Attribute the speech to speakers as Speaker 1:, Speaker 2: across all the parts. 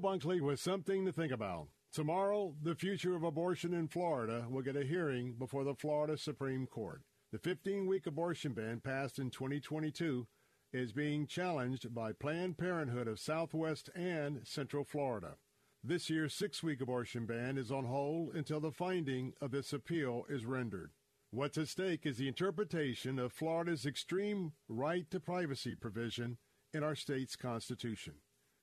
Speaker 1: Bunkley with something to think about. Tomorrow, the future of abortion in Florida will get a hearing before the Florida Supreme Court. The 15 week abortion ban passed in 2022 is being challenged by Planned Parenthood of Southwest and Central Florida. This year's six week abortion ban is on hold until the finding of this appeal is rendered. What's at stake is the interpretation of Florida's extreme right to privacy provision in our state's constitution.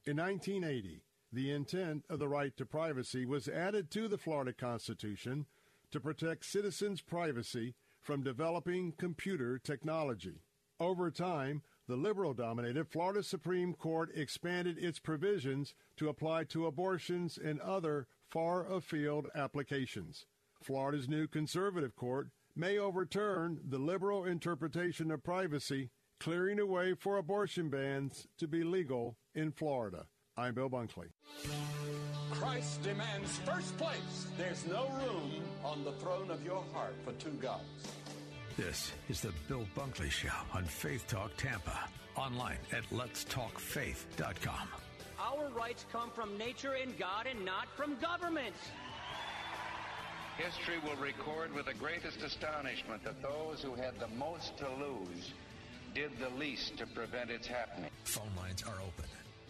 Speaker 1: In 1980, the intent of the right to privacy was added to the Florida Constitution to protect citizens' privacy from developing computer technology. Over time, the liberal dominated Florida Supreme Court expanded its provisions to apply to abortions and other far afield applications. Florida's new conservative court may overturn the liberal interpretation of privacy, clearing the way for abortion bans to be legal in Florida. I'm Bill Bunkley.
Speaker 2: Christ demands first place. There's no room on the throne of your heart for two gods.
Speaker 3: This is the Bill Bunkley Show on Faith Talk Tampa. Online at letstalkfaith.com.
Speaker 4: Our rights come from nature and God and not from government.
Speaker 5: History will record with the greatest astonishment that those who had the most to lose did the least to prevent its happening.
Speaker 3: Phone lines are open.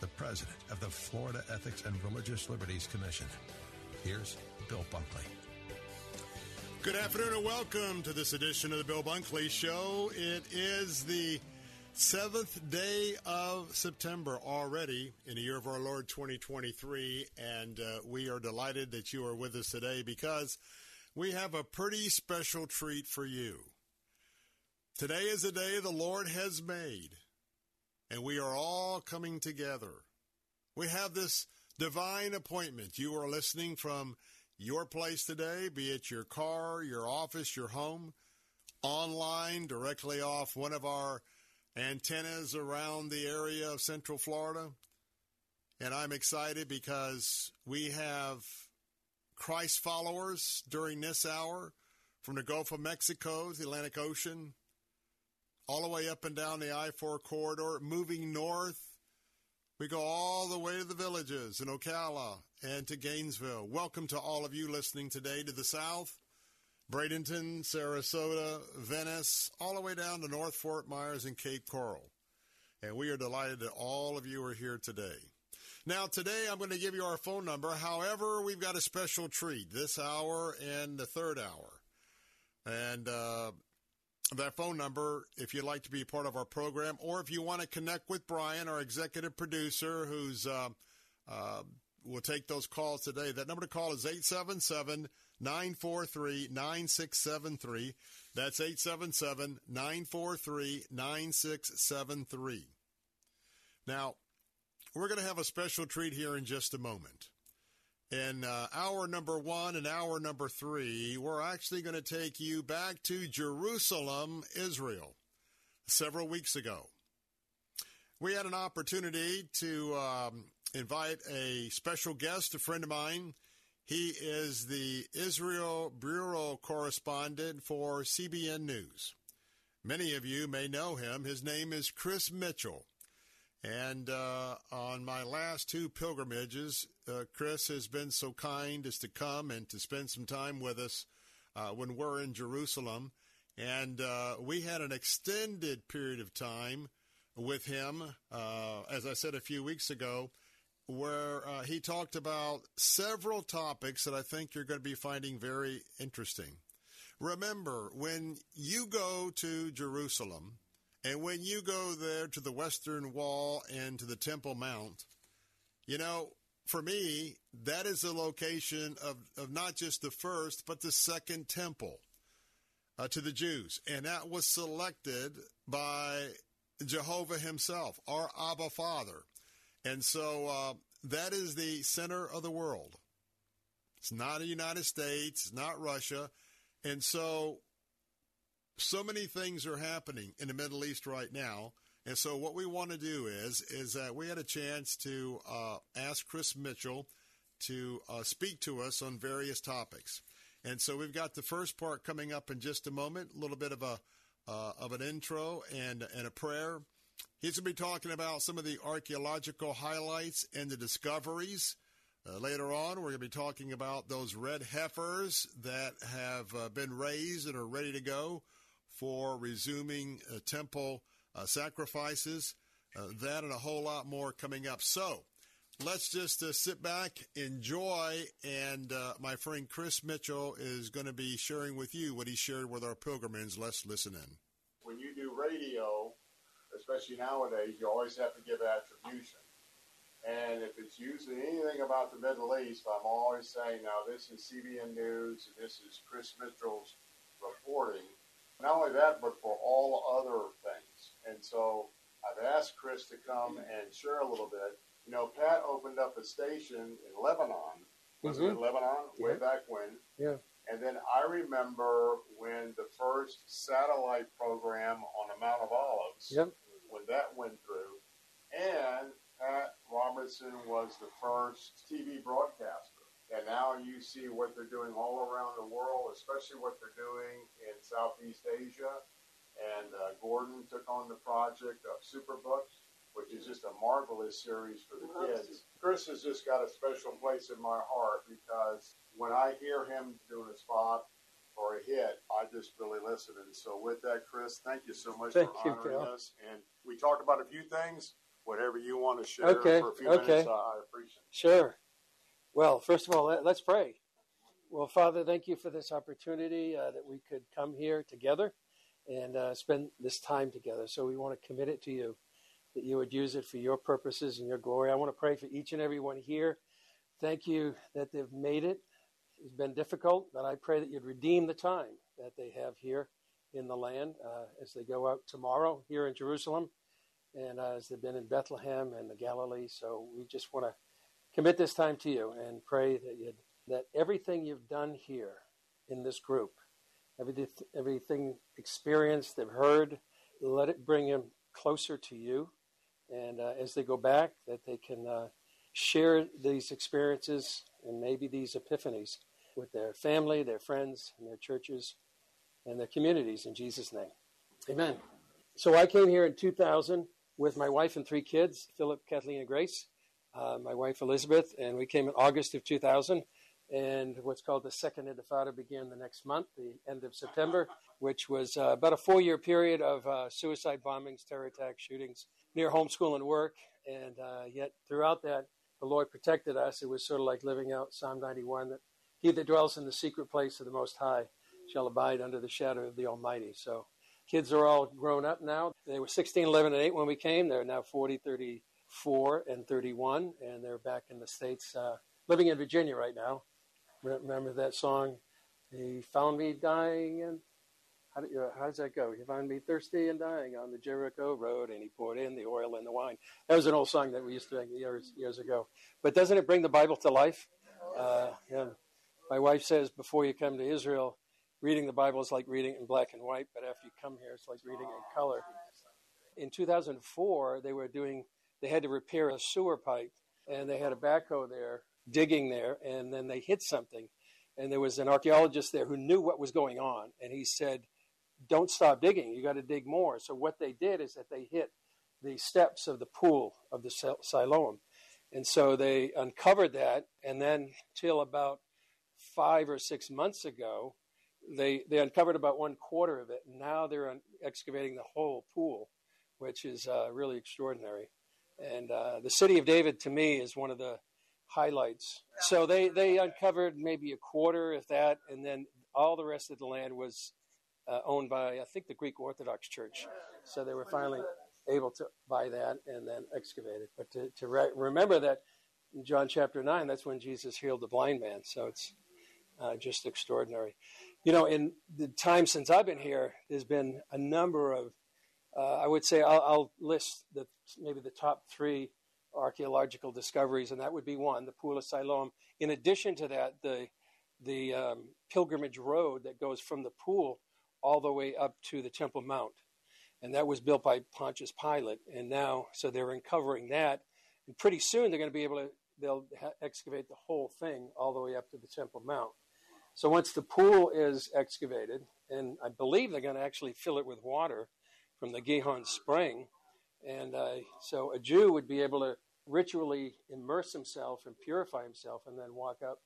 Speaker 3: the president of the Florida Ethics and Religious Liberties Commission. Here's Bill Bunkley.
Speaker 1: Good afternoon and welcome to this edition of the Bill Bunkley Show. It is the seventh day of September already in the year of our Lord 2023, and uh, we are delighted that you are with us today because we have a pretty special treat for you. Today is a day the Lord has made, and we are all coming together. We have this divine appointment. You are listening from your place today, be it your car, your office, your home, online, directly off one of our antennas around the area of Central Florida. And I'm excited because we have Christ followers during this hour from the Gulf of Mexico, the Atlantic Ocean, all the way up and down the I 4 corridor, moving north. We go all the way to the villages in Ocala and to Gainesville. Welcome to all of you listening today to the south. Bradenton, Sarasota, Venice, all the way down to North Fort Myers and Cape Coral. And we are delighted that all of you are here today. Now, today I'm going to give you our phone number. However, we've got a special treat this hour and the third hour. And uh, that phone number, if you'd like to be a part of our program, or if you want to connect with Brian, our executive producer, who's uh, uh, will take those calls today. That number to call is 877 943 9673. That's 877 943 9673. Now, we're going to have a special treat here in just a moment. In uh, hour number one and hour number three, we're actually going to take you back to Jerusalem, Israel, several weeks ago. We had an opportunity to um, invite a special guest, a friend of mine. He is the Israel Bureau correspondent for CBN News. Many of you may know him. His name is Chris Mitchell. And uh, on my last two pilgrimages, uh, Chris has been so kind as to come and to spend some time with us uh, when we're in Jerusalem. And uh, we had an extended period of time with him, uh, as I said a few weeks ago. where uh, he talked about several topics that I think you're going to be finding very interesting. Remember, when you go to Jerusalem and when you go there to the Western Wall and to the Temple Mount, you know, for me, that is the location of, of not just the first, but the second temple uh, to the Jews. And that was selected by Jehovah himself, our Abba Father. And so uh, that is the center of the world. It's not the United States, not Russia. And so, so many things are happening in the Middle East right now. And so, what we want to do is, is that we had a chance to uh, ask Chris Mitchell to uh, speak to us on various topics. And so, we've got the first part coming up in just a moment. A little bit of a uh, of an intro and and a prayer. He's going to be talking about some of the archaeological highlights and the discoveries. Uh, later on, we're going to be talking about those red heifers that have uh, been raised and are ready to go for resuming uh, temple uh, sacrifices. Uh, that and a whole lot more coming up. So let's just uh, sit back, enjoy, and my friend Chris Mitchell is going to be sharing with you what he shared with our pilgrims. Let's listen in.
Speaker 6: When you do radio, especially nowadays, you always have to give attribution. And if it's using anything about the Middle East, I'm always saying, now this is CBN News, and this is Chris Mitchell's reporting. Not only that, but for all other things. And so I've asked Chris to come and share a little bit. You know, Pat opened up a station in Lebanon. Was mm-hmm. it in. Lebanon? Yeah. Way back when.
Speaker 7: Yeah.
Speaker 6: And then I remember when the first satellite program on the Mount of Olives,
Speaker 7: yep.
Speaker 6: when that went through, and Pat Robertson was the first TV broadcaster. And now you see what they're doing all around the world, especially what they're doing in Southeast Asia. And uh, Gordon took on the project of Superbooks, which is just a marvelous series for the kids. Chris has just got a special place in my heart because when I hear him doing a spot or a hit, I just really listen. And so, with that, Chris, thank you so much
Speaker 7: thank
Speaker 6: for honoring you, us. And we talked about a few things whatever you want to share
Speaker 7: okay.
Speaker 6: for a few
Speaker 7: okay.
Speaker 6: minutes, I appreciate it.
Speaker 7: Sure. Well, first of all, let, us pray. Well, Father, thank you for this opportunity uh, that we could come here together and uh, spend this time together. So we want to commit it to you, that you would use it for your purposes and your glory. I want to pray for each and every one here. Thank you that they've made it. It's been difficult, but I pray that you'd redeem the time that they have here in the land uh, as they go out tomorrow here in Jerusalem and uh, as they've been in Bethlehem and the Galilee. So we just want to commit this time to you and pray that you that everything you've done here in this group, everything, everything experienced, they've heard, let it bring them closer to you. And uh, as they go back, that they can uh, share these experiences and maybe these epiphanies with their family, their friends, and their churches, and their communities in Jesus' name. Amen. So I came here in 2000 with my wife and three kids, Philip, Kathleen, and Grace. Uh, my wife Elizabeth, and we came in August of 2000. And what's called the Second Intifada began the next month, the end of September, which was uh, about a four year period of uh, suicide bombings, terror attacks, shootings near home, school, and work. And uh, yet, throughout that, the Lord protected us. It was sort of like living out Psalm 91 that he that dwells in the secret place of the Most High shall abide under the shadow of the Almighty. So Kids are all grown up now. They were 16, 11, and 8 when we came. They're now 40, 34, and 31, and they're back in the States, uh, living in Virginia right now. Remember that song? He found me dying, and how, uh, how does that go? He found me thirsty and dying on the Jericho Road, and he poured in the oil and the wine. That was an old song that we used to sing years, years ago. But doesn't it bring the Bible to life? Uh, yeah. My wife says before you come to Israel, reading the Bible is like reading in black and white, but after you come here, it's like reading in color. In 2004, they were doing, they had to repair a sewer pipe, and they had a backhoe there digging there, and then they hit something. And there was an archaeologist there who knew what was going on, and he said, Don't stop digging, you got to dig more. So, what they did is that they hit the steps of the pool of the Siloam. And so they uncovered that, and then till about five or six months ago, they they uncovered about one quarter of it, and now they're excavating the whole pool, which is uh, really extraordinary. And uh, the city of David, to me, is one of the highlights. So they, they uncovered maybe a quarter, of that, and then all the rest of the land was uh, owned by, I think, the Greek Orthodox Church. So they were finally able to buy that and then excavate it. But to, to re- remember that in John chapter 9, that's when Jesus healed the blind man. So it's uh, just extraordinary. You know, in the time since I've been here, there's been a number of, uh, I would say, I'll, I'll, list the maybe the top three archaeological discoveries, and that would be one, the Pool of Siloam. In addition to that, the the um, pilgrimage road that goes from the pool all the way up to the Temple Mount, and that was built by Pontius Pilate. And now, so they're uncovering that, and pretty soon they're going to be able to they'll ha- excavate the whole thing all the way up to the Temple Mount. So once the pool is excavated, and I believe they're going to actually fill it with water from the Gihon spring, and uh, so a Jew would be able to ritually immerse himself and purify himself, and then walk up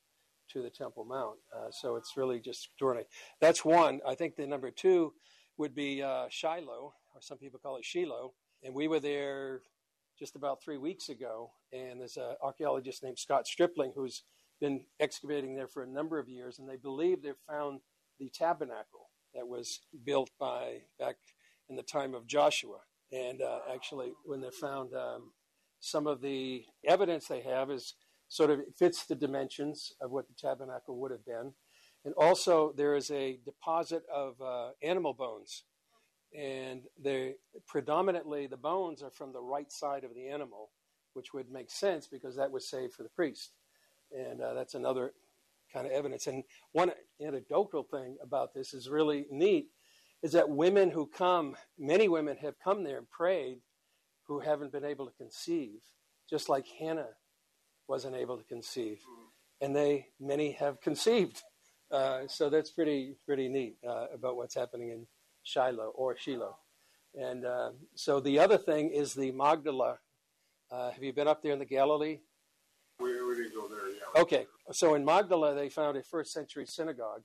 Speaker 7: to the Temple Mount. Uh, so it's really just extraordinary. That's one. I think the number two would be uh, Shiloh, or some people call it Shiloh, and we were there just about three weeks ago, and there's an archaeologist named Scott Stripling who's been excavating there for a number of years, and they believe they've found the tabernacle that was built by back in the time of Joshua. And uh, actually, when they found um, some of the evidence they have is sort of fits the dimensions of what the tabernacle would have been. And also, there is a deposit of uh, animal bones, and they predominantly the bones are from the right side of the animal, which would make sense because that was saved for the priest and uh, that's another kind of evidence. And one anecdotal thing about this is really neat is that women who come, many women have come there and prayed who haven't been able to conceive, just like Hannah wasn't able to conceive, and they many have conceived. Uh, so that's pretty pretty neat uh, about what's happening in Shiloh or Shiloh. And uh, so the other thing is the Magdala. Uh, have you been up there in the Galilee?
Speaker 8: We, we didn't go there.
Speaker 7: Okay, so in Magdala, they found a first century synagogue.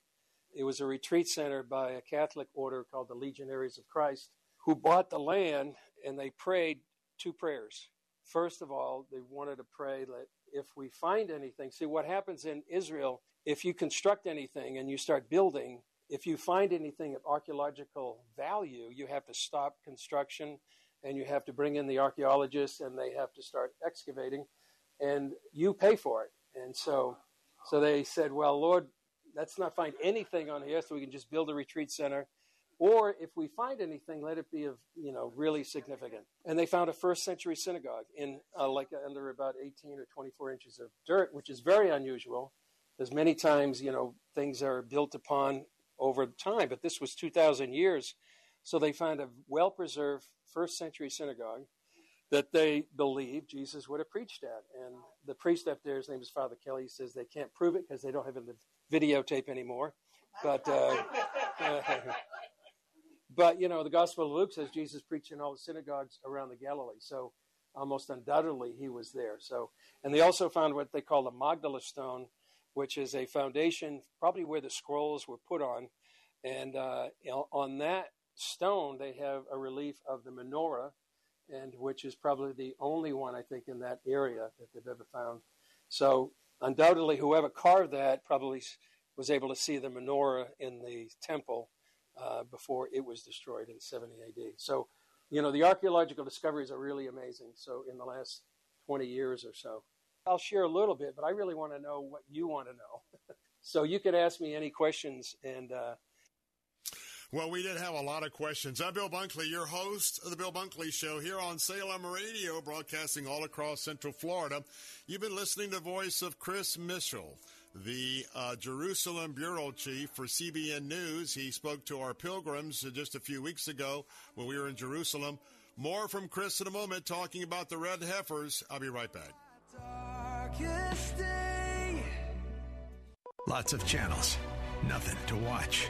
Speaker 7: It was a retreat center by a Catholic order called the Legionaries of Christ, who bought the land and they prayed two prayers. First of all, they wanted to pray that if we find anything, see what happens in Israel, if you construct anything and you start building, if you find anything of archaeological value, you have to stop construction and you have to bring in the archaeologists and they have to start excavating and you pay for it. And so, so they said, well, Lord, let's not find anything on here so we can just build a retreat center. Or if we find anything, let it be of, you know, really significant. And they found a first century synagogue in uh, like under about 18 or 24 inches of dirt, which is very unusual because many times, you know, things are built upon over time, but this was 2,000 years. So they found a well preserved first century synagogue that they believe Jesus would have preached at. And the priest up there, his name is Father Kelly, he says they can't prove it because they don't have the videotape anymore. But, uh, but you know, the Gospel of Luke says Jesus preached in all the synagogues around the Galilee. So almost undoubtedly he was there. So, and they also found what they call the Magdala stone, which is a foundation, probably where the scrolls were put on. And uh, on that stone, they have a relief of the menorah and which is probably the only one I think in that area that they've ever found. So undoubtedly, whoever carved that probably was able to see the menorah in the temple uh, before it was destroyed in 70 AD. So, you know, the archaeological discoveries are really amazing. So, in the last 20 years or so, I'll share a little bit, but I really want to know what you want to know. so, you could ask me any questions, and uh,
Speaker 1: well, we did have a lot of questions. I'm Bill Bunkley, your host of the Bill Bunkley Show here on Salem Radio, broadcasting all across Central Florida. You've been listening to the voice of Chris Mitchell, the uh, Jerusalem bureau chief for CBN News. He spoke to our pilgrims just a few weeks ago when we were in Jerusalem. More from Chris in a moment, talking about the red heifers. I'll be right back.
Speaker 3: Lots of channels, nothing to watch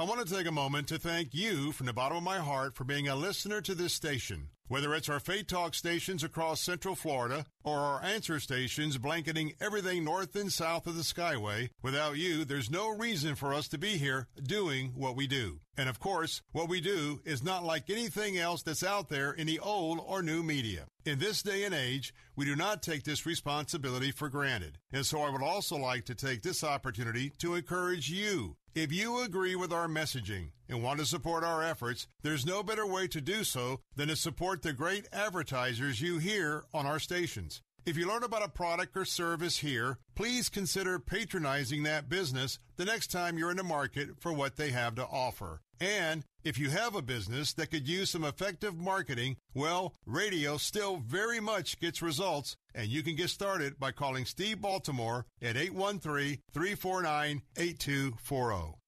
Speaker 1: I want to take a moment to thank you from the bottom of my heart for being a listener to this station. Whether it's our Faith Talk stations across Central Florida or our answer stations blanketing everything north and south of the Skyway, without you, there's no reason for us to be here doing what we do. And of course, what we do is not like anything else that's out there in the old or new media. In this day and age, we do not take this responsibility for granted. And so I would also like to take this opportunity to encourage you. If you agree with our messaging and want to support our efforts, there's no better way to do so than to support the great advertisers you hear on our stations. If you learn about a product or service here, please consider patronizing that business the next time you're in the market for what they have to offer. And if you have a business that could use some effective marketing, well, radio still very much gets results, and you can get started by calling Steve Baltimore at 813 349 8240.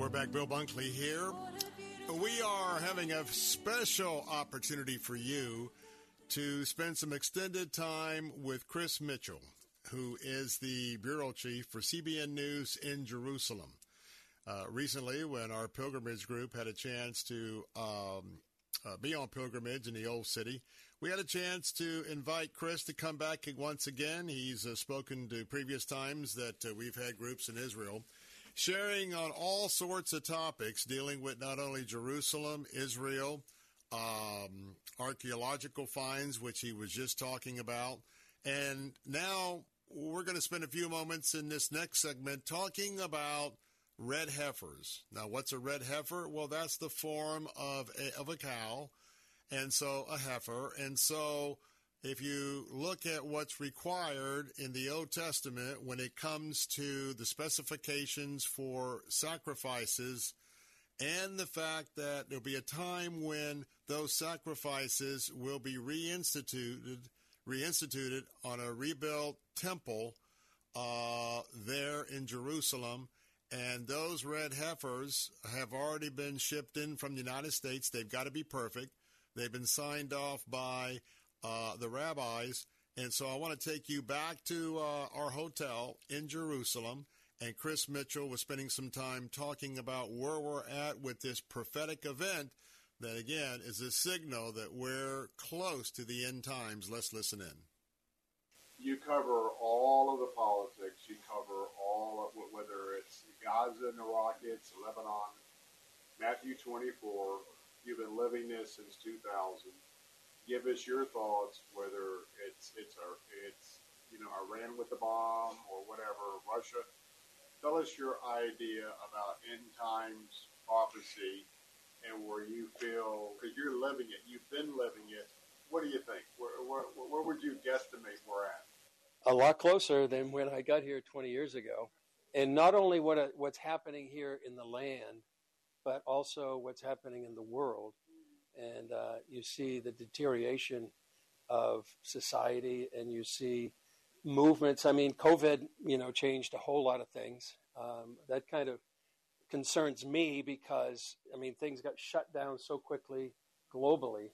Speaker 1: we're back. Bill Bunkley here. We are having a special opportunity for you to spend some extended time with Chris Mitchell, who is the bureau chief for CBN News in Jerusalem. Uh, recently, when our pilgrimage group had a chance to um, uh, be on pilgrimage in the old city, we had a chance to invite Chris to come back once again. He's uh, spoken to previous times that uh, we've had groups in Israel sharing on all sorts of topics dealing with not only Jerusalem, Israel, um, archaeological finds, which he was just talking about. And now we're going to spend a few moments in this next segment talking about red heifers. Now, what's a red heifer? Well, that's the form of a, of a cow, and so a heifer. And so if you look at what's required in the Old Testament when it comes to the specifications for sacrifices and the fact that there'll be a time when those sacrifices will be reinstituted reinstituted on a rebuilt temple uh, there in Jerusalem. And those red heifers have already been shipped in from the United States. They've got to be perfect. They've been signed off by uh, the rabbis. And so I want to take you back to uh, our hotel in Jerusalem. And Chris Mitchell was spending some time talking about where we're at with this prophetic event that, again, is a signal that we're close to the end times. Let's listen in.
Speaker 9: You cover all of the politics. You cover all of whether it's Gaza and the rockets, Lebanon, Matthew 24. You've been living this since 2000 give us your thoughts, whether it's it's a, it's you know Iran with the bomb or whatever, Russia. Tell us your idea about end times prophecy and where you feel because you're living it, you've been living it. What do you think? Where, where, where would you guesstimate we're at?
Speaker 10: A lot closer than when I got here 20 years ago. And not only what what's happening here in the land, but also what's happening in the world and uh, you see the deterioration of society, and you see movements. I mean, COVID, you know, changed a whole lot of things. Um, that kind of concerns me because I mean, things got shut down so quickly globally.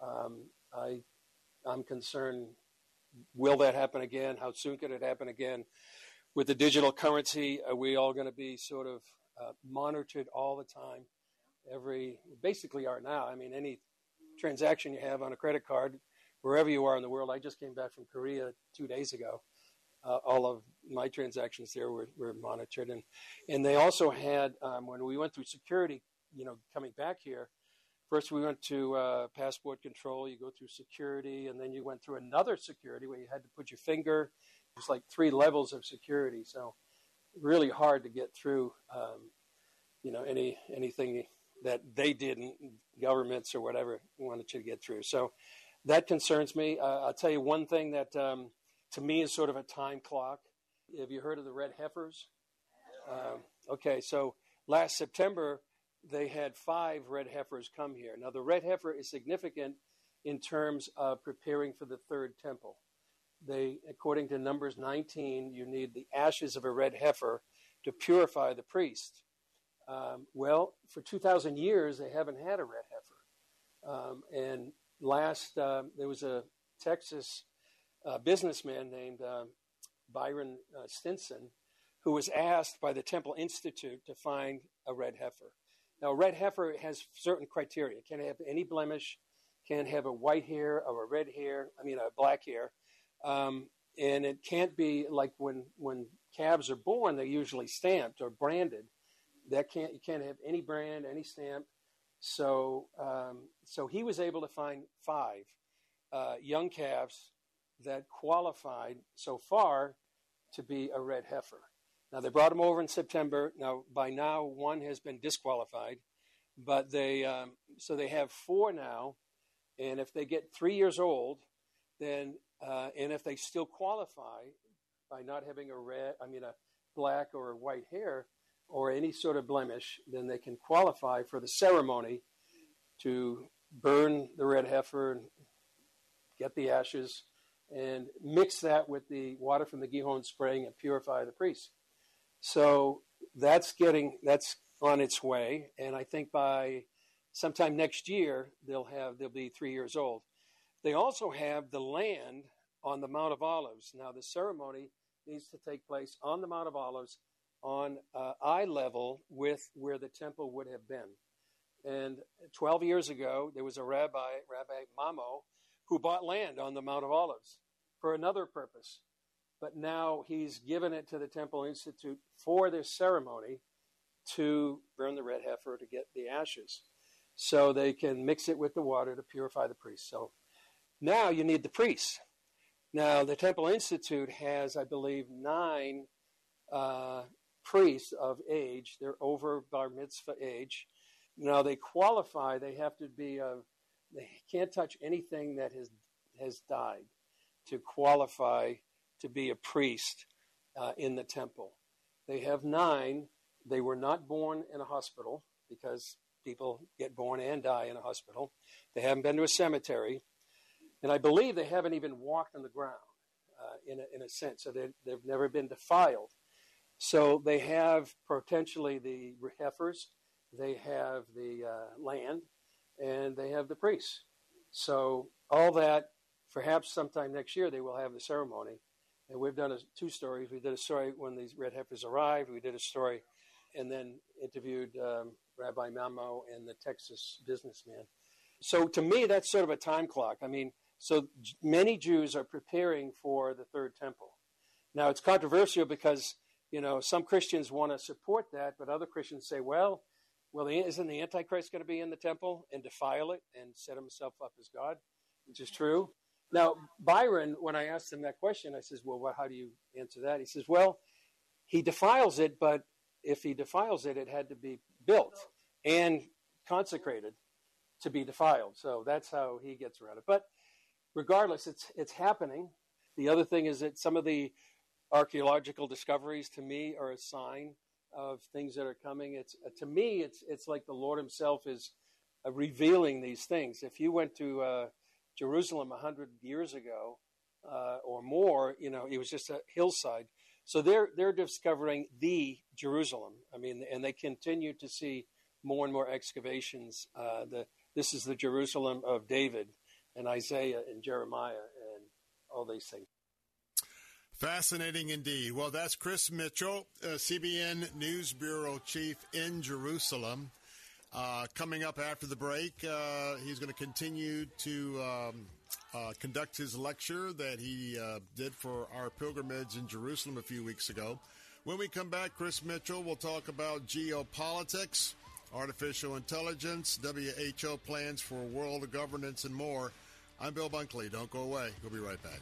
Speaker 10: Um, I, I'm concerned. Will that happen again? How soon could it happen again?
Speaker 7: with the digital currency, are we all going to be sort of uh, monitored all the time? Every basically are now. I mean, any transaction you have on a credit card, wherever you are in the world. I just came back from Korea two days ago. Uh, all of my transactions there were, were monitored, and and they also had um, when we went through security, you know, coming back here. First, we went to uh, passport control. You go through security, and then you went through another security where you had to put your finger. It's like three levels of security, so really hard to get through. Um, you know, any anything that they didn't, governments or whatever, wanted you to get through. So that concerns me. Uh, I'll tell you one thing that um, to me is sort of a time clock. Have you heard of the red heifers? Um, okay, so last September they had five red heifers come here. Now the red heifer is significant in terms of preparing for the third temple. They, according to Numbers 19, you need the ashes of a red heifer to purify the priest. Um, well, for 2,000 years, they haven't had a red heifer. Um, and last, uh, there was a Texas uh, businessman named uh, Byron Stinson who was asked by the Temple Institute to find a red heifer. Now, a red heifer has certain criteria. It can't have any blemish, can't have a white hair or a red hair, I mean, a black hair. Um, and it can't be like when, when calves are born, they're usually stamped or branded that can't you can't have any brand, any stamp. So um, so he was able to find five uh, young calves that qualified so far to be a red heifer. Now they brought them over in September. Now by now one has been disqualified, but they um, so they have four now, and if they get three years old, then uh, and if they still qualify by not having a red, I mean a black or a white hair, or any sort of blemish, then they can qualify for the ceremony to burn the red heifer and get the ashes and mix that with the water from the Gihon spring and purify the priest. So that's getting that's on its way, and I think by sometime next year they'll have they'll be three years old. They also have the land on the Mount of Olives. Now the ceremony needs to take place on the Mount of Olives on uh, eye level with where the temple would have been. And 12 years ago, there was a rabbi, Rabbi Mamo, who bought land on the Mount of Olives for another purpose. But now he's given it to the Temple Institute for this ceremony to burn the red heifer to get the ashes. So they can mix it with the water to purify the priest. So now you need the priests. Now, the Temple Institute has, I believe, nine uh, priests of age. They're over bar mitzvah age. Now they qualify. They have to be. A, they can't touch anything that has has died to qualify to be a priest uh, in the temple. They have nine. They were not born in a hospital because people get born and die in a hospital. They haven't been to a cemetery, and I believe they haven't even walked on the ground uh, in a, in a sense. So they've never been defiled. So they have potentially the heifers, they have the uh, land, and they have the priests. So all that, perhaps sometime next year, they will have the ceremony. And we've done a, two stories. We did a story when these red heifers arrived. We did a story, and then interviewed um, Rabbi Mamo and the Texas businessman. So to me, that's sort of a time clock. I mean, so many Jews are preparing for the third temple. Now it's controversial because you know, some Christians want to support that, but other Christians say, well, well, isn't the Antichrist going to be in the temple and defile it and set himself up as God? Which is true. Now, Byron, when I asked him that question, I says, well, what, how do you answer that? He says, well, he defiles it, but if he defiles it, it had to be built and consecrated to be defiled. So that's how he gets around it. But regardless, it's it's happening. The other thing is that some of the archaeological discoveries to me are a sign of things that are coming. It's uh, to me, it's it's like the Lord Himself is uh, revealing these things. If you went to uh, Jerusalem a hundred years ago uh, or more, you know, it was just a hillside. So they're they're discovering the Jerusalem. I mean, and they continue to see more and more excavations. Uh, the this is the Jerusalem of David and Isaiah and Jeremiah and all these things.
Speaker 1: Fascinating indeed. Well, that's Chris Mitchell, uh, CBN News Bureau Chief in Jerusalem. Uh, coming up after the break, uh, he's going to continue to um, uh, conduct his lecture that he uh, did for our pilgrimage in Jerusalem a few weeks ago. When we come back, Chris Mitchell will talk about geopolitics, artificial intelligence, WHO plans for world governance, and more. I'm Bill Bunkley. Don't go away. We'll be right back.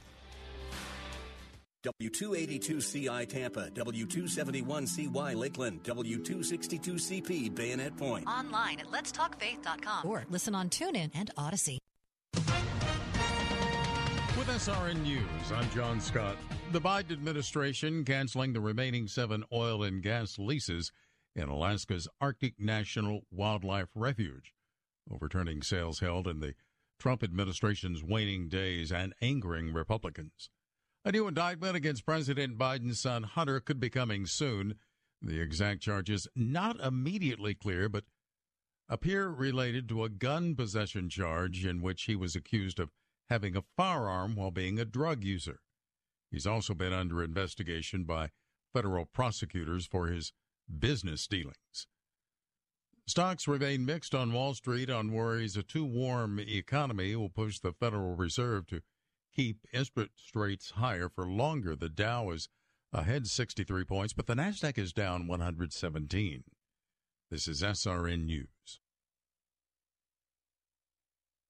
Speaker 11: W282CI Tampa, W271CY Lakeland, W262CP Bayonet Point.
Speaker 12: Online at letstalkfaith.com or listen on TuneIn and Audacy.
Speaker 13: With SRN News, I'm John Scott. The Biden administration canceling the remaining seven oil and gas leases in Alaska's Arctic National Wildlife Refuge, overturning sales held in the Trump administration's waning days and angering Republicans. A new indictment against President Biden's son Hunter could be coming soon. The exact charges not immediately clear, but appear related to a gun possession charge in which he was accused of having a firearm while being a drug user. He's also been under investigation by federal prosecutors for his business dealings. Stocks remain mixed on Wall Street on worries a too warm economy will push the Federal Reserve to keep interest rates higher for longer. The Dow is ahead 63 points, but the Nasdaq is down 117. This is SRN News.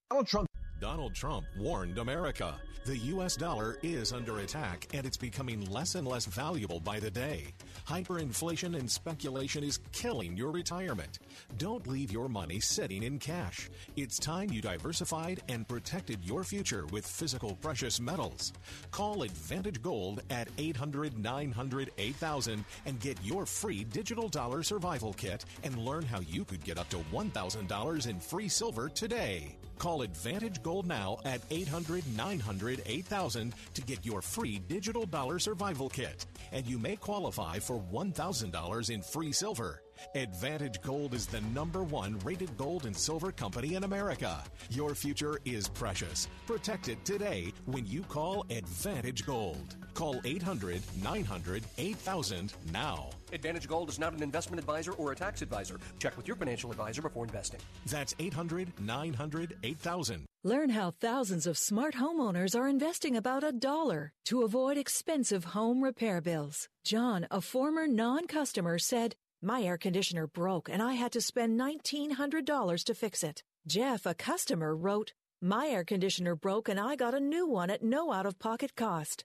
Speaker 14: Donald Trump. Donald Trump warned America. The U.S. dollar is under attack and it's becoming less and less valuable by the day. Hyperinflation and speculation is killing your retirement. Don't leave your money sitting in cash. It's time you diversified and protected your future with physical precious metals. Call Advantage Gold at 800 900 8000 and get your free digital dollar survival kit and learn how you could get up to $1,000 in free silver today. Call Advantage Gold now at 800 900 8000 to get your free digital dollar survival kit. And you may qualify for $1,000 in free silver. Advantage Gold is the number one rated gold and silver company in America. Your future is precious. Protect it today when you call Advantage Gold. Call 800 900 8000 now.
Speaker 15: Advantage Gold is not an investment advisor or a tax advisor. Check with your financial advisor before investing.
Speaker 14: That's 800 900 8000.
Speaker 16: Learn how thousands of smart homeowners are investing about a dollar to avoid expensive home repair bills. John, a former non customer, said, My air conditioner broke and I had to spend $1,900 to fix it. Jeff, a customer, wrote, My air conditioner broke and I got a new one at no out of pocket cost.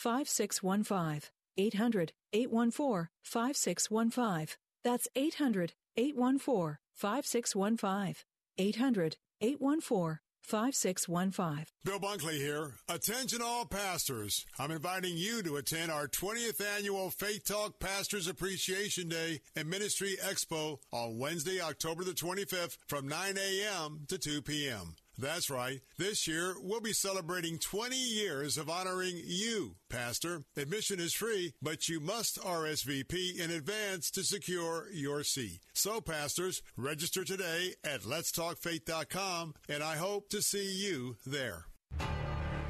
Speaker 16: 5615. 800 814 5615. That's 800 814 5615. 800 814 5615.
Speaker 1: Bill Bunkley here. Attention all pastors. I'm inviting you to attend our 20th annual Faith Talk Pastors Appreciation Day and Ministry Expo on Wednesday, October the 25th from 9 a.m. to 2 p.m. That's right. This year, we'll be celebrating 20 years of honoring you, Pastor. Admission is free, but you must RSVP in advance to secure your seat. So, pastors, register today at letstalkfaith.com, and I hope to see you there.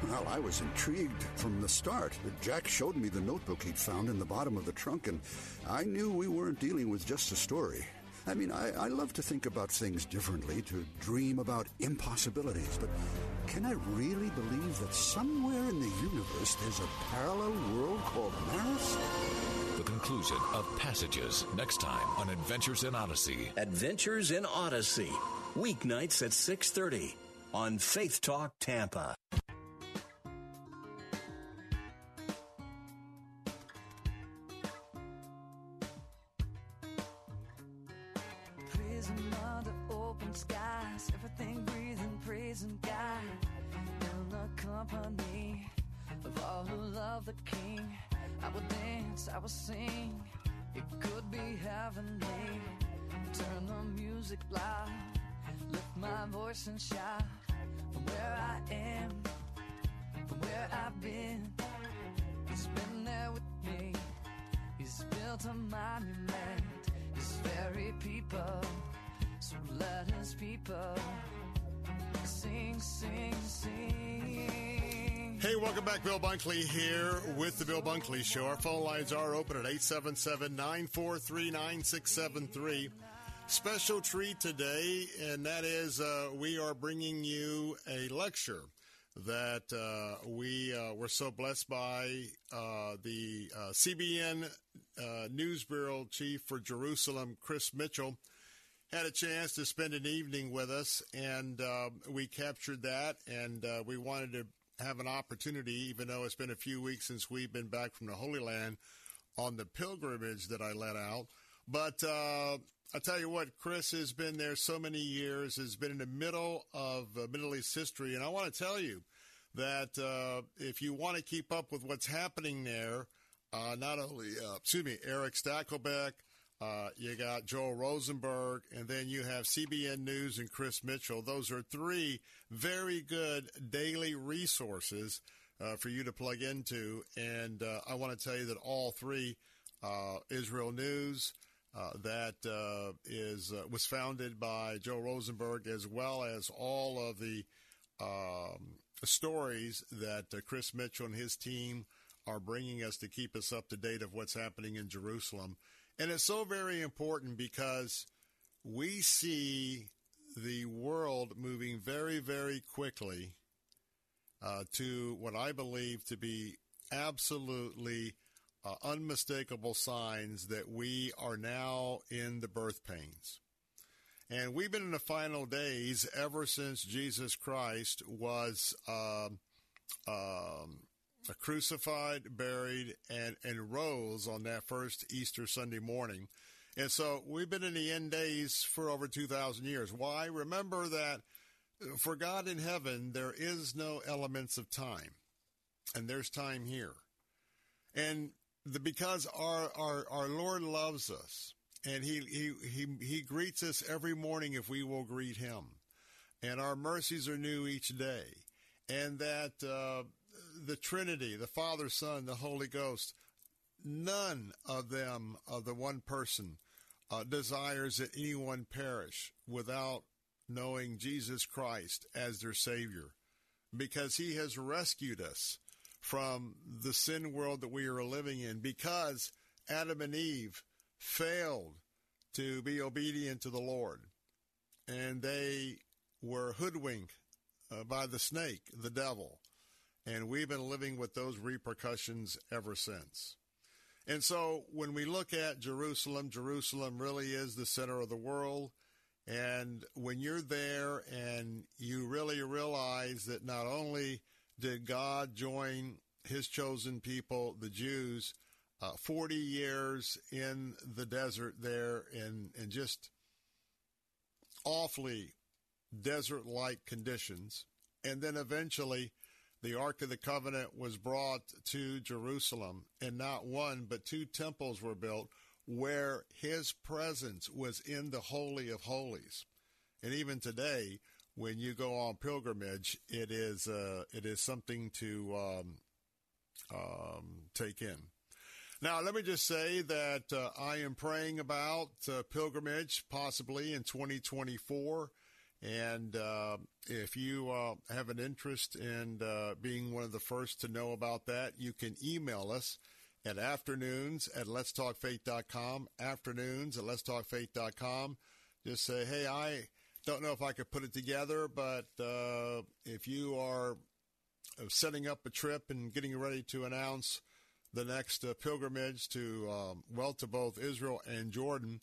Speaker 17: Well, I was intrigued from the start. Jack showed me the notebook he'd found in the bottom of the trunk, and I knew we weren't dealing with just a story. I mean, I, I love to think about things differently, to dream about impossibilities, but can I really believe that somewhere in the universe there's a parallel world called Maris?
Speaker 18: The conclusion of Passages next time on Adventures in Odyssey.
Speaker 11: Adventures in Odyssey, weeknights at 6:30 on Faith Talk Tampa.
Speaker 19: Company of all who love the King, I would dance, I would sing. It could be heavenly. Turn the music loud, lift my voice and shout. From where I am, from where I've been, He's been there with me. He's built a monument. His very people, so let His people sing, sing, sing.
Speaker 1: Hey, welcome back. Bill Bunkley here with the Bill Bunkley Show. Our phone lines are open at 877 943 9673. Special treat today, and that is uh, we are bringing you a lecture that uh, we uh, were so blessed by uh, the uh, CBN uh, News Bureau Chief for Jerusalem, Chris Mitchell. Had a chance to spend an evening with us, and uh, we captured that, and we wanted to have an opportunity, even though it's been a few weeks since we've been back from the Holy Land on the pilgrimage that I let out. But uh, I tell you what, Chris has been there so many years, has been in the middle of uh, Middle East history. And I want to tell you that uh, if you want to keep up with what's happening there, uh, not only, uh, excuse me, Eric Stakelbeck, uh, you got Joel Rosenberg, and then you have CBN News and Chris Mitchell. Those are three very good daily resources uh, for you to plug into. And uh, I want to tell you that all three, uh, Israel News, uh, that uh, is was founded by Joel Rosenberg, as well as all of the um, stories that Chris Mitchell and his team are bringing us to keep us up to date of what's happening in Jerusalem. And it's so very important because we see the world moving very, very quickly uh, to what I believe to be absolutely uh, unmistakable signs that we are now in the birth pains. And we've been in the final days ever since Jesus Christ was um, um, crucified, buried, and, and rose on that first Easter Sunday morning. And so we've been in the end days for over 2,000 years. Why? Remember that for God in heaven, there is no elements of time, and there's time here. And the, because our, our, our Lord loves us, and he, he, he, he greets us every morning if we will greet him. And our mercies are new each day. And that uh, the Trinity, the Father, Son, the Holy Ghost, none of them, of the one person, uh, desires that anyone perish without knowing Jesus Christ as their Savior, because He has rescued us from the sin world that we are living in, because Adam and Eve failed to be obedient to the Lord, and they were hoodwinked uh, by the snake, the devil and we've been living with those repercussions ever since. And so when we look at Jerusalem, Jerusalem really is the center of the world. And when you're there and you really realize that not only did God join his chosen people, the Jews, uh, 40 years in the desert there in, just awfully desert like conditions, and then eventually the Ark of the Covenant was brought to Jerusalem, and not one but two temples were built where his presence was in the Holy of Holies. And even today, when you go on pilgrimage, it is uh, it is something to um, um, take in. Now, let me just say that uh, I am praying about uh, pilgrimage possibly in 2024. And uh, if you uh, have an interest in uh, being one of the first to know about that, you can email us at afternoons at letstalkfaith.com, afternoons at letstalkfaith.com. Just say, hey, I don't know if I could put it together, but uh, if you are setting up a trip and getting ready to announce the next uh, pilgrimage to, um, well, to both Israel and Jordan,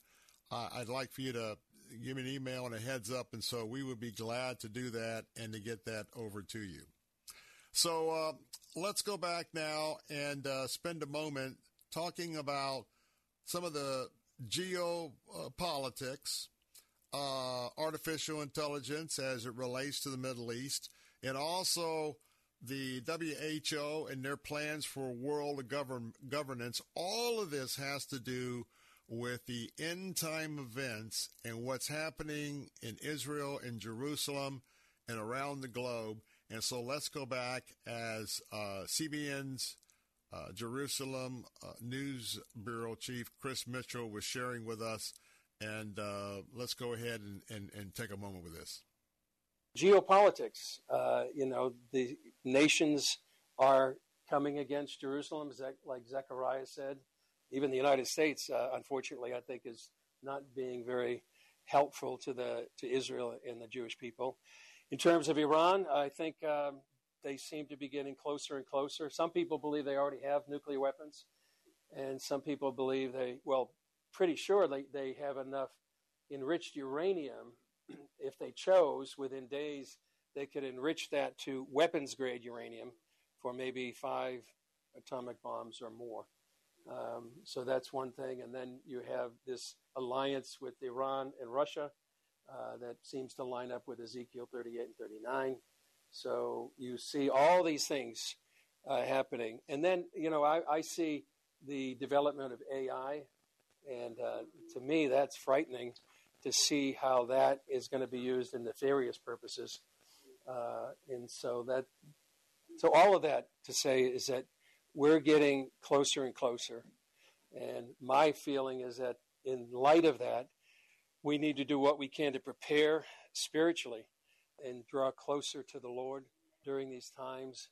Speaker 1: I'd like for you to give me an email and a heads up. And so we would be glad to do that and to get that over to you. So uh, let's go back now and uh, spend a moment talking about some of the geopolitics, uh, artificial intelligence as it relates to the Middle East, and also the WHO and their plans for world govern- governance, all of this has to do with the end time events and what's happening in Israel and Jerusalem and around the globe. And so let's go back as uh, CBN's uh, Jerusalem uh, News Bureau Chief Chris Mitchell was sharing with us. And uh, let's go ahead and, and, and take a moment with this
Speaker 7: geopolitics. Uh, you know, the nations are coming against Jerusalem, like Zechariah said. Even the United States, uh, unfortunately, I think is not being very helpful to the to Israel and the Jewish people. In terms of Iran, I think um, they seem to be getting closer and closer. Some people believe they already have nuclear weapons, and some people believe they, well, pretty sure they, they have enough enriched uranium if they chose, within days, they could enrich that to weapons grade uranium for maybe five atomic bombs or more. Um, so that's one thing. And then you have this alliance with Iran and Russia uh, that seems to line up with Ezekiel 38 and 39. So you see all these things uh, happening. And then, you know, I, I, see the development of AI. And uh, to me, that's frightening to see how that is going to be used in nefarious purposes. Uh, and so that, so all of that to say is that we're getting closer and closer. And my feeling is that in light of that, we need to do what we can to prepare spiritually and draw closer to the Lord during these times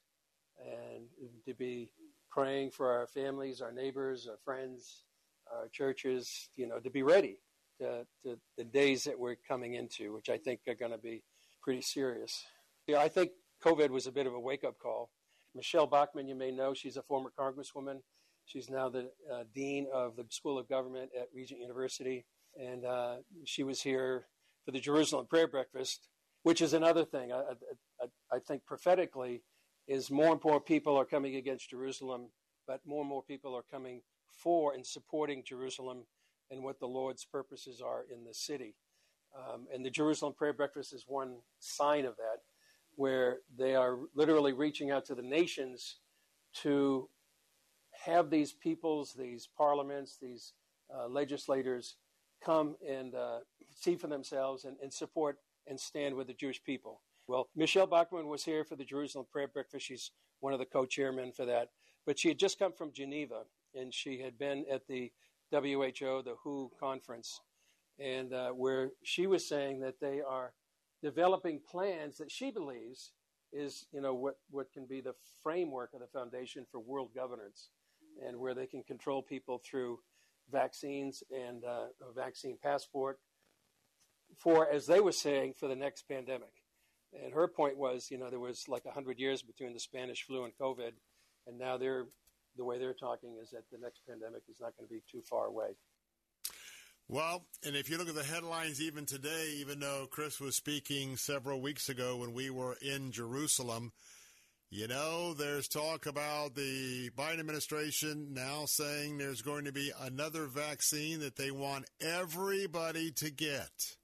Speaker 7: and to be praying for our families, our neighbors, our friends, our churches, you know, to be ready to, to the days that we're coming into, which I think are going to be pretty serious. Yeah, I think COVID was a bit of a wake up call. Michele Bachmann, you may know, she's a former congresswoman. She's now the uh, dean of the School of Government at Regent University. And uh, she was here for the Jerusalem Prayer Breakfast, which is another thing. I, I, I think prophetically is more and more people are coming against Jerusalem, but more and more people are coming for and supporting Jerusalem and what the Lord's purposes are in the city. Um, and the Jerusalem Prayer Breakfast is one sign of that, where they are literally reaching out to the nations to have these peoples, these parliaments, these uh, legislators come and uh, see for themselves and, and, support and stand with the Jewish people. Well, Michele Bachmann was here for the Jerusalem Prayer Breakfast. She's one of the co chairmen for that. But she had just come from Geneva and she had been at the WHO, the WHO conference, and uh, where she was saying that they are developing plans that she believes is, you know, what, what can be the framework of the foundation for world governance, and where they can control people through vaccines and uh, a vaccine passport for, as they were saying, for the next pandemic. And her point was, you know, there was like 100 years between the Spanish flu and COVID, and now they're the way they're talking is that the next pandemic is not going to be too far away.
Speaker 1: Well, and if you look at the headlines even today, even though Chris was speaking several weeks ago when we were in Jerusalem, you know, there's talk about the Biden administration now saying there's going to be another vaccine that they want everybody to get.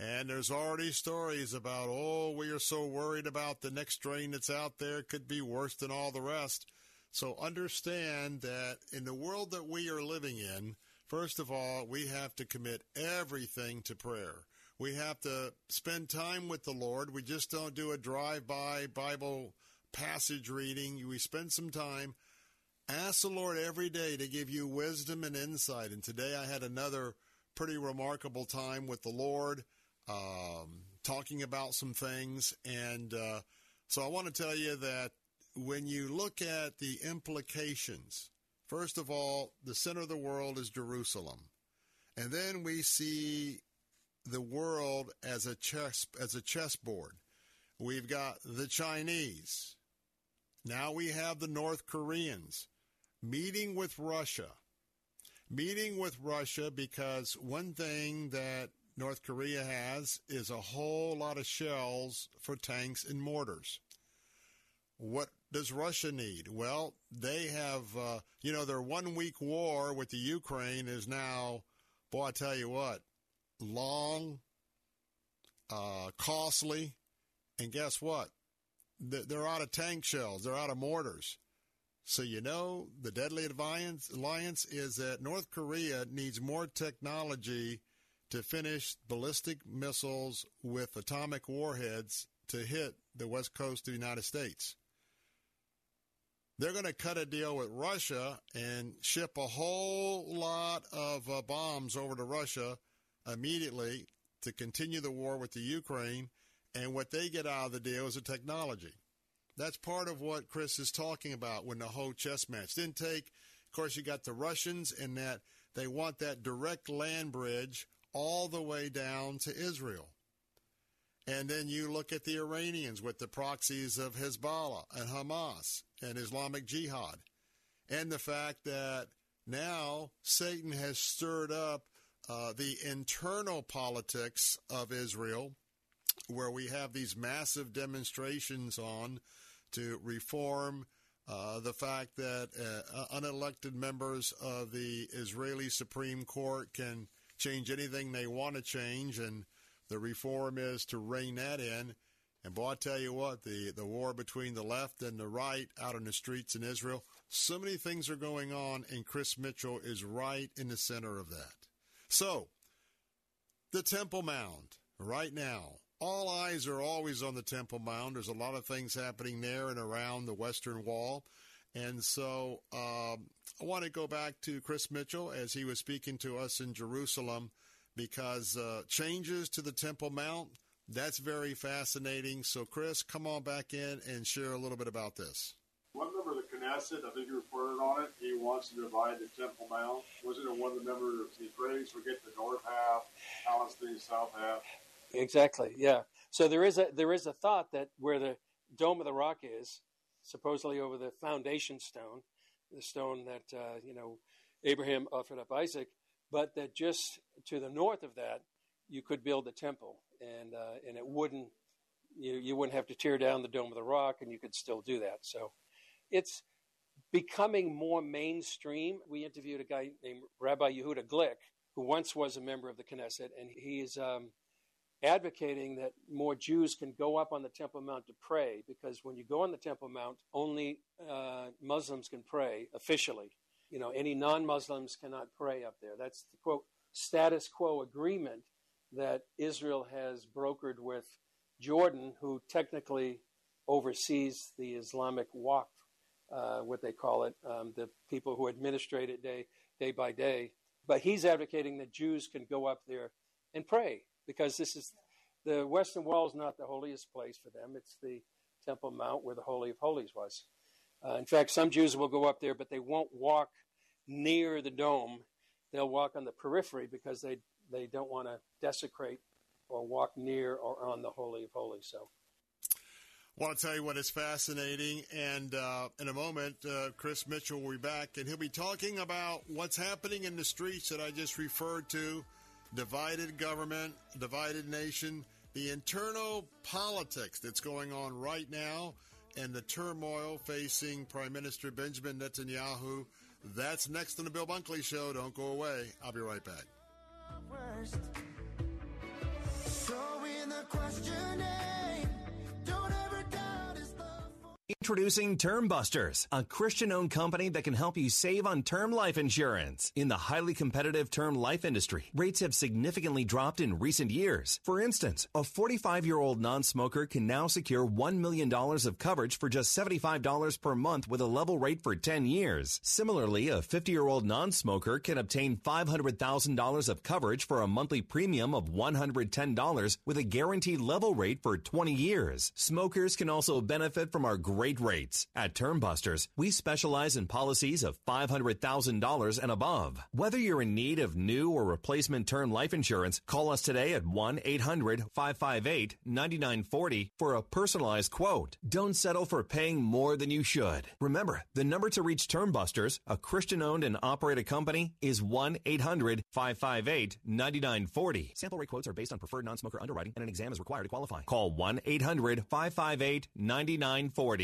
Speaker 1: And there's already stories about, oh, we are so worried about the next strain that's out there. It could be worse than all the rest. So understand that in the world that we are living in, first of all, we have to commit everything to prayer. We have to spend time with the Lord. We just don't do a drive by Bible passage reading. We spend some time. Ask the Lord every day to give you wisdom and insight. And today I had another pretty remarkable time with the Lord, um, talking about some things. And uh, so I want to tell you that when you look at the implications, first of all, the center of the world is Jerusalem. And then we see the world as a chess as a chessboard. We've got the Chinese. Now we have the North Koreans meeting with Russia. Meeting with Russia because one thing that North Korea has is a whole lot of shells for tanks and mortars. What does Russia need? Well, they have, uh, you know, their one week war with the Ukraine is now, boy, I tell you what, long, uh, costly, and guess what? they're out of tank shells, they're out of mortars. So you know the deadly alliance, alliance is that North Korea needs more technology to finish ballistic missiles with atomic warheads to hit the west coast of the United States. They're going to cut a deal with Russia and ship a whole lot of uh, bombs over to Russia immediately to continue the war with the Ukraine. And what they get out of the deal is the technology. That's part of what Chris is talking about when the whole chess match didn't take. Of course, you got the Russians in that they want that direct land bridge all the way down to Israel. And then you look at the Iranians with the proxies of Hezbollah and Hamas and Islamic Jihad. And the fact that now Satan has stirred up uh, the internal politics of Israel, where we have these massive demonstrations on to reform uh, the fact that uh, unelected members of the Israeli Supreme Court can change anything they want to change, and the reform is to rein that in. And boy, I tell you what, the, the war between the left and the right out in the streets in Israel, so many things are going on, and Chris Mitchell is right in the center of that. So, the Temple Mount, right now, all eyes are always on the Temple Mount. There's a lot of things happening there and around the Western Wall. And so um, I want to go back to Chris Mitchell as he was speaking to us in Jerusalem because uh, changes to the Temple Mount, that's very fascinating. So, Chris, come on back in and share a little bit about this.
Speaker 20: One member of the Knesset, I think you reported on it, he wants to divide the Temple Mount. Wasn't it one of the members of the Israelis would get the north half, Palestine south half?
Speaker 7: Exactly. Yeah. So there is a there is a thought that where the dome of the rock is, supposedly over the foundation stone, the stone that uh, you know Abraham offered up Isaac, but that just to the north of that you could build a temple, and uh, and it wouldn't you you wouldn't have to tear down the dome of the rock, and you could still do that. So it's becoming more mainstream. We interviewed a guy named Rabbi Yehuda Glick, who once was a member of the Knesset, and he is um, advocating that more Jews can go up on the Temple Mount to pray because when you go on the Temple Mount, only uh, Muslims can pray officially. You know, any non Muslims cannot pray up there. That's the quote status quo agreement that Israel has brokered with Jordan, who technically oversees the Islamic Waqf, uh, what they call it, um, the people who administrate it day, day by day. But he's advocating that Jews can go up there and pray because this is the Western Wall is not the holiest place for them. It's the Temple Mount where the Holy of Holies was. Uh, in fact, some Jews will go up there, but they won't walk near the dome. They'll walk on the periphery because they, they don't want to desecrate or walk near or on the Holy of Holies. So.
Speaker 1: Well, I'll tell you what is fascinating. And uh, in a moment, uh, Chris Mitchell will be back, and he'll be talking about what's happening in the streets that I just referred to divided government, divided nation, the internal politics that's going on right now, and the turmoil facing Prime Minister Benjamin Netanyahu. That's next on the Bill Bunkley Show. Don't go away. I'll be right back.
Speaker 21: Introducing Term Busters, a Christian owned company that can help you save on term life insurance. In the highly competitive term life industry, rates have significantly dropped in recent years. For instance, a 45 year old non smoker can now secure $1 million of coverage for just $75 per month with a level rate for 10 years. Similarly, a 50 year old non smoker can obtain $500,000 of coverage for a monthly premium of $110 with a guaranteed level rate for 20 years. Smokers can also benefit from our great rates. At Termbusters, we specialize in policies of $500,000 and above. Whether you're in need of new or replacement term life insurance, call us today at 1-800-558-9940 for a personalized quote. Don't settle for paying more than you should. Remember, the number to reach Termbusters, a Christian-owned and operated company, is 1-800-558-9940. Sample rate quotes are based on preferred non-smoker underwriting and an exam is required to qualify. Call 1-800-558-9940.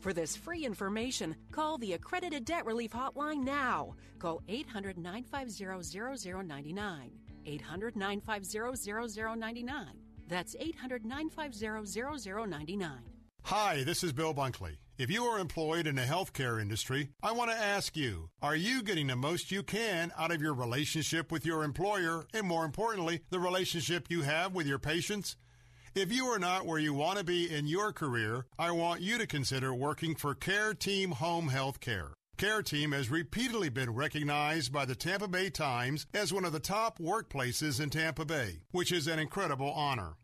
Speaker 22: For this free information, call the Accredited Debt Relief Hotline now. Call 800 950 0099. 800 950 0099. That's 800 950 0099.
Speaker 1: Hi, this is Bill Bunkley. If you are employed in the healthcare industry, I want to ask you, are you getting the most you can out of your relationship with your employer and more importantly, the relationship you have with your patients? If you are not where you want to be in your career, I want you to consider working for Care Team Home Health Care. Care Team has repeatedly been recognized by the Tampa Bay Times as one of the top workplaces in Tampa Bay, which is an incredible honor.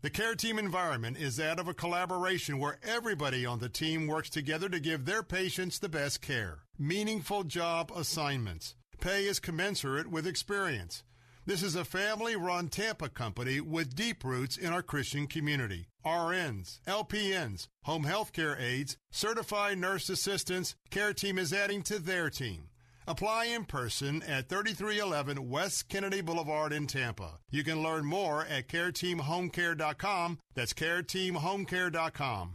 Speaker 1: The care team environment is that of a collaboration where everybody on the team works together to give their patients the best care. Meaningful job assignments. Pay is commensurate with experience. This is a family run Tampa company with deep roots in our Christian community. RNs, LPNs, home health care aides, certified nurse assistants, care team is adding to their team. Apply in person at 3311 West Kennedy Boulevard in Tampa. You can learn more at careteamhomecare.com. That's careteamhomecare.com.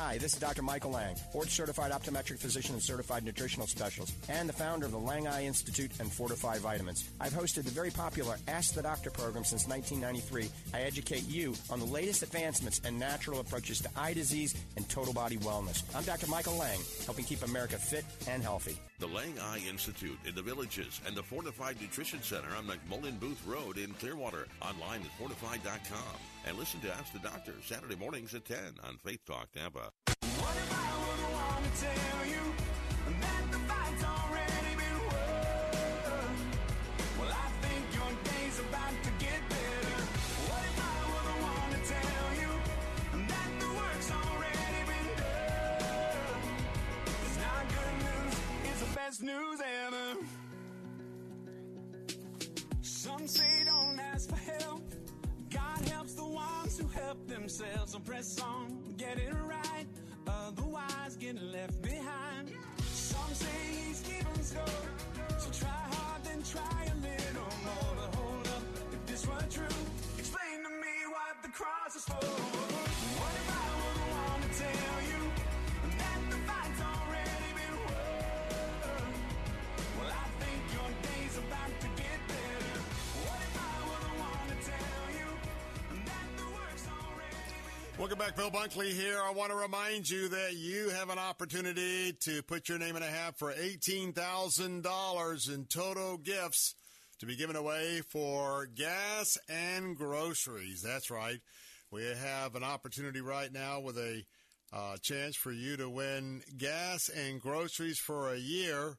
Speaker 23: Hi, this is Dr. Michael Lang, board certified optometric physician and certified nutritional specialist, and the founder of the Lang Eye Institute and FortifEYE Vitamins. I've hosted the very popular Ask the Doctor program since 1993. I educate you on the latest advancements and natural approaches to eye disease and total body wellness. I'm Dr. Michael Lang, helping keep America fit and healthy.
Speaker 24: The Lang Eye Institute in the Villages and the Fortified Nutrition Center on McMullen Booth Road in Clearwater. Online at fortified.com. And listen to Ask the Doctor Saturday mornings at 10 on Faith Talk Tampa.
Speaker 19: best news ever. Some say don't ask for help. Help themselves. and press on, get it right. Otherwise, get left behind. Some say he's keeping score. So try hard, then try a little more. But hold up, if this were true, explain to me what the cross is for. What if I the one to tell you
Speaker 1: Welcome back, Bill Bunkley here. I want to remind you that you have an opportunity to put your name in a hat for $18,000 in total gifts to be given away for gas and groceries. That's right. We have an opportunity right now with a uh, chance for you to win gas and groceries for a year.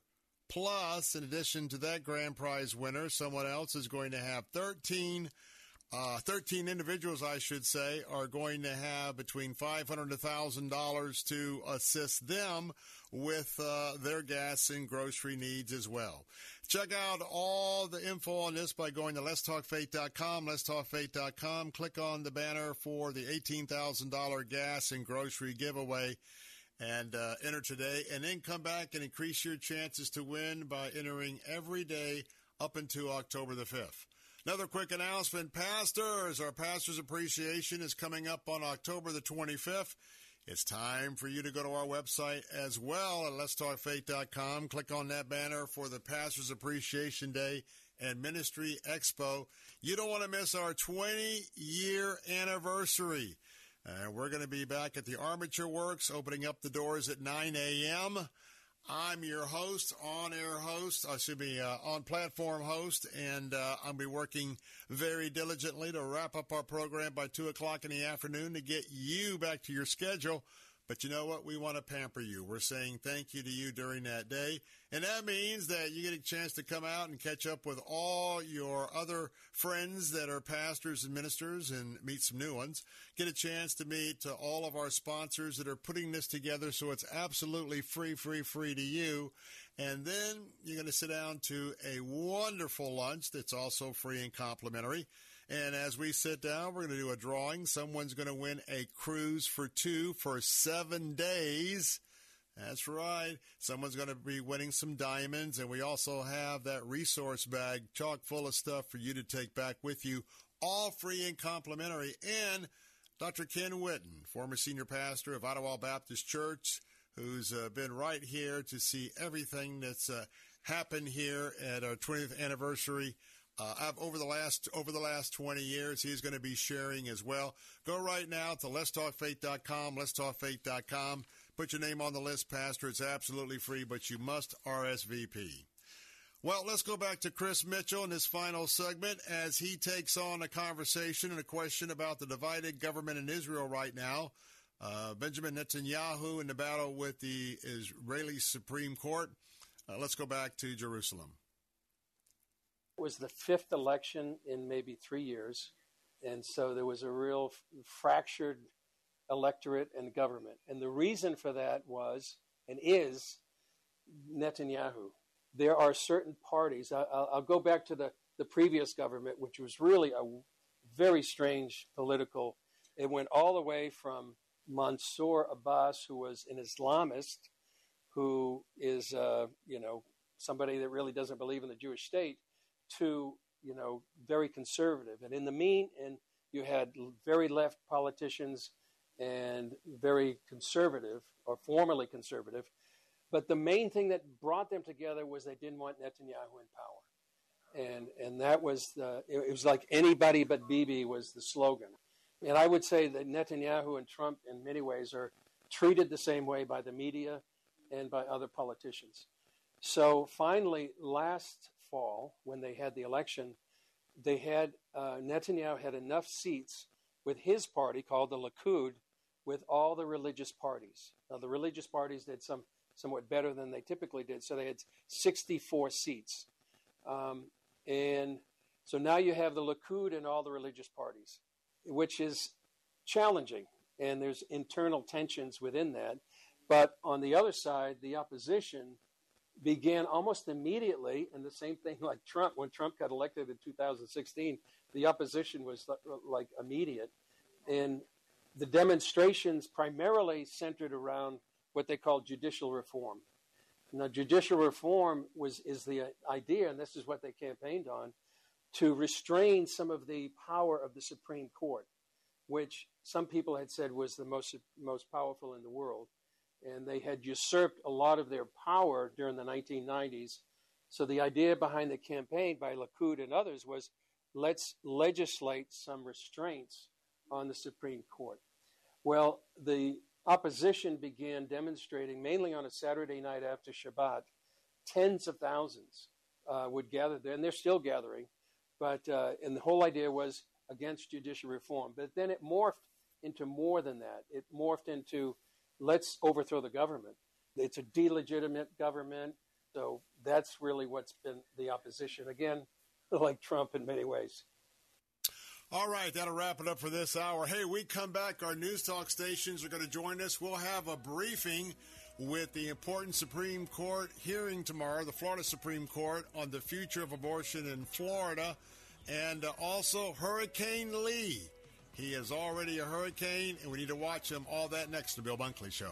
Speaker 1: Plus, in addition to that grand prize winner, someone else is going to have 13 uh, 13 individuals, I should say, are going to have between $500 and $1,000 to assist them with uh, their gas and grocery needs as well. Check out all the info on this by going to letstalkfaith.com, letstalkfaith.com. Click on the banner for the $18,000 gas and grocery giveaway and uh, enter today. And then come back and increase your chances to win by entering every day up until October the 5th. Another quick announcement. Pastors, our Pastors Appreciation is coming up on October the 25th. It's time for you to go to our website as well at letstalkfaith.com. Click on that banner for the Pastor's Appreciation Day and Ministry Expo. You don't want to miss our 20 year anniversary. Uh, we're going to be back at the Armature Works, opening up the doors at 9 a.m. I'm your host, on air host, I should be uh, on platform host, and uh, I'll be working very diligently to wrap up our program by 2 o'clock in the afternoon to get you back to your schedule. But you know what? We want to pamper you. We're saying thank you to you during that day. And that means that you get a chance to come out and catch up with all your other friends that are pastors and ministers and meet some new ones. Get a chance to meet uh, all of our sponsors that are putting this together so it's absolutely free, free, free to you. And then you're going to sit down to a wonderful lunch that's also free and complimentary. And as we sit down, we're going to do a drawing. Someone's going to win a cruise for two for seven days. That's right. Someone's going to be winning some diamonds. And we also have that resource bag chock full of stuff for you to take back with you, all free and complimentary. And Dr. Ken Whitten, former senior pastor of Idlewild Baptist Church, who's uh, been right here to see everything that's uh, happened here at our 20th anniversary uh, over the last over the last 20 years. He's going to be sharing as well. Go right now to letstalkfaith.com, letstalkfaith.com. Put your name on the list, Pastor. It's absolutely free, but you must RSVP. Well, let's go back to Chris Mitchell in his final segment as he takes on a conversation and a question about the divided government in Israel right now. Uh, Benjamin Netanyahu in the battle with the Israeli Supreme Court. Uh, let's go back to Jerusalem
Speaker 7: was the fifth election in maybe three years. And so there was a real fractured electorate and government. And the reason for that was and is Netanyahu. There are certain parties. I, will go back to the, the previous government, which was really a very strange political. It went all the way from Mansour Abbas, who was an Islamist, who is, uh, you know, somebody that really doesn't believe in the Jewish state, to you know very conservative, and in the mean, and you had very left politicians and very conservative or formerly conservative. But the main thing that brought them together was they didn't want Netanyahu in power, and and that was the it was like anybody but Bibi was the slogan. And I would say that Netanyahu and Trump, in many ways, are treated the same way by the media and by other politicians. So finally, last fall, when they had the election, they had uh, Netanyahu had enough seats with his party called the Likud, with all the religious parties. Now, the religious parties did some somewhat better than they typically did, so they had 64 seats. Um, and so now you have the Likud and all the religious parties, which is challenging, and there's internal tensions within that. But on the other side, the opposition began almost immediately, and the same thing like Trump, when Trump got elected in 2016, the opposition was uh, like immediate. And the demonstrations primarily centered around what they called judicial reform. Now, judicial reform was is the uh, idea, and this is what they campaigned on, to restrain some of the power of the Supreme Court, which some people had said was the most most powerful in the world and they had usurped a lot of their power during the 1990s. So the idea behind the campaign by Likud and others was let's legislate some restraints on the Supreme Court. Well, the opposition began demonstrating mainly on a Saturday night after Shabbat. Tens of thousands uh, would gather there, and they're still gathering. But uh, and the whole idea was against judicial reform. But then it morphed into more than that. It morphed into let's overthrow the government. It's a delegitimate government. So that's really what's been the opposition. Again, like Trump in many ways.
Speaker 1: All right, that'll wrap it up for this hour. Hey, we come back. Our news talk stations are going to join us. We'll have a briefing with the important Supreme Court hearing tomorrow, the Florida Supreme Court, on the future of abortion in Florida, and uh, also Hurricane Lee. He is already a hurricane, and we need to watch him. All that next to Bill Bunkley Show.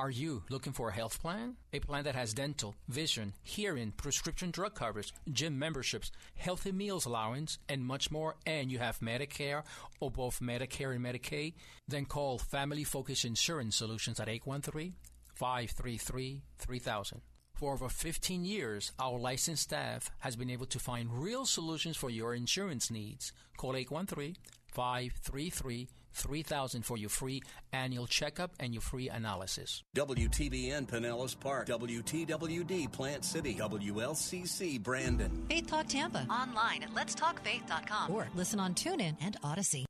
Speaker 25: Are you looking for a health plan? A plan that has dental, vision, hearing, prescription drug coverage, gym memberships, healthy meals allowance, and much more, and you have Medicare or both Medicare and Medicaid? Then call Family Focus Insurance Solutions at 813 533 3000. For over 15 years, our licensed staff has been able to find real solutions for your insurance needs. Call 813 533 3000 for your free annual checkup and your free analysis.
Speaker 11: WTBN Pinellas Park, WTWD Plant City, WLCC Brandon.
Speaker 12: Faith Talk Tampa. Online at letstalkfaith.com or listen on TuneIn and Audacy.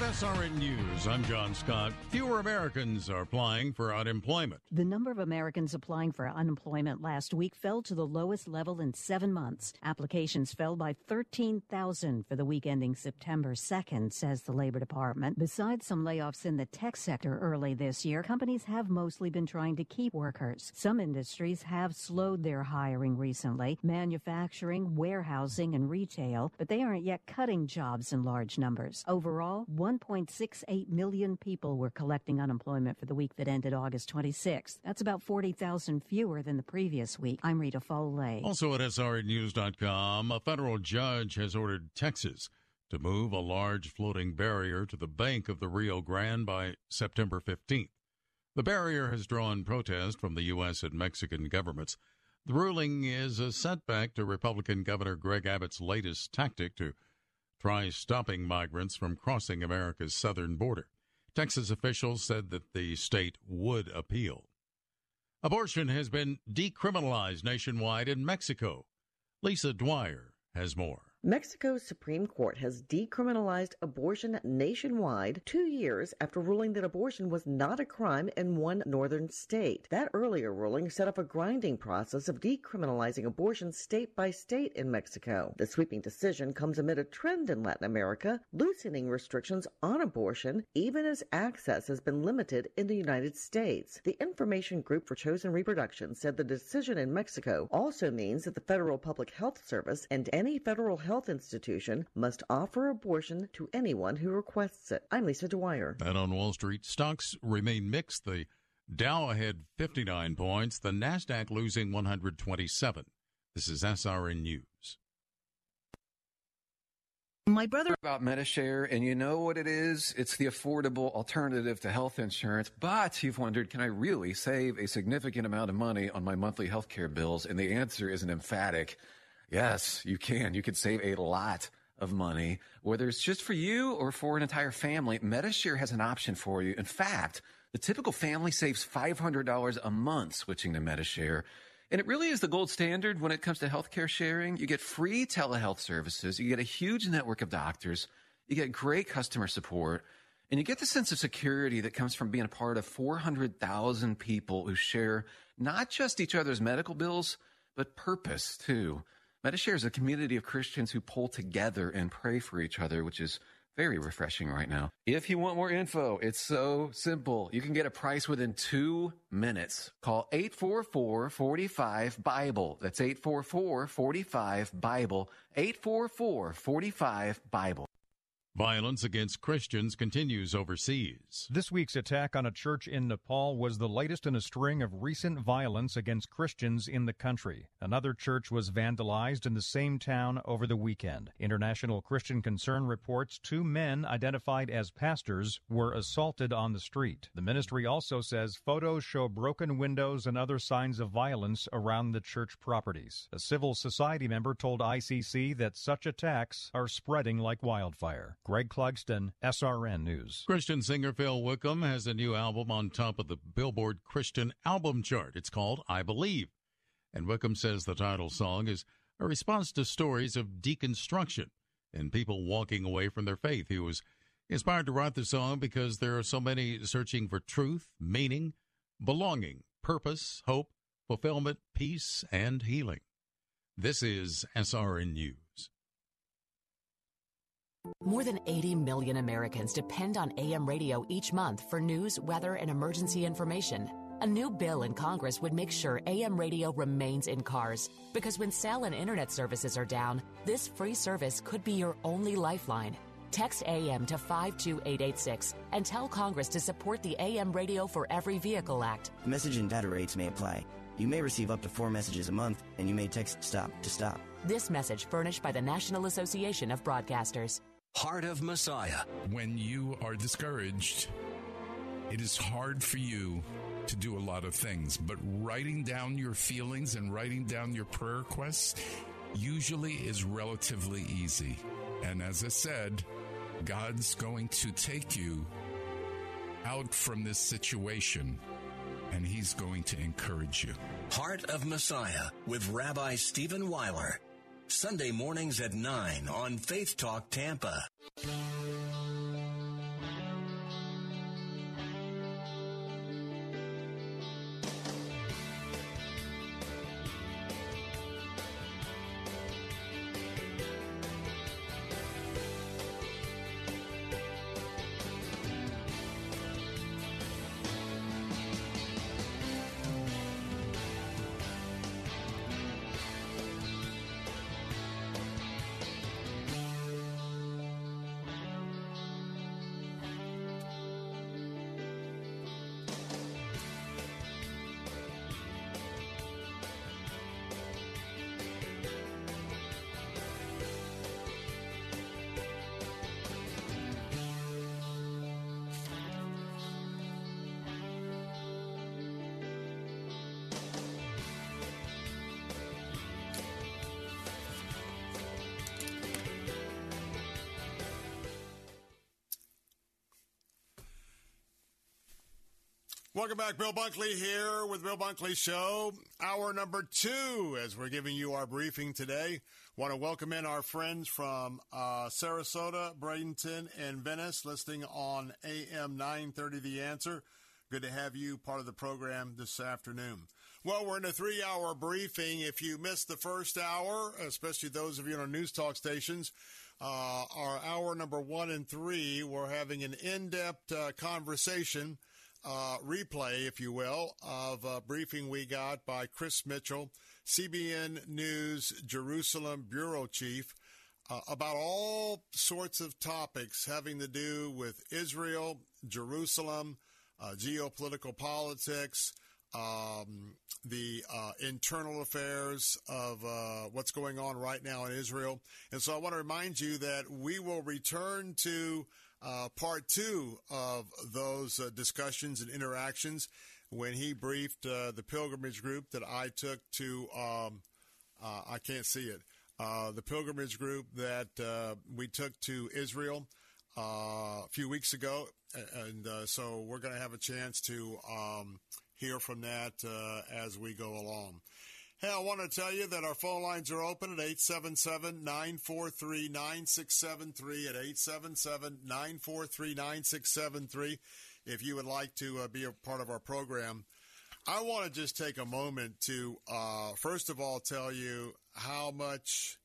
Speaker 13: With SRN News, I'm John Scott. Fewer Americans are applying for unemployment.
Speaker 26: The number of Americans applying for unemployment last week fell to the lowest level in seven months. Applications fell by 13,000 for the week ending September 2nd, says the Labor Department. Besides some layoffs in the tech sector early this year, companies have mostly been trying to keep workers. Some industries have slowed their hiring recently, manufacturing, warehousing, and retail, but they aren't yet cutting jobs in large numbers. Overall, 1.68 million people were collecting unemployment for the week that ended August 26th. That's about 40,000 fewer than the previous week. I'm Rita Foley.
Speaker 13: Also at SRNews.com, a federal judge has ordered Texas to move a large floating barrier to the bank of the Rio Grande by September 15th. The barrier has drawn protest from the U.S. and Mexican governments. The ruling is a setback to Republican Governor Greg Abbott's latest tactic to try stopping migrants from crossing America's southern border. Texas officials said that the state would appeal. Abortion has been decriminalized nationwide in Mexico. Lisa Dwyer has more.
Speaker 27: Mexico's Supreme Court has decriminalized abortion nationwide two years after ruling that abortion was not a crime in one northern state. That earlier ruling set up a grinding process of decriminalizing abortion state by state in Mexico. The sweeping decision comes amid a trend in Latin America loosening restrictions on abortion, even as access has been limited in the United States. The Information Group for Chosen Reproduction said the decision in Mexico also means that the Federal Public Health Service and any federal health institution must offer abortion to anyone who requests it. I'm Lisa Dwyer.
Speaker 13: And on Wall Street, stocks remain mixed. The Dow ahead 59 points, the Nasdaq losing 127. This is SRN News.
Speaker 28: My brother about Medi-Share, and you know what it is? It's the affordable alternative to health insurance. But you've wondered, can I really save a significant amount of money on my monthly health care bills? And the answer is an emphatic Yes, you can. You can save a lot of money, whether it's just for you or for an entire family. Medi-Share has an option for you. In fact, the typical family saves $500 a month switching to Medi-Share. And it really is the gold standard when it comes to healthcare sharing. You get free telehealth services. You get a huge network of doctors. You get great customer support. And you get the sense of security that comes from being a part of 400,000 people who share not just each other's medical bills, but purpose too. Medi-Share is a community of Christians who pull together and pray for each other, which is very refreshing right now. If you want more info, it's so simple. You can get a price within two minutes. Call 844-45-BIBLE. That's 844-45-BIBLE. 844-45-BIBLE.
Speaker 13: Violence against Christians continues overseas.
Speaker 29: This week's attack on a church in Nepal was the latest in a string of recent violence against Christians in the country. Another church was vandalized in the same town over the weekend. International Christian Concern reports two men identified as pastors were assaulted on the street. The ministry also says photos show broken windows and other signs of violence around the church properties. A civil society member told ICC that such attacks are spreading like wildfire. Greg Clugston, SRN News.
Speaker 13: Christian singer Phil Wickham has a new album on top of the Billboard Christian Album Chart. It's called I Believe. And Wickham says the title song is a response to stories of deconstruction and people walking away from their faith. He was Inspired to write the song because there are so many searching for truth, meaning, belonging, purpose, hope, fulfillment, peace, and healing. This is SRN News.
Speaker 30: More than 80 million Americans depend on AM radio each month for news, weather, and emergency information. A new bill in Congress would make sure AM radio remains in cars because when cell and internet services are down, this free service could be your only lifeline. Text AM to 52886 and tell Congress to support the AM Radio for Every Vehicle Act.
Speaker 31: Message and data rates may apply. You may receive up to four messages a month, and you may text STOP to stop.
Speaker 30: This message furnished by the National Association of Broadcasters.
Speaker 11: Heart of Messiah.
Speaker 32: When you are discouraged, it is hard for you to do a lot of things, but writing down your feelings and writing down your prayer requests usually is relatively easy. And as I said, God's going to take you out from this situation and he's going to encourage you.
Speaker 11: Heart of Messiah with Rabbi Stephen Weiler. Sunday mornings at 9 on Faith Talk Tampa.
Speaker 1: Welcome back. Bill Bunkley here with Bill Bunkley Show. Hour number two as we're giving you our briefing today. Want to welcome in our friends from uh, Sarasota, Bradenton, and Venice listening on AM 930 The Answer. Good to have you part of the program this afternoon. Well, we're in a three hour briefing. If you missed the first hour, especially those of you on our news talk stations, uh, our hour number one and three, we're having an in depth uh, conversation uh, replay, if you will, of a briefing we got by Chris Mitchell, CBN News Jerusalem Bureau Chief, uh, about all sorts of topics having to do with Israel, Jerusalem, uh, geopolitical politics, um, the uh, internal affairs of uh, what's going on right now in Israel. And so I want to remind you that we will return to uh, part two of those uh, discussions and interactions when he briefed uh, the pilgrimage group that I took to, um, uh, I can't see it, uh, the pilgrimage group that uh, we took to Israel a few weeks ago. And so we're going to have a chance to um, hear from that as we go along. Hey, I want to tell you that our phone lines are open at 877 943 9673. At 877 943 9673. If you would like to uh, be a part of our program, I want to just take a moment to, uh, first of all, tell you how much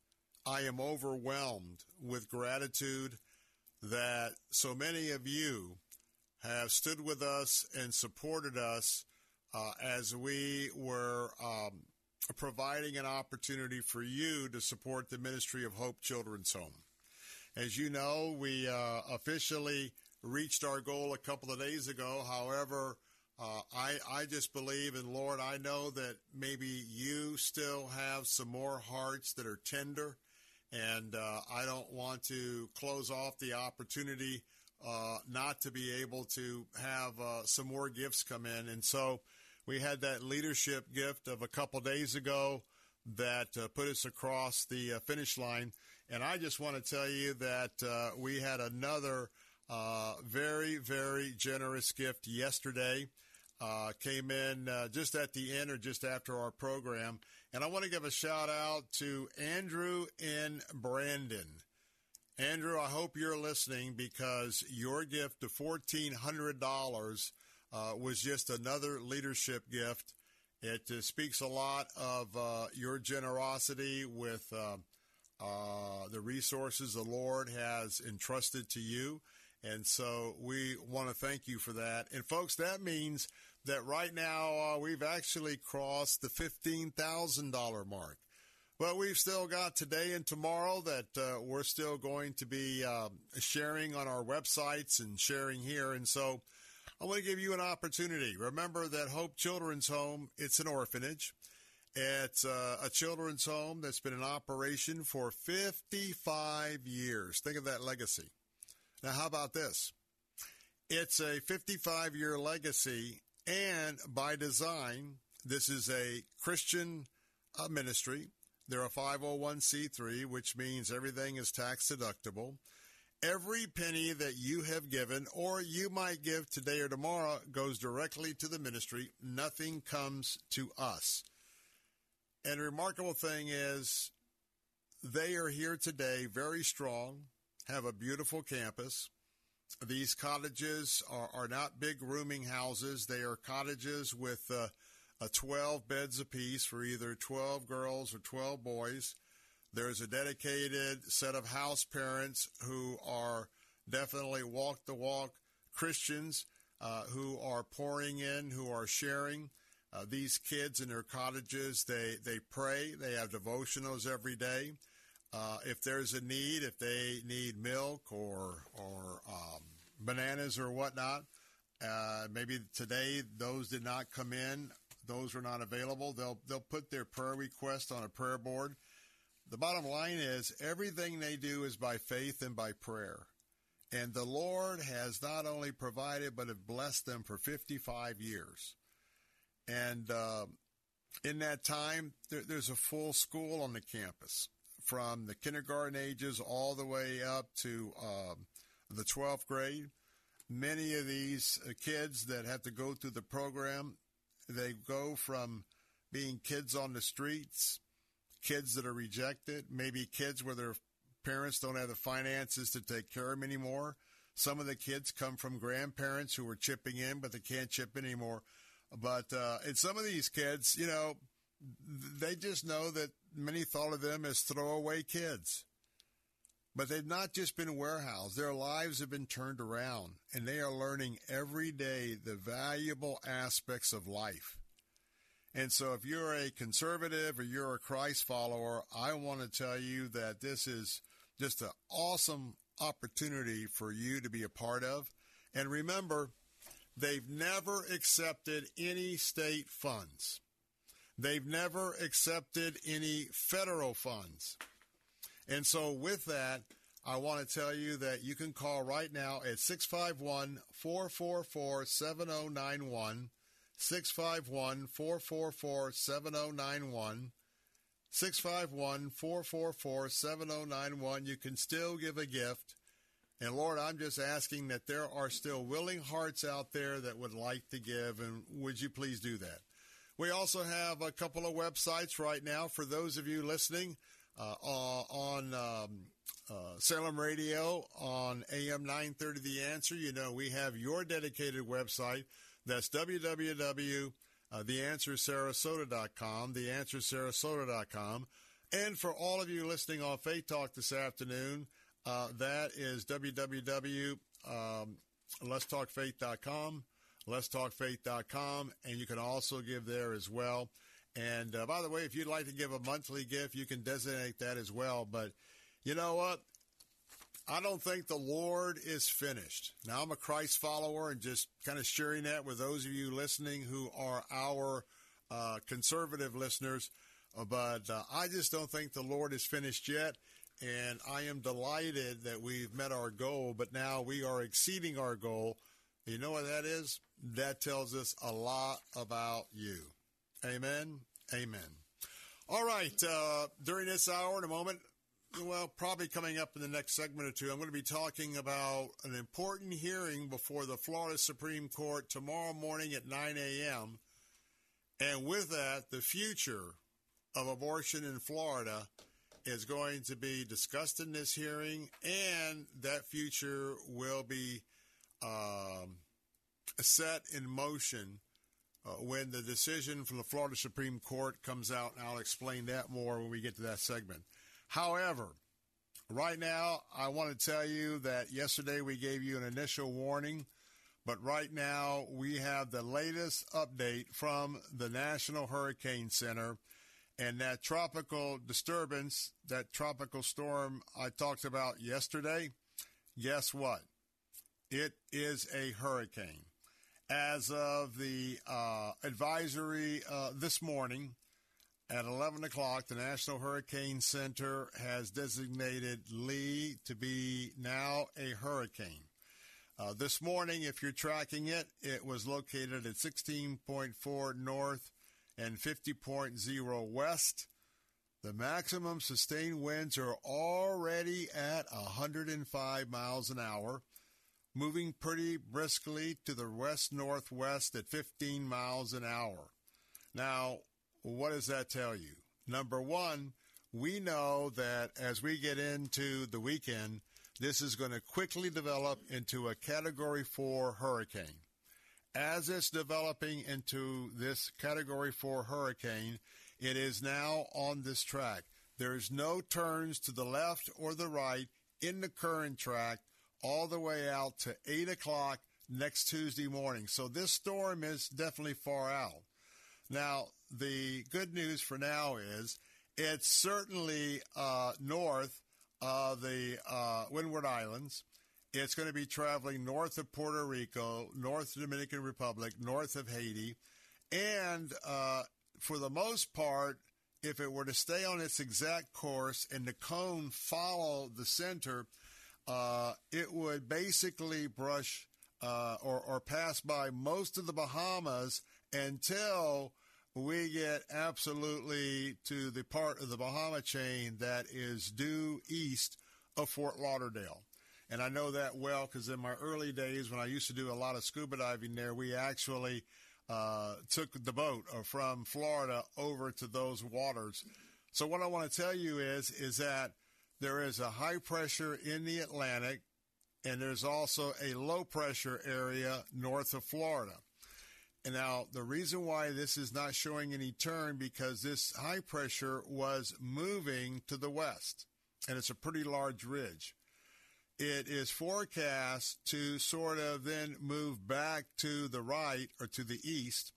Speaker 1: I am overwhelmed with gratitude that so many of you have stood with us and supported us uh, as we were. Um, providing an opportunity for you to support the Ministry of Hope Children's Home. As you know, we uh, officially reached our goal a couple of days ago. However, uh, I, I just believe, and Lord, I know that maybe you still have some more hearts that are tender, and uh, I don't want to close off the opportunity uh, not to be able to have uh, some more gifts come in. And so, we had that leadership gift of a couple days ago that uh, put us across the uh, finish line. And I just want to tell you that uh, we had another uh, very, very generous gift yesterday. Uh, came in uh, just at the end or just after our program. And I want to give a shout out to Andrew and Brandon. Andrew, I hope you're listening because your gift of $1,400 uh, was just another leadership gift. It uh, speaks a lot of uh, your generosity with uh, uh, the resources the Lord has entrusted to you. And so we want to thank you for that. And folks, that means that right now uh, we've actually crossed the $15,000 mark. But we've still got today and tomorrow that uh, we're still going to be uh, sharing on our websites and sharing here. And so I want to give you an opportunity. Remember that Hope Children's Home, it's an orphanage. It's uh, a children's home that's been in operation for 55 years. Think of that legacy. Now, how about this? It's a 55 year legacy, and by design, this is a Christian uh, ministry. They're a 501c3, which means everything is tax deductible. Every penny that you have given, or you might give today or tomorrow, goes directly to the ministry. Nothing comes to us. And the remarkable thing is, they are here today very strong, have a beautiful campus. These cottages are, are not big rooming houses, they are cottages with uh, a 12 beds apiece for either 12 girls or 12 boys. There's a dedicated set of house parents who are definitely walk the walk Christians uh, who are pouring in, who are sharing. Uh, these kids in their cottages, they, they pray, they have devotionals every day. Uh, if there's a need, if they need milk or, or um, bananas or whatnot, uh, maybe today those did not come in those were not available, they'll they'll put their prayer request on a prayer board. The bottom line is everything they do is by faith and by prayer. And the Lord has not only provided, but have blessed them for 55 years. And uh, in that time, there, there's a full school on the campus from the kindergarten ages all the way up to uh, the 12th grade. Many of these uh, kids that have to go through the program they go from being kids on the streets, kids that are rejected, maybe kids where their parents don't have the finances to take care of them anymore. Some of the kids come from grandparents who are chipping in, but they can't chip in anymore. But uh, and some of these kids, you know, they just know that many thought of them as throwaway kids. But they've not just been warehoused. Their lives have been turned around, and they are learning every day the valuable aspects of life. And so, if you're a conservative or you're a Christ follower, I want to tell you that this is just an awesome opportunity for you to be a part of. And remember, they've never accepted any state funds. They've never accepted any federal funds. And so, with that, I want to tell you that you can call right now at 651 444 7091. 651 444 7091. 651 444 7091. You can still give a gift. And Lord, I'm just asking that there are still willing hearts out there that would like to give. And would you please do that? We also have a couple of websites right now for those of you listening uh, on um, uh, Salem Radio on AM 930 The Answer. You know, we have your dedicated website. That's www.theanswersarasota.com, theanswersarasota.com. And for all of you listening on Faith Talk this afternoon, uh, that is www.letstalkfaith.com, um, letstalkfaith.com, and you can also give there as well. And uh, by the way, if you'd like to give a monthly gift, you can designate that as well. But you know what? I don't think the Lord is finished. Now, I'm a Christ follower and just kind of sharing that with those of you listening who are our uh, conservative listeners. Uh, but uh, I just don't think the Lord is finished yet. And I am delighted that we've met our goal, but now we are exceeding our goal. You know what that is? That tells us a lot about you. Amen. Amen. All right. Uh, during this hour, in a moment, well, probably coming up in the next segment or two, I'm going to be talking about an important hearing before the Florida Supreme Court tomorrow morning at 9 a.m. And with that, the future of abortion in Florida is going to be discussed in this hearing, and that future will be um, set in motion uh, when the decision from the Florida Supreme Court comes out, and I'll explain that more when we get to that segment. However, right now, I want to tell you that yesterday we gave you an initial warning, but right now we have the latest update from the National Hurricane Center. And that tropical disturbance, that tropical storm I talked about yesterday, guess what? It is a hurricane. As of the uh, advisory uh, this morning at 11 o'clock, the National Hurricane Center has designated Lee to be now a hurricane. Uh, this morning, if you're tracking it, it was located at 16.4 north and 50.0 west. The maximum sustained winds are already at 105 miles an hour moving pretty briskly to the west northwest at 15 miles an hour. Now, what does that tell you? Number one, we know that as we get into the weekend, this is going to quickly develop into a category four hurricane. As it's developing into this category four hurricane, it is now on this track. There's no turns to the left or the right in the current track all the way out to 8 o'clock next Tuesday morning. So this storm is definitely far out. Now, the good news for now is it's certainly uh, north of the uh, Windward Islands. It's going to be traveling north of Puerto Rico, north of Dominican Republic, north of Haiti. And uh, for the most part, if it were to stay on its exact course and the cone follow the center, uh, it would basically brush uh, or, or pass by most of the Bahamas until we get absolutely to the part of the Bahama chain that is due east of Fort Lauderdale. And I know that well because in my early days when I used to do a lot of scuba diving there, we actually uh, took the boat uh, from Florida over to those waters. So what I want to tell you is, is that there is a high pressure in the Atlantic, and there's also a low pressure area north of Florida. And now the reason why this is not showing any turn because this high pressure was moving to the west, and it's a pretty large ridge. It is forecast to sort of then move back to the right or to the east.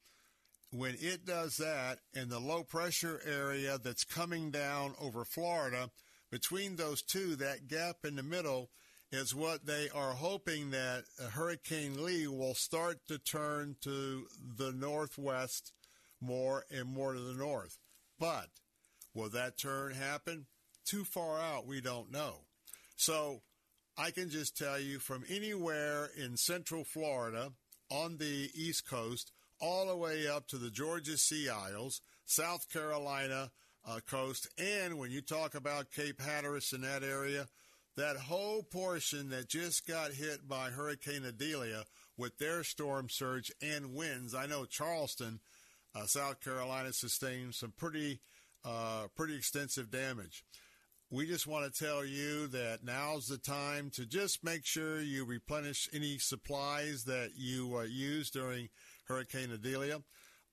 Speaker 1: When it does that, and the low pressure area that's coming down over Florida between those two, that gap in the middle is what they are hoping that Hurricane Lee will start to turn to the northwest more and more to the north. But will that turn happen? Too far out, we don't know. So I can just tell you from anywhere in central Florida on the east coast all the way up to the Georgia Sea Isles, South Carolina, uh, coast. And when you talk about Cape Hatteras in that area, that whole portion that just got hit by Hurricane Idalia with their storm surge and winds, I know Charleston, uh, South Carolina, sustained some pretty, uh, pretty extensive damage. We just want to tell you that now's the time to just make sure you replenish any supplies that you uh, used during Hurricane Idalia.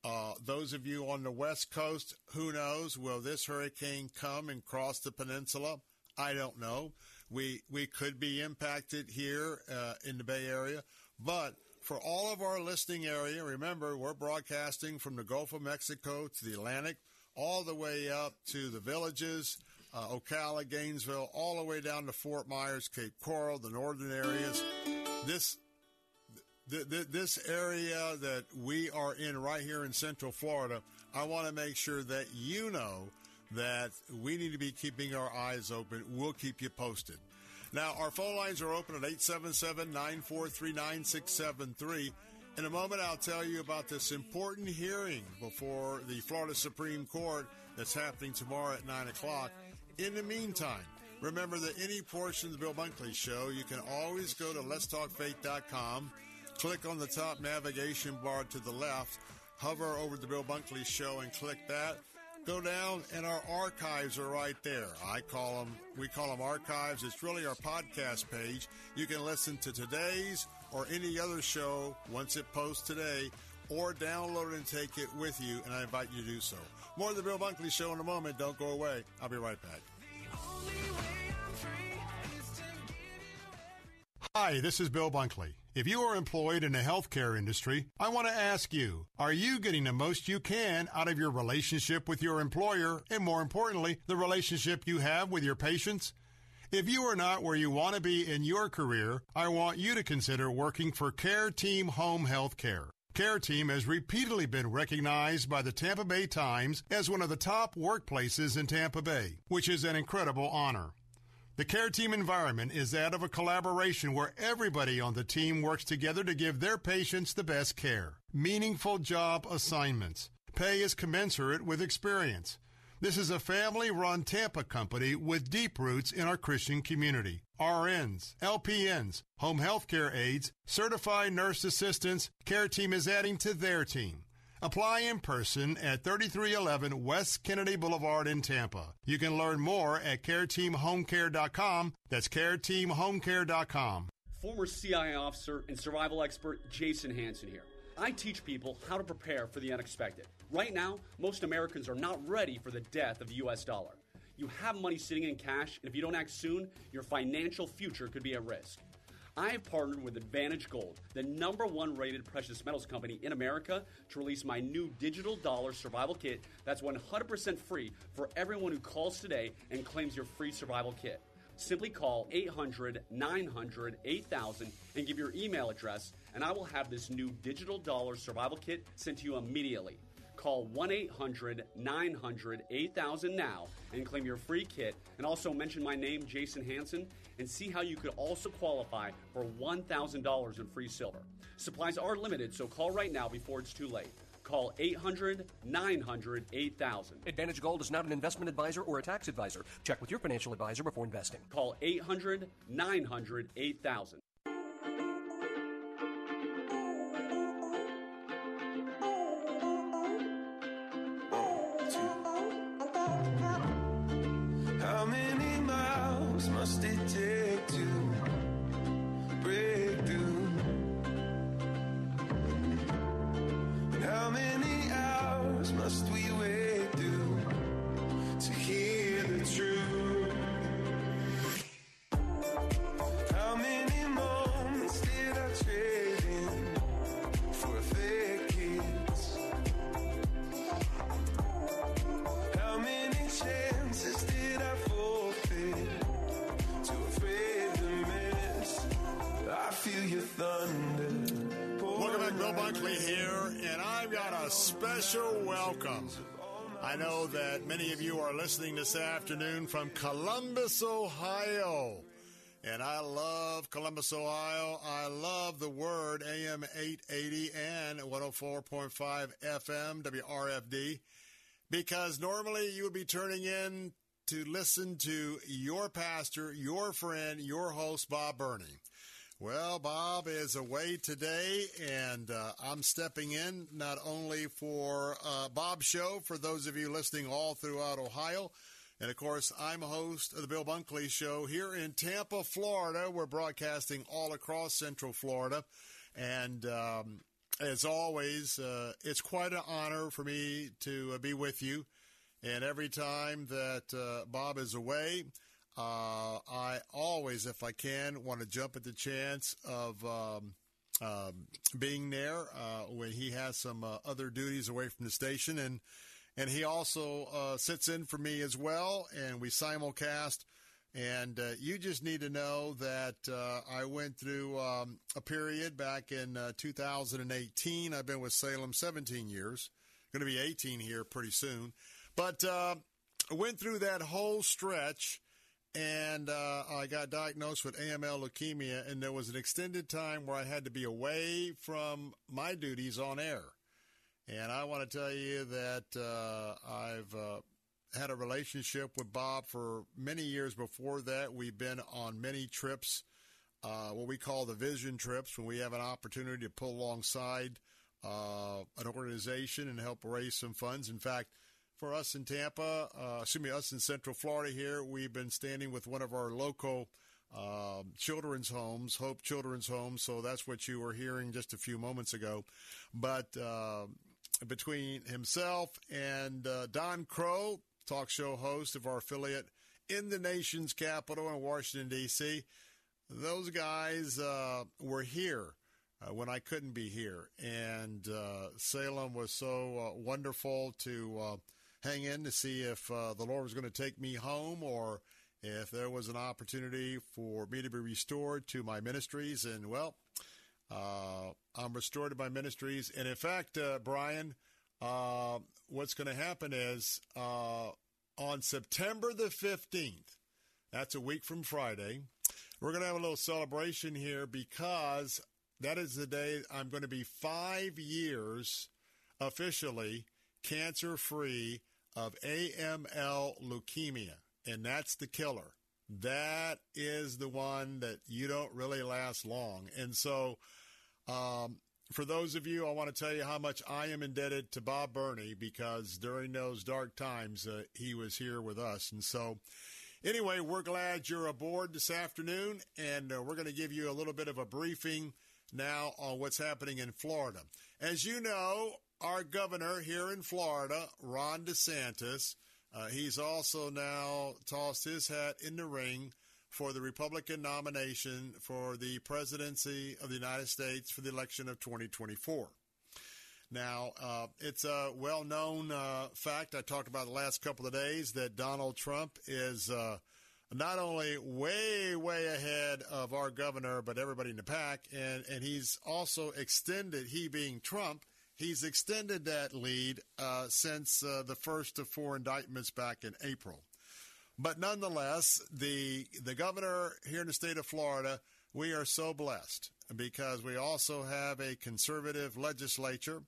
Speaker 1: Uh, those of you on the West Coast, who knows? Will this hurricane come and cross the peninsula? I don't know. We we could be impacted here uh, in the Bay Area, but for all of our listening area, remember we're broadcasting from the Gulf of Mexico to the Atlantic, all the way up to the villages, uh, Ocala, Gainesville, all the way down to Fort Myers, Cape Coral, the northern areas. This this area that we are in right here in Central Florida, I want to make sure that you know that we need to be keeping our eyes open. We'll keep you posted. Now, our phone lines are open at 877 943 9673. In a moment, I'll tell you about this important hearing before the Florida Supreme Court that's happening tomorrow at 9 o'clock. In the meantime, remember that any portion of the Bill Bunkley Show, you can always go to letstalkfaith.com Click on the top navigation bar to the left, hover over the Bill Bunkley Show and click that. Go down and our archives are right there. I call them, we call them archives. It's really our podcast page. You can listen to today's or any other show once it posts today or download and take it with you, and I invite you to do so. More of the Bill Bunkley Show in a moment. Don't go away. I'll be right back. Hi, this is Bill Bunkley. If you are employed in the healthcare industry, I want to ask you, are you getting the most you can out of your relationship with your employer and more importantly, the relationship you have with your patients? If you are not where you want to be in your career, I want you to consider working for Care Team Home Health Care. Care Team has repeatedly been recognized by the Tampa Bay Times as one of the top workplaces in Tampa Bay, which is an incredible honor. The Care Team environment is that of a collaboration where everybody on the team works together to give their patients the best care. Meaningful job assignments. Pay is commensurate with experience. This is a family run Tampa company with deep roots in our Christian community. RNs, LPNs, home health care aides, certified nurse assistants, Care Team is adding to their team. Apply in person at 3311 West Kennedy Boulevard in Tampa. You can learn more at careteamhomecare.com. That's careteamhomecare.com.
Speaker 33: Former CIA officer and survival expert Jason Hanson here. I teach people how to prepare for the unexpected. Right now, most Americans are not ready for the death of the US dollar. You have money sitting in cash, and if you don't act soon, your financial future could be at risk. I have partnered with Advantage Gold, the number one rated precious metals company in America, to release my new digital dollar survival kit that's 100% free for everyone who calls today and claims your free survival kit. Simply call 800 900 8000 and give your email address, and I will have this new digital dollar survival kit sent to you immediately. Call 1 800 900 8000 now and claim your free kit, and also mention my name, Jason Hanson, and see how you could also qualify for $1,000 in free silver. Supplies are limited, so call right now before it's too late. Call 800 900 8000.
Speaker 34: Advantage Gold is not an investment advisor or a tax advisor. Check with your financial advisor before investing.
Speaker 33: Call 800 900 8000.
Speaker 35: A
Speaker 1: special welcome. I know that many of you are listening this afternoon from Columbus, Ohio. And I love Columbus, Ohio. I love the word AM 880 and 104.5 FM WRFD because normally you would be turning in to listen to your pastor, your friend, your host, Bob Burney. Well, Bob is away today, and uh, I'm stepping in not only for uh, Bob's show, for those of you listening all throughout Ohio, and of course, I'm a host of the Bill Bunkley Show here in Tampa, Florida. We're broadcasting all across Central Florida, and um, as always, uh, it's quite an honor for me to uh, be with you. And every time that uh, Bob is away, uh, I always, if I can, want to jump at the chance of um, um, being there uh, when he has some uh, other duties away from the station, and and he also uh, sits in for me as well, and we simulcast. And uh, you just need to know that uh, I went through um, a period back in 2018. I've been with Salem 17 years, going to be 18 here pretty soon, but I went through that whole stretch and uh, I got diagnosed with AML leukemia, and there was an extended time where I had to be away from my duties on air. And I want to tell you that uh, I've uh, had a relationship with Bob for many years before that. We've been on many trips, uh, what we call the vision trips, when we have an opportunity to pull alongside uh, an organization and help raise some funds. In fact, for us in Tampa, uh, excuse me, us in Central Florida here, we've been standing with one of our local uh, children's homes, Hope Children's Home. So that's what you were hearing just a few moments ago. But uh, between himself and uh, Don Crow, talk show host of our affiliate in the nation's capital in Washington, D.C., those guys uh, were here. Uh, when I couldn't be here. And uh, Salem was so uh, wonderful to hang in to see if uh, the Lord was going to take me home or if there was an opportunity for me to be restored to my ministries. And well, uh, I'm restored to my ministries. And in fact, Brian, what's going to happen is on September the 15th, that's a week from Friday, we're going to have a little celebration here because that is the day I'm going to be five years officially cancer free of AML leukemia. And that's the killer. That is the one that you don't really last long. And so, um, for those of you, I want to tell you how much I am indebted to Bob Burney because during those dark times, uh, he was here with us. And so, anyway, we're glad you're aboard this afternoon, and uh, we're going to give you a little bit of a briefing now on what's happening in Florida. As you know, our governor here in Florida, Ron DeSantis, uh, he's also now tossed his hat in the ring for the Republican nomination for the presidency of the United States for the election of 2024. Now, uh, it's a well known uh, fact I talked about the last couple of days that Donald Trump is uh, not only way, way ahead of our governor, but everybody in the pack. And, and he's also extended, he being Trump, he's extended that lead uh, since uh, the first of four indictments back in April. But nonetheless, the, the governor here in the state of Florida, we are so blessed because we also have a conservative legislature.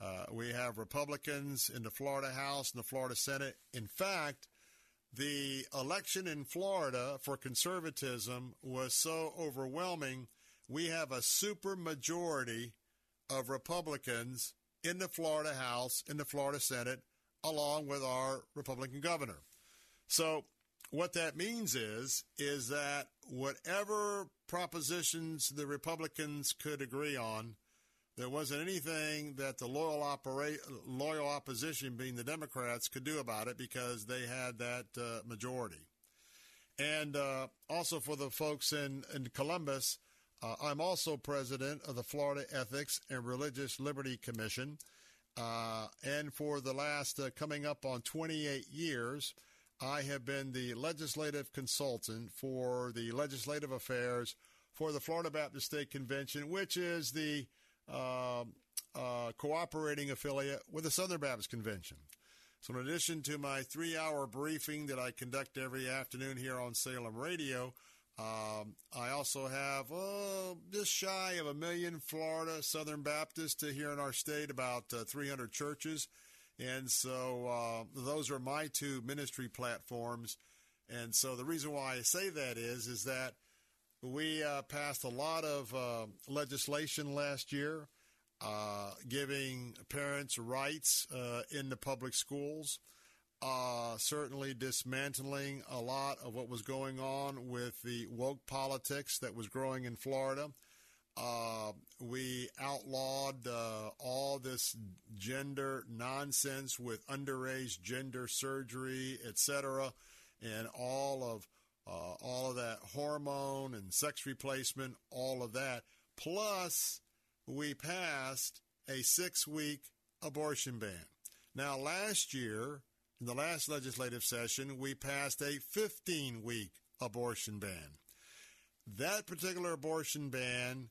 Speaker 1: Uh, we have Republicans in the Florida House and the Florida Senate. In fact, the election in Florida for conservatism was so overwhelming, we have a super majority of Republicans in the Florida House, in the Florida Senate, along with our Republican governor. So what that means is is that whatever propositions the Republicans could agree on, there wasn't anything that the loyal opera- loyal opposition, being the Democrats, could do about it because they had that uh, majority. And uh, also for the folks in, in Columbus, uh, I'm also president of the Florida Ethics and Religious Liberty Commission. Uh, and for the last uh, coming up on 28 years, I have been the legislative consultant for the legislative affairs for the Florida Baptist State Convention, which is the uh, uh, cooperating affiliate with the Southern Baptist Convention. So, in addition to my three hour briefing that I conduct every afternoon here on Salem Radio, um, I also have uh, just shy of a million Florida Southern Baptists here in our state, about uh, 300 churches. And so uh, those are my two ministry platforms. And so the reason why I say that is, is that we uh, passed a lot of uh, legislation last year uh, giving parents rights uh, in the public schools, uh, certainly dismantling a lot of what was going on with the woke politics that was growing in Florida. Uh, we outlawed all this gender nonsense with underage gender surgery, etc., and all of uh, all of that hormone and sex replacement, all of that. Plus, we passed a six week abortion ban. Now, last year, in the last legislative session, we passed a 15 week abortion ban. That particular abortion ban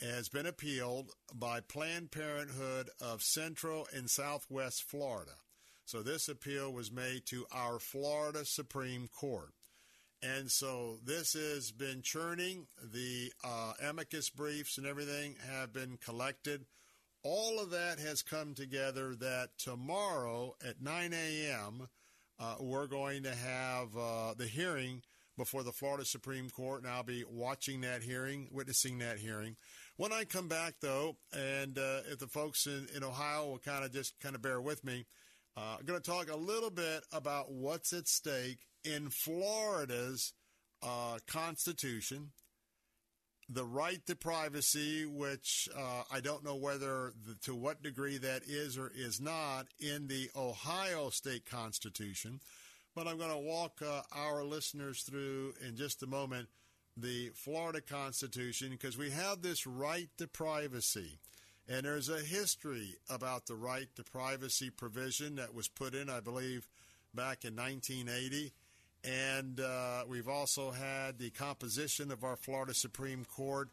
Speaker 1: has been appealed by Planned Parenthood of Central and Southwest Florida. So this appeal was made to our Florida Supreme Court. And so this has been churning. The uh, amicus briefs and everything have been collected. All of that has come together that tomorrow at 9 a.m., uh, we're going to have uh, the hearing before the Florida Supreme Court, and I'll be watching that hearing, witnessing that hearing. When I come back, though, and uh, if the folks in, in Ohio will kind of just kind of bear with me, Uh, I'm going to talk a little bit about what's at stake in Florida's uh, Constitution, the right to privacy, which uh, I don't know whether the, to what degree that is or is not in the Ohio State Constitution, but I'm going to walk uh, our listeners through in just a moment the Florida Constitution because we have this right to privacy. And there's a history about the right to privacy provision that was put in, I believe, back in 1980. And uh, we've also had the composition of our Florida Supreme Court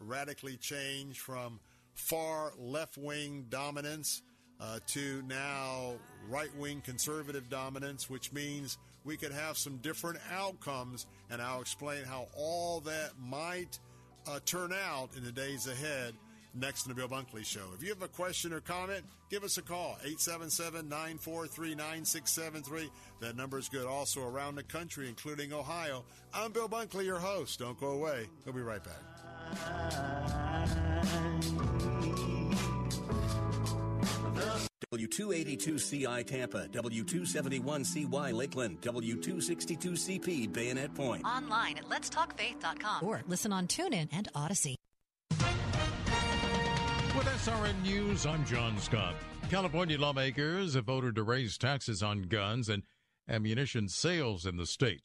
Speaker 1: radically change from far left wing dominance uh, to now right wing conservative dominance, which means we could have some different outcomes. And I'll explain how all that might uh, turn out in the days ahead next in the Bill Bunkley Show. If you have a question or comment, give us a call, 877-943-9673. That number is good also around the country, including Ohio. I'm Bill Bunkley, your host. Don't go away. We'll be right back.
Speaker 11: W282CI Tampa, W271CY Lakeland, W262CP Bayonet Point.
Speaker 12: Online at letstalkfaith.com or listen on TuneIn and
Speaker 13: Audacy. SRN News, I'm John Scott. California lawmakers have voted to raise taxes on guns and ammunition sales in the state.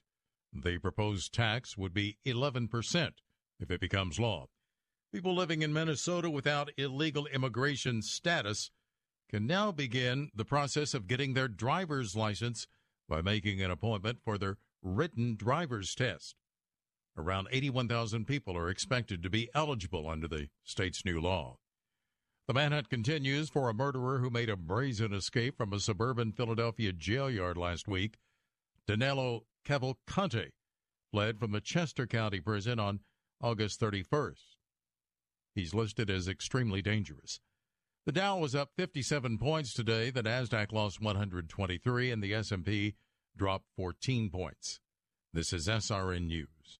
Speaker 13: The proposed tax would be 11% if it becomes law. People living in Minnesota without illegal immigration status can now begin the process of getting their driver's license by making an appointment for their written driver's test. Around 81,000 people are expected to be eligible under the state's new law. The manhunt continues for a murderer who made a brazen escape from a suburban Philadelphia jail yard last week. Danilo Cavalcante fled from the Chester County prison on August 31st. He's listed as extremely dangerous. The Dow was up 57 points today. The Nasdaq lost 123 and the S&P dropped 14 points. This is SRN News.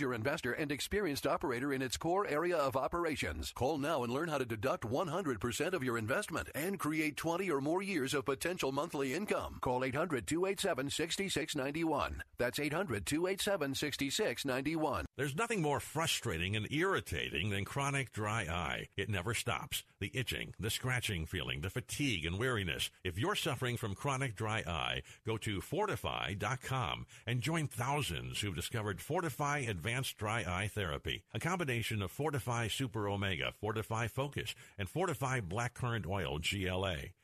Speaker 36: investor and experienced operator in its core area of operations. Call now and learn how to deduct 100% of your investment and create 20 or more years of potential monthly income. Call 800 287 6691. That's 800 287 6691.
Speaker 37: There's nothing more frustrating and irritating than chronic dry eye. It never stops. The itching, the scratching feeling, the fatigue and weariness. If you're suffering from chronic dry eye, go to fortifeye.com and join thousands who've discovered FortifEYE Advanced Dry Eye Therapy, a combination of FortifEYE Super Omega, FortifEYE Focus, and FortifEYE Blackcurrant Oil GLA.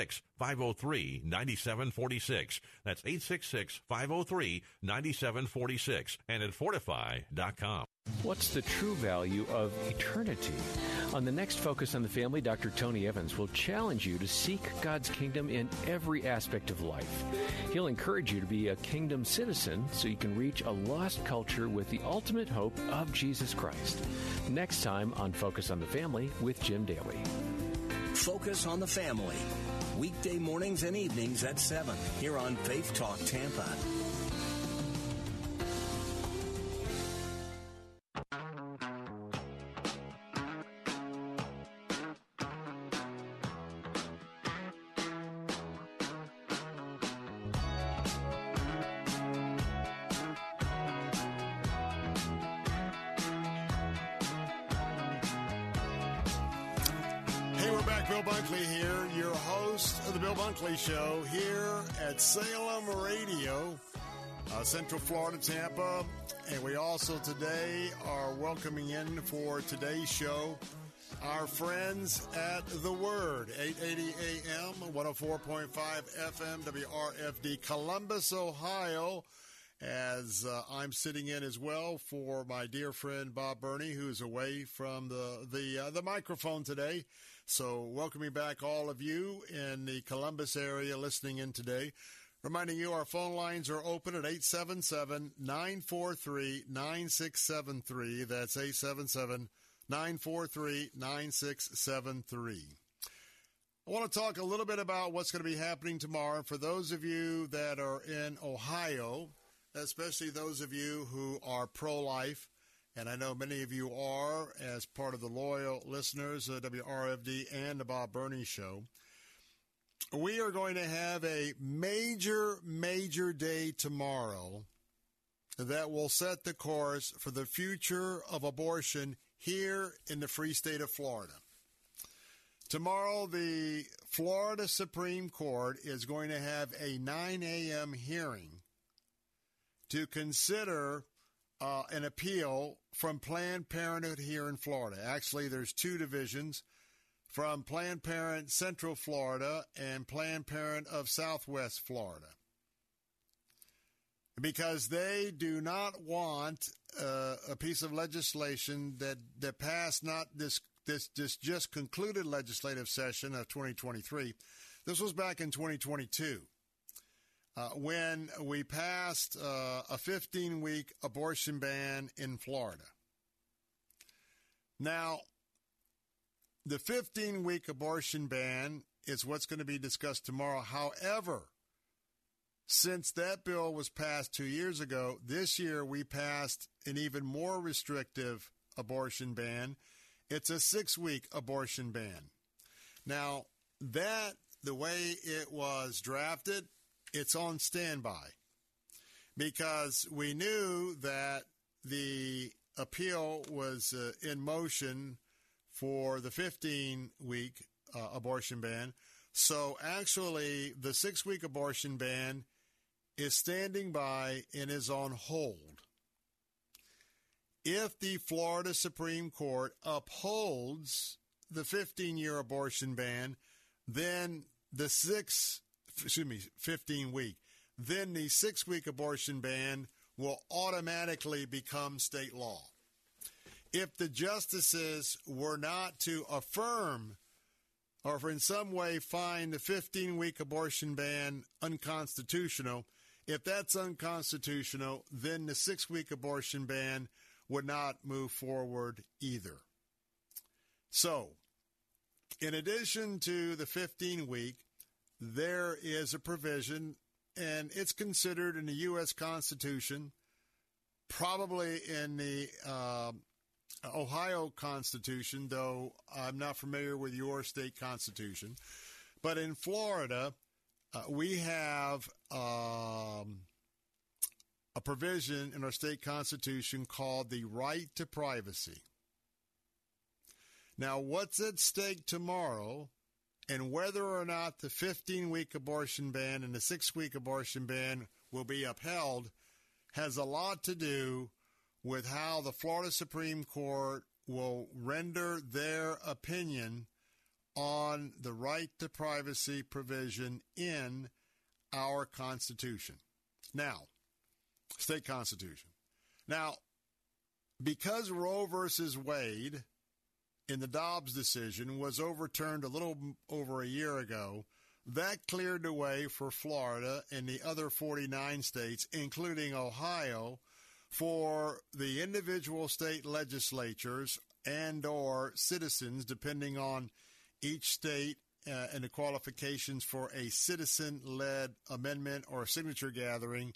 Speaker 37: 866 503 9746. That's 866 503 9746 and at fortifeye.com.
Speaker 38: What's the true value of eternity? On the next Focus on the Family, Dr. Tony Evans will challenge you to seek God's kingdom in every aspect of life. He'll encourage you to be a kingdom citizen so you can reach a lost culture with the ultimate hope of Jesus Christ. Next time on Focus on the Family with Jim Daly.
Speaker 11: Focus on the Family. Weekday mornings and evenings at 7 here on Faith Talk Tampa.
Speaker 1: Bill Bunkley here, your host of the Bill Bunkley Show here at Salem Radio, uh, Central Florida, Tampa. And we also today are welcoming in for today's show our friends at The Word, 880 AM, 104.5 FM, WRFD, Columbus, Ohio. As uh, I'm sitting in as well for my dear friend Bob Burney, who's away from the the uh, the microphone today. So, welcoming back all of you in the Columbus area listening in today. Reminding you our phone lines are open at 877 943 9673. That's 877 943 9673. I want to talk a little bit about what's going to be happening tomorrow. For those of you that are in Ohio, especially those of you who are pro life, and I know many of you are as part of the loyal listeners of WRFD and the Bob Burney Show. We are going to have a major, major day tomorrow that will set the course for the future of abortion here in the free state of Florida. Tomorrow, the Florida Supreme Court is going to have a 9 a.m. hearing to consider uh, an appeal from Planned Parenthood here in Florida. Actually, there's two divisions from Planned Parent Central Florida and Planned Parent of Southwest Florida. Because they do not want uh, a piece of legislation that, that passed not this, this, this just concluded legislative session of 2023. This was back in 2022 uh, when we passed uh, a 15 week abortion ban in Florida. Now, the 15 week abortion ban is what's going to be discussed tomorrow. However, since that bill was passed two years ago, this year we passed an even more restrictive abortion ban. It's a six week abortion ban. Now, that, the way it was drafted, it's on standby because we knew that the appeal was uh, in motion for the 15 week uh, abortion ban. So actually, the six week abortion ban is standing by and is on hold. If the Florida Supreme Court upholds the 15 year abortion ban, then the six excuse me, 15 week, then the six week abortion ban will automatically become state law. If the justices were not to affirm or in some way find the 15 week abortion ban unconstitutional, if that's unconstitutional, then the six week abortion ban would not move forward either. So, in addition to the 15 week, there is a provision, and it's considered in the U.S. Constitution, probably in the uh, Ohio Constitution, though I'm not familiar with your state constitution. But in Florida, uh, we have um, a provision in our state constitution called the right to privacy. Now, what's at stake tomorrow and whether or not the 15 week abortion ban and the six week abortion ban will be upheld has a lot to do with how the Florida Supreme Court will render their opinion on the right to privacy provision in our Constitution. Now, state Constitution. Now, because Roe versus Wade in the Dobbs decision was overturned a little over a year ago, that cleared the way for Florida and the other 49 states, including Ohio, for the individual state legislatures and or citizens, depending on each state uh, and the qualifications for a citizen-led amendment or signature gathering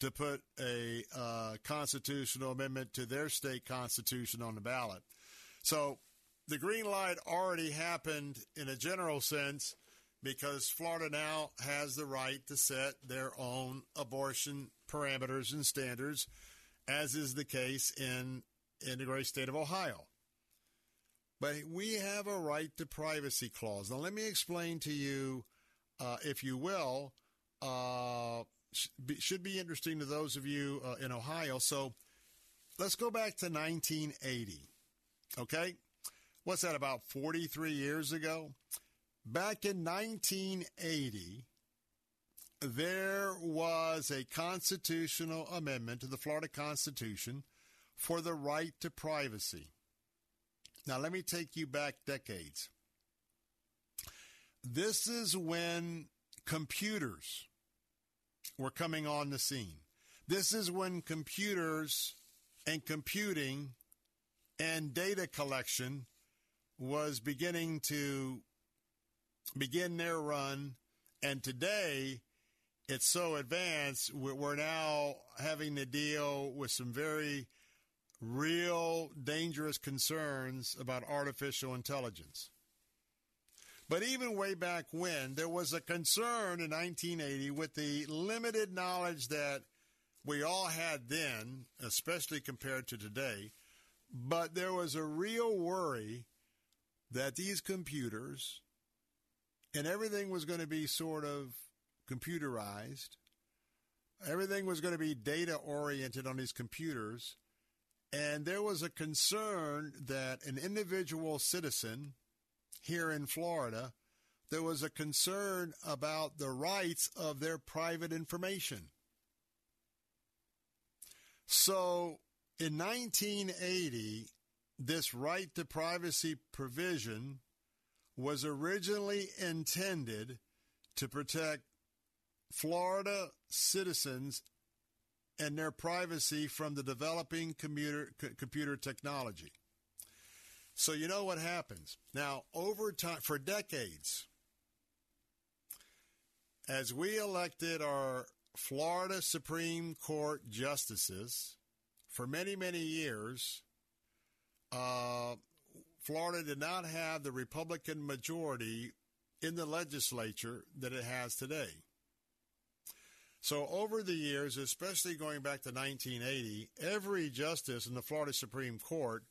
Speaker 1: to put a uh, constitutional amendment to their state constitution on the ballot. So the green light already happened in a general sense because Florida now has the right to set their own abortion parameters and standards, as is the case in, in the great state of Ohio. But we have a right to privacy clause. Now, let me explain to you, uh, if you will, uh, should be interesting to those of you uh, in Ohio. So let's go back to 1980. Okay? What's that, about 43 years ago? Back in 1980, there was a constitutional amendment to the Florida Constitution for the right to privacy. Now, let me take you back decades. This is when computers were coming on the scene. This is when computers and computing and data collection was beginning to begin their run. And today, it's so advanced, we're now having to deal with some very real dangerous concerns about artificial intelligence. But even way back when, there was a concern in 1980 with the limited knowledge that we all had then, especially compared to today. But there was a real worry that these computers and everything was going to be sort of computerized. Everything was going to be data oriented on these computers. And there was a concern that an individual citizen here in Florida, there was a concern about the rights of their private information. So in 1980, this right to privacy provision was originally intended to protect Florida citizens and their privacy from the developing computer, computer technology. So you know what happens. Now, over time, for decades, as we elected our Florida Supreme Court justices, for many, many years, uh, Florida did not have the Republican majority in the legislature that it has today. So, over the years, especially going back to 1980, every justice in the Florida Supreme Court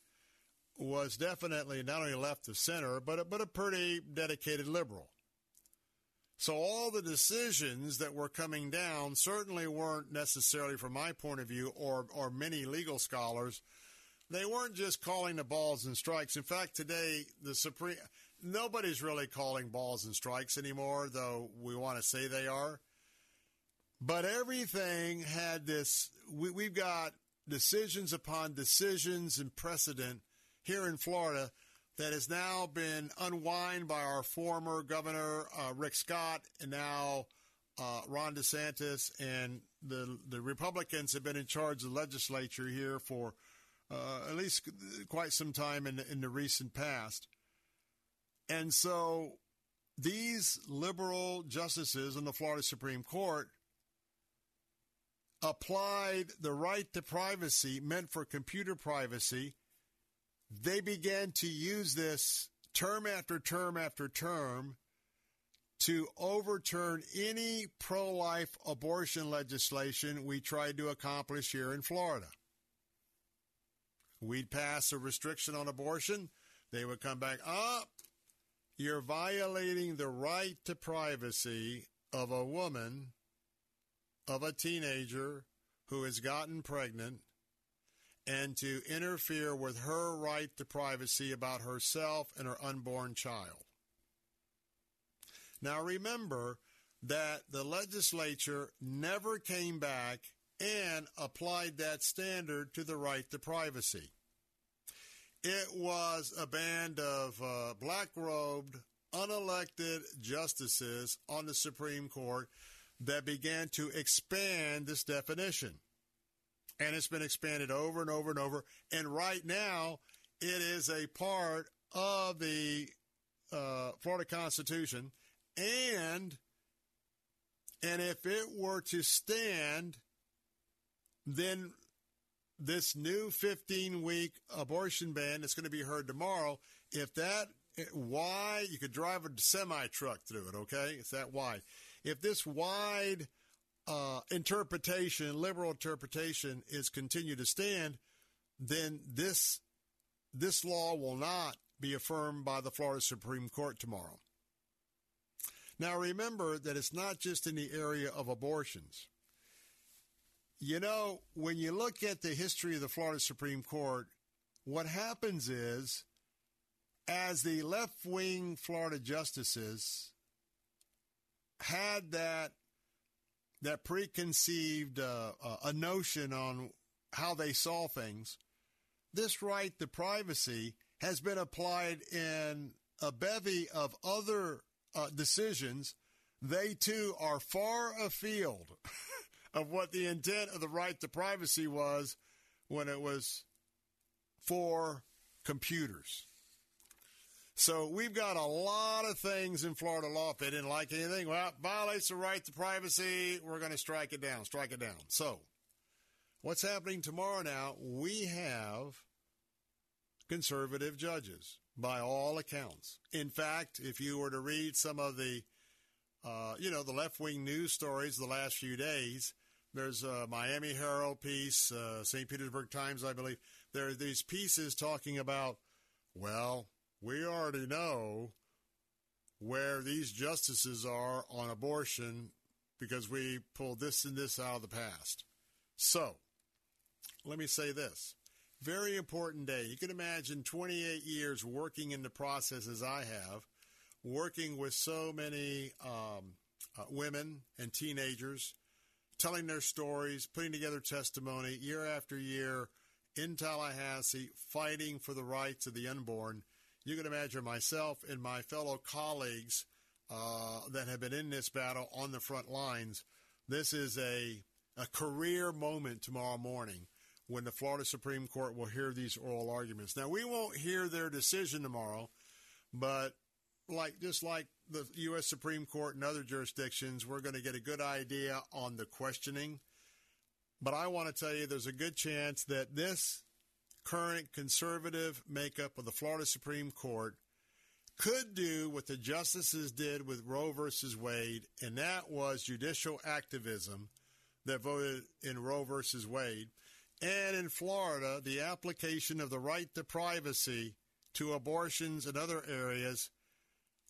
Speaker 1: was definitely not only left of center, but a, but a pretty dedicated liberal. So, all the decisions that were coming down certainly weren't necessarily, from my point of view, or, or many legal scholars, they weren't just calling the balls and strikes. In fact, today, the Supreme, nobody's really calling balls and strikes anymore, though we want to say they are. But everything had this, we, we've got decisions upon decisions and precedent here in Florida that has now been unwind by our former governor, uh, Rick Scott, and now uh, Ron DeSantis. And the, the Republicans have been in charge of the legislature here for Uh, at least quite some time in, in the recent past. And so these liberal justices in the Florida Supreme Court applied the right to privacy meant for computer privacy, they began to use this term after term after term to overturn any pro life abortion legislation we tried to accomplish here in Florida. We'd pass a restriction on abortion, they would come back. Oh, you're violating the right to privacy of a woman of a teenager who has gotten pregnant and to interfere with her right to privacy about herself and her unborn child. Now remember that the legislature never came back and applied that standard to the right to privacy. It was a band of uh, black robed, unelected justices on the Supreme Court that began to expand this definition. And it's been expanded over and over and over. And right now, it is a part of the uh, Florida Constitution. And and if it were to stand, then this new 15 week abortion ban that's going to be heard tomorrow, if that why you could drive a semi truck through it, okay? It's that wide. If this wide uh, interpretation, liberal interpretation, is continued to stand, then this this law will not be affirmed by the Florida Supreme Court tomorrow. Now remember that it's not just in the area of abortions. You know, when you look at the history of the Florida Supreme Court, what happens is, as the left wing Florida justices had that that preconceived uh, uh, a notion on how they saw things, this right to privacy has been applied in a bevy of other uh, decisions. They too are far afield of what the intent of the right to privacy was when it was for computers. So we've got a lot of things in Florida law. If they didn't like anything, well, violates the right to privacy. We're going to strike it down, strike it down. So what's happening tomorrow now? We have conservative judges by all accounts. In fact, if you were to read some of the, uh, you know, the left wing news stories the last few days, there's a Miami Herald piece, uh, St. Petersburg Times, I believe. There are these pieces talking about, well, we already know where these justices are on abortion because we pulled this and this out of the past. So, let me say this. Very important day. You can imagine 28 years working in the process as I have, working with so many um, uh, women and teenagers, telling their stories, putting together testimony year after year in Tallahassee, fighting for the rights of the unborn you can imagine myself and my fellow colleagues uh, that have been in this battle on the front lines. This is a, a career moment tomorrow morning when the Florida Supreme Court will hear these oral arguments. Now, we won't hear their decision tomorrow, but like just like the U.S. Supreme Court and other jurisdictions, we're going to get a good idea on the questioning. But I want to tell you there's a good chance that this current conservative makeup of the Florida Supreme Court could do what the justices did with Roe versus Wade, and that was judicial activism that voted in Roe versus Wade. And in Florida, the application of the right to privacy to abortions and other areas,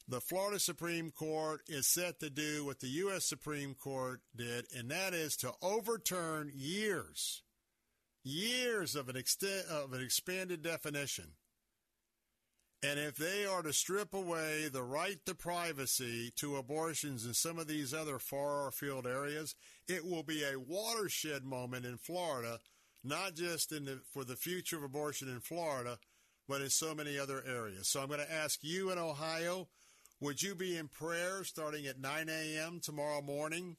Speaker 1: the Florida Supreme Court is set to do what the U.S. Supreme Court did, and that is to overturn years years of an extent of an expanded definition. And if they are to strip away the right to privacy to abortions in some of these other far field areas, it will be a watershed moment in Florida, not just in the, for the future of abortion in Florida, but in so many other areas. So I'm going to ask you in Ohio, would you be in prayer starting at 9 a.m. tomorrow morning?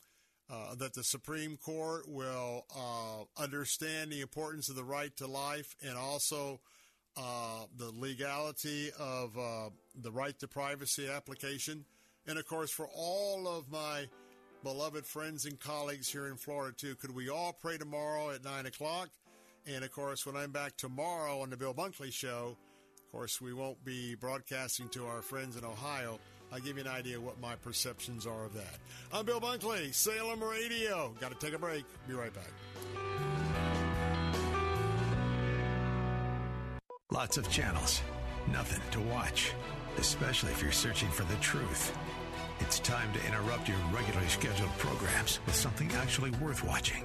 Speaker 1: uh, that the Supreme Court will uh, understand the importance of the right to life and also uh, the legality of uh, the right to privacy application. And of course, for all of my beloved friends and colleagues here in Florida, too, could we all pray tomorrow at 9 o'clock? And of course, when I'm back tomorrow on the Bill Bunkley Show, of course, we won't be broadcasting to our friends in Ohio. I'll give you an idea what my perceptions are of that. I'm Bill Bunkley, Salem Radio. Got to take a break. Be right back.
Speaker 3: Lots of channels, nothing to watch, especially if you're searching for the truth. It's time to interrupt your regularly scheduled programs with something actually worth watching.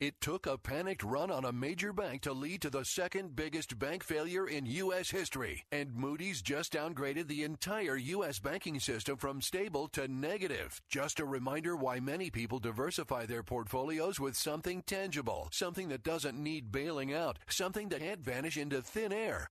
Speaker 36: It took a panicked run on a major bank to lead to the second biggest bank failure in U.S. history. And Moody's just downgraded the entire U.S. banking system from stable to negative. Just a reminder why many people diversify their portfolios with something tangible, something that doesn't need bailing out, something that can't vanish into thin air.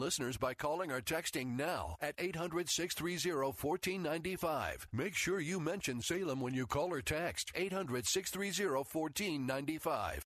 Speaker 36: listeners by calling or texting now at 800 630 1495. Make sure you mention Salem when you call or text 800 630 1495.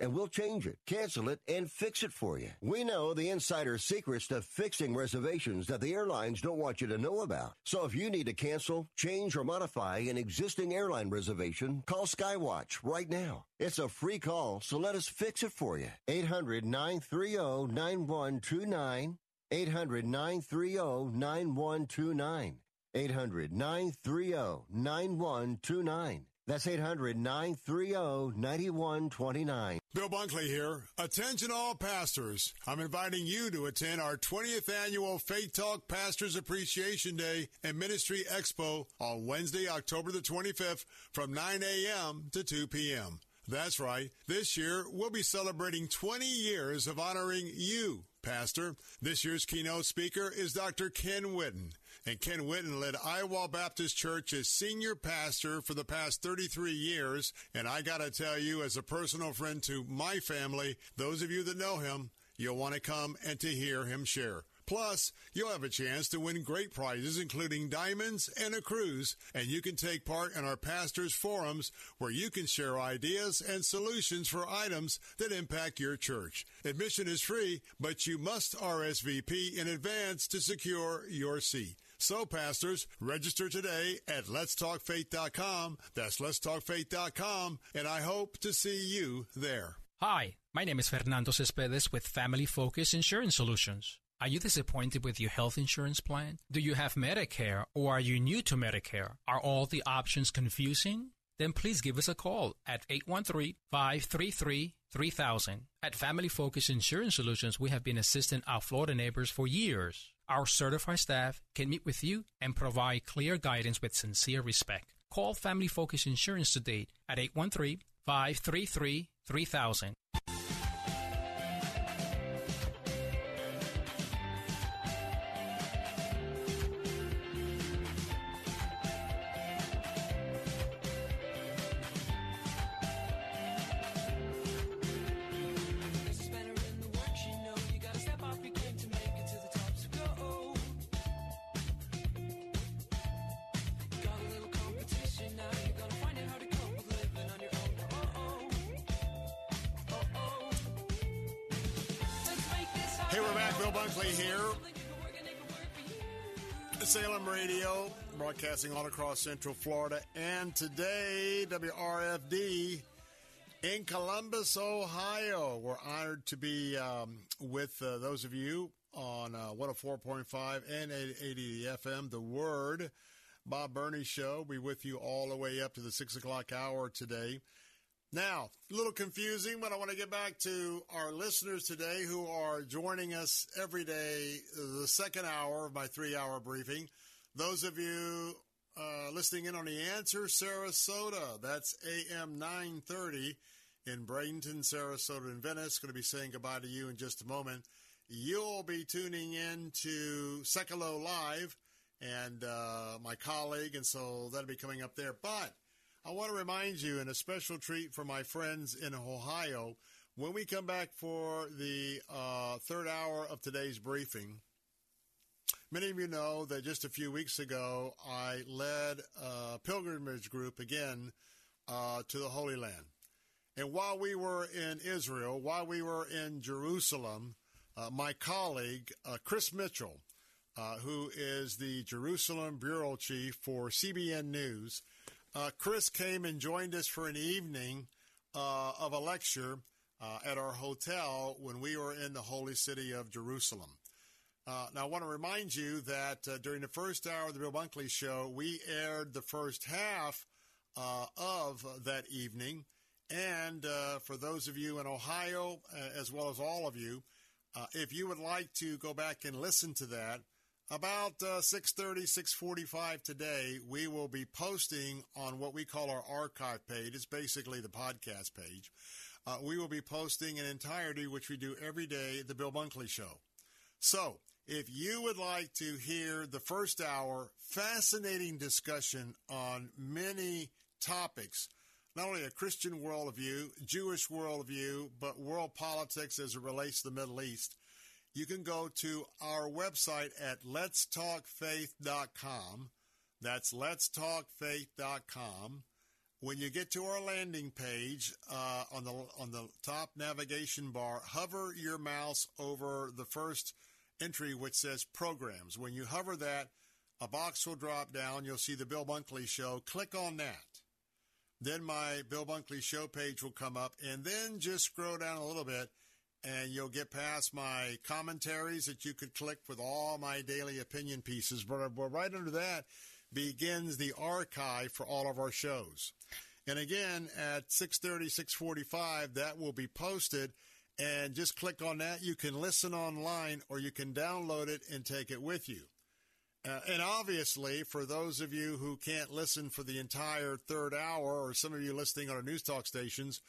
Speaker 39: and we'll change it, cancel it, and fix it for you. We know the insider secrets to fixing reservations that the airlines don't want you to know about. So if you need to cancel, change, or modify an existing airline reservation, call Skywatch right now. It's a free call, so let us fix it for you. 800 930 9129. 800 930 9129. 800 930 9129. That's 800 930 9129.
Speaker 1: Bill Bunkley here. Attention all pastors. I'm inviting you to attend our 20th annual Faith Talk Pastors Appreciation Day and Ministry Expo on Wednesday, October the 25th from 9 a.m. to 2 p.m. That's right. This year, we'll be celebrating 20 years of honoring you, Pastor. This year's keynote speaker is Dr. Ken Whitten. And Ken Whitten led Idlewild Baptist Church as senior pastor for the past 33 years. And I got to tell you, as a personal friend to my family, those of you that know him, you'll want to come and to hear him share. Plus, you'll have a chance to win great prizes, including diamonds and a cruise, and you can take part in our pastors' forums where you can share ideas and solutions for items that impact your church. Admission is free, but you must RSVP in advance to secure your seat. So, pastors, register today at letstalkfaith.com. That's letstalkfaith.com, and I hope to see you there.
Speaker 25: Hi, my name is Fernando Cespedes with Family Focus Insurance Solutions. Are you disappointed with your health insurance plan? Do you have Medicare or are you new to Medicare? Are all the options confusing? Then please give us a call at 813-533-3000. At Family Focus Insurance Solutions, we have been assisting our Florida neighbors for years. Our certified staff can meet with you and provide clear guidance with sincere respect. Call Family Focus Insurance today at 813 533 3000.
Speaker 1: Broadcasting all across Central Florida. And today, WRFD in Columbus, Ohio. We're honored to be um, with uh, those of you on uh, 104.5 and 880 FM, The Word. Bob Burney Show. Be with you all the way up to the 6 o'clock hour today. Now, a little confusing, but I want to get back to our listeners today who are joining us every day, the second hour of my three hour briefing. Those of you uh, listening in on the Answer Sarasota. That's AM 930 in Bradenton, Sarasota, and Venice. Going to be saying goodbye to you in just a moment. You'll be tuning in to Sekulow Live and uh, my colleague, and so that'll be coming up there. But I want to remind you, and a special treat for my friends in Ohio, when we come back for the uh, third hour of today's briefing, many of you know that just a few weeks ago I led a pilgrimage group again uh, to the Holy Land. And while we were in Israel, while we were in Jerusalem, uh, my colleague, uh, Chris Mitchell, uh, who is the Jerusalem Bureau Chief for CBN News, uh, Chris came and joined us for an evening uh, of a lecture at our hotel when we were in the holy city of Jerusalem. Now, I want to remind you that during the first hour of the Bill Bunkley Show, we aired the first half of that evening. And for those of you in Ohio, as well as all of you, uh, if you would like to go back and listen to that, about uh, 6.30, 6.45 today, we will be posting on what we call our archive page. It's basically the podcast page. Uh, we will be posting in entirety, which we do every day, the Bill Bunkley Show. So, if you would like to hear the first hour, fascinating discussion on many topics, not only a Christian worldview, Jewish worldview, but world politics as it relates to the Middle East, you can go to our website at letstalkfaith.com. That's letstalkfaith.com. When you get to our landing page uh, on the on the top navigation bar, hover your mouse over the first entry which says programs. When you hover that, a box will drop down. You'll see the Bill Bunkley Show. Click on that. Then my Bill Bunkley Show page will come up, and then just scroll down a little bit and you'll get past my commentaries that you could click with all my daily opinion pieces. But uh, right under that begins the archive for all of our shows. And again, at 6.30, 6.45, that will be posted. And just click on that. You can listen online or you can download it and take it with you. Uh, and obviously, for those of you who can't listen for the entire third hour, or some of you listening on our news talk stations,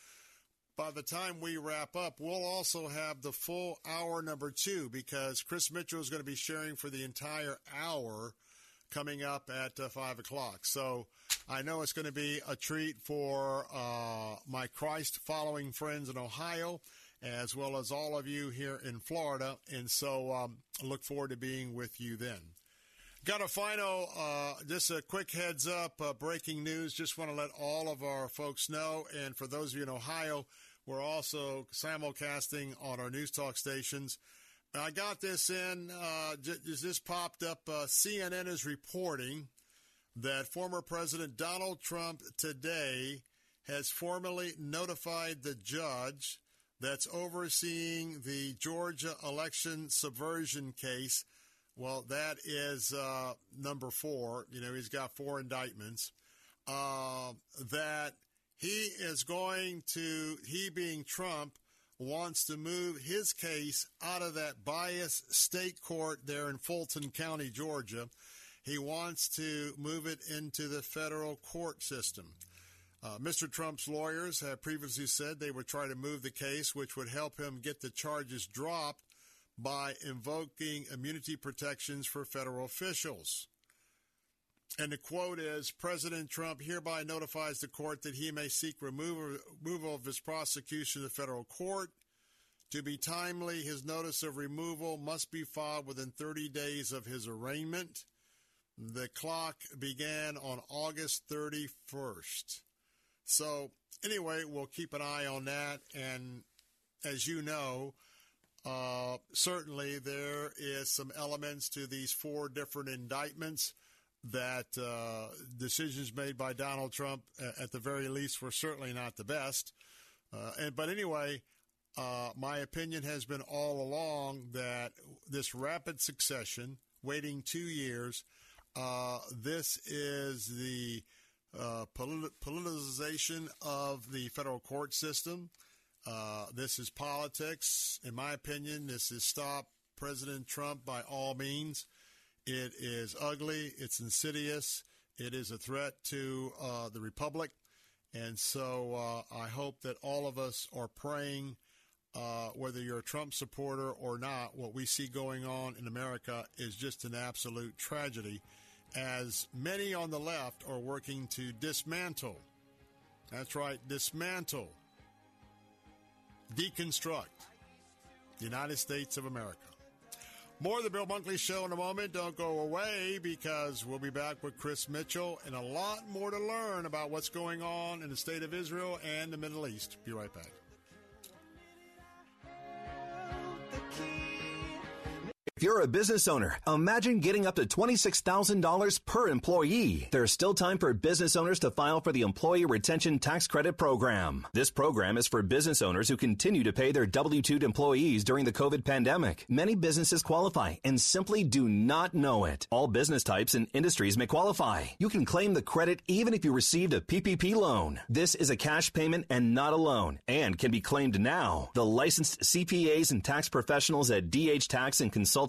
Speaker 1: by the time we wrap up, we'll also have the full hour number two because Chris Mitchell is going to be sharing for the entire hour coming up at uh, 5 o'clock. So I know it's going to be a treat for uh, my Christ following friends in Ohio as well as all of you here in Florida. And so um, look forward to being with you then. Got a final, uh, just a quick heads up, uh, breaking news. Just want to let all of our folks know. And for those of you in Ohio, we're also simulcasting on our news talk stations. I got this in, uh, just, this popped up. Uh, CNN is reporting that former President Donald Trump today has formally notified the judge that's overseeing the Georgia election subversion case. Well, that is uh, number four. You know, he's got four indictments. Uh, that he is going to, he being Trump, wants to move his case out of that biased state court there in Fulton County, Georgia. He wants to move it into the federal court system. Uh, Mr. Trump's lawyers have previously said they would try to move the case, which would help him get the charges dropped by invoking immunity protections for federal officials. And the quote is President Trump hereby notifies the court that he may seek removal, of his prosecution to federal court. To be timely, his notice of removal must be filed within 30 days of his arraignment. The clock began on August 31st. So, anyway, we'll keep an eye on that. And as you know, uh, certainly there is some elements to these four different indictments that uh, decisions made by Donald Trump, at the very least, were certainly not the best. Uh, and but anyway, uh, my opinion has been all along that this rapid succession, waiting two years, uh, this is the uh, polit- politicization of the federal court system. Uh, this is politics. In my opinion, this is stop President Trump by all means. It is ugly. It's insidious. It is a threat to uh, the republic. And so uh, I hope that all of us are praying, uh, whether you're a Trump supporter or not, what we see going on in America is just an absolute tragedy, as many on the left are working to dismantle. That's right, dismantle, deconstruct the United States of America. More of the Bill Bunkley Show in a moment. Don't go away because we'll be back with Chris Mitchell and a lot more to learn about what's going on in the state of Israel and the Middle East. Be right back.
Speaker 21: If you're a business owner, imagine getting up to $26,000 per employee. There's still time for business owners to file for the Employee Retention Tax Credit Program. This program is for business owners who continue to pay their W-2 employees during the COVID pandemic. Many businesses qualify and simply do not know it. All business types and industries may qualify. You can claim the credit even if you received a PPP loan. This is a cash payment and not a loan and can be claimed now. The licensed CPAs and tax professionals at DH Tax and Consulting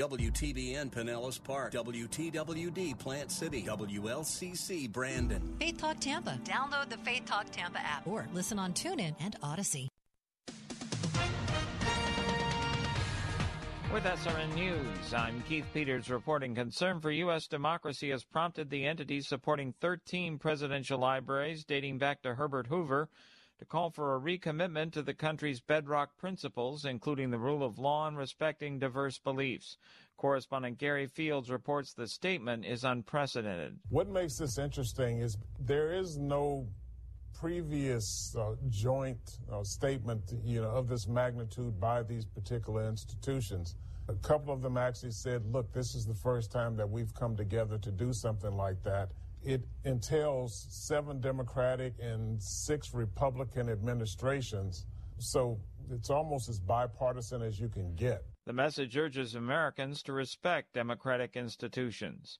Speaker 11: WTBN Pinellas Park, WTWD Plant City, WLCC Brandon.
Speaker 12: Faith Talk Tampa. Download the Faith Talk Tampa app or listen on TuneIn and Audacy.
Speaker 40: With SRN News, I'm Keith Peters reporting concern for U.S. democracy has prompted the entities supporting 13 presidential libraries dating back to Herbert Hoover to call for a recommitment to the country's bedrock principles, including the rule of law and respecting diverse beliefs. Correspondent Gary Fields reports the statement is unprecedented.
Speaker 41: What makes this interesting is there is no previous uh, joint uh, statement, you know, of this magnitude by these particular institutions. A couple of them actually said, "Look, this is the first time that we've come together to do something like that." It entails seven Democratic and six Republican administrations, so it's almost as bipartisan as you can get.
Speaker 40: The message urges Americans to respect democratic institutions.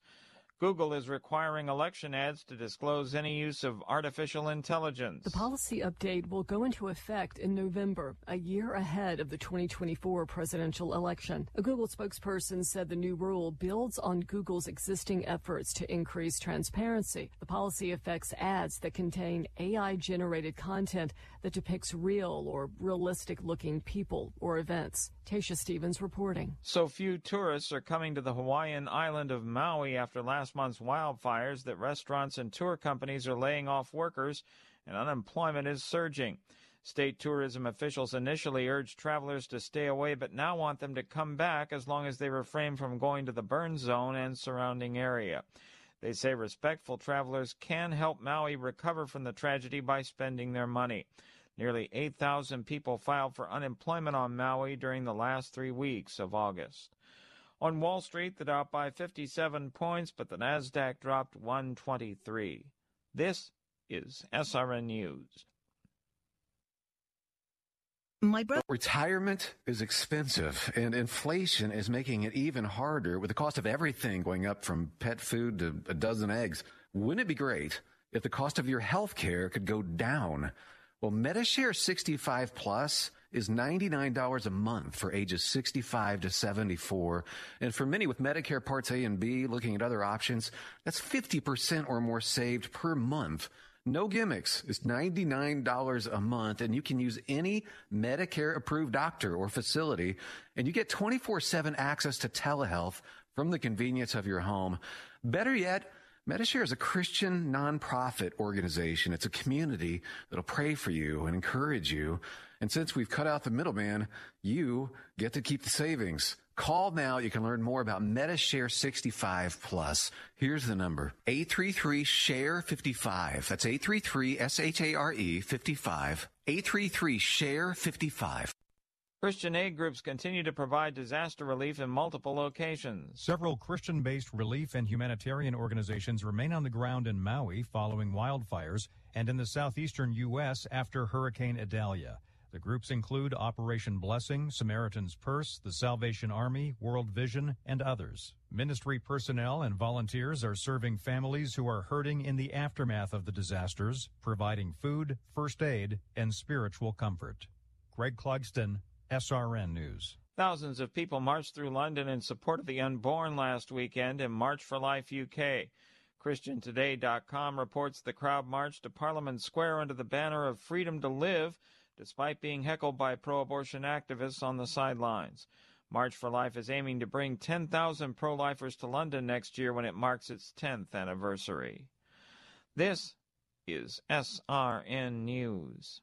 Speaker 40: Google is requiring election ads to disclose any use of artificial intelligence.
Speaker 42: The policy update will go into effect in November, a year ahead of the 2024 presidential election. A Google spokesperson said the new rule builds on Google's existing efforts to increase transparency. The policy affects ads that contain AI generated content that depicts real or realistic looking people or events. Tasha Stevens reporting.
Speaker 40: So few tourists are coming to the Hawaiian island of Maui after last month's wildfires that restaurants and tour companies are laying off workers and unemployment is surging. State tourism officials initially urged travelers to stay away but now want them to come back as long as they refrain from going to the burn zone and surrounding area. They say respectful travelers can help Maui recover from the tragedy by spending their money. Nearly 8,000 people filed for unemployment on Maui during the last three weeks of August. On Wall Street, the Dow by 57 points, but the Nasdaq dropped 123. This is SRN News.
Speaker 28: My brother. Retirement is expensive, and inflation is making it even harder with the cost of everything going up from pet food to a dozen eggs. Wouldn't it be great if the cost of your health care could go down? Well, Medi-Share 65 Plus is $99 a month for ages 65 to 74. And for many with Medicare Parts A and B looking at other options, that's 50% or more saved per month. No gimmicks. It's $99 a month and you can use any Medicare approved doctor or facility and you get 24-7 access to telehealth from the convenience of your home. Better yet, Medi-Share is a Christian nonprofit organization. It's a community that'll pray for you and encourage you. And since we've cut out the middleman, you get to keep the savings. Call now. You can learn more about Medi-Share 65 Plus. Here's the number. 833-SHARE-55. That's 833-S-H-A-R-E 55. 833-SHARE-55.
Speaker 40: Christian aid groups continue to provide disaster relief in multiple locations.
Speaker 26: Several Christian based relief and humanitarian organizations remain on the ground in Maui following wildfires and in the southeastern U.S. after Hurricane Idalia. The groups include Operation Blessing, Samaritan's Purse, the Salvation Army, World Vision, and others. Ministry personnel and volunteers are serving families who are hurting in the aftermath of the disasters, providing food, first aid, and spiritual comfort. Greg Clugston, SRN News.
Speaker 40: Thousands of people marched through London in support of the unborn last weekend in March for Life UK. ChristianToday.com reports the crowd marched to Parliament Square under the banner of Freedom to Live, despite being heckled by pro abortion activists on the sidelines. March for Life is aiming to bring 10,000 pro lifers to London next year when it marks its 10th anniversary. This is SRN News.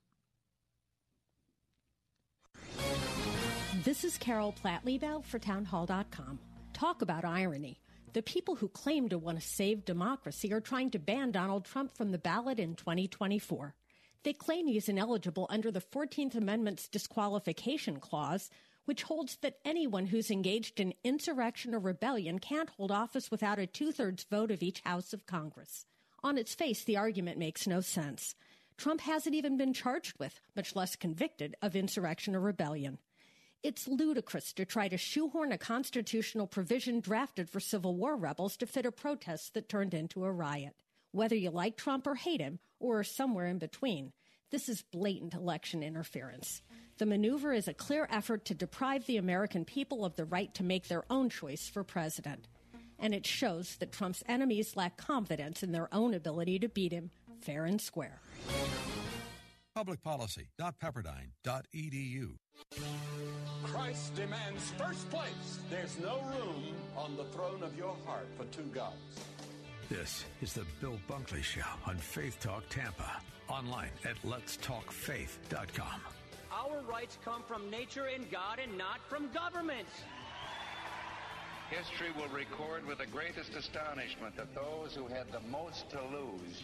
Speaker 43: This is Carol Platt-Liebau for Townhall.com. Talk about irony. The people who claim to want to save democracy are trying to ban Donald Trump from the ballot in 2024. They claim he is ineligible under the 14th Amendment's disqualification clause, which holds that anyone who's engaged in insurrection or rebellion can't hold office without a two thirds vote of each House of Congress. On its face, the argument makes no sense. Trump hasn't even been charged with, much less convicted, of insurrection or rebellion. It's ludicrous to try to shoehorn a constitutional provision drafted for Civil War rebels to fit a protest that turned into a riot. Whether you like Trump or hate him, or somewhere in between, this is blatant election interference. The maneuver is a clear effort to deprive the American people of the right to make their own choice for president. And it shows that Trump's enemies lack confidence in their own ability to beat him fair and square.
Speaker 2: Publicpolicy.pepperdine.edu. Christ demands first place. There's no room on the throne of your heart for two gods.
Speaker 3: This is the Bill Bunkley Show on Faith Talk Tampa. Online at letstalkfaith.com.
Speaker 44: Our rights come from nature and God and not from government.
Speaker 5: History will record with the greatest astonishment that those who had the most to lose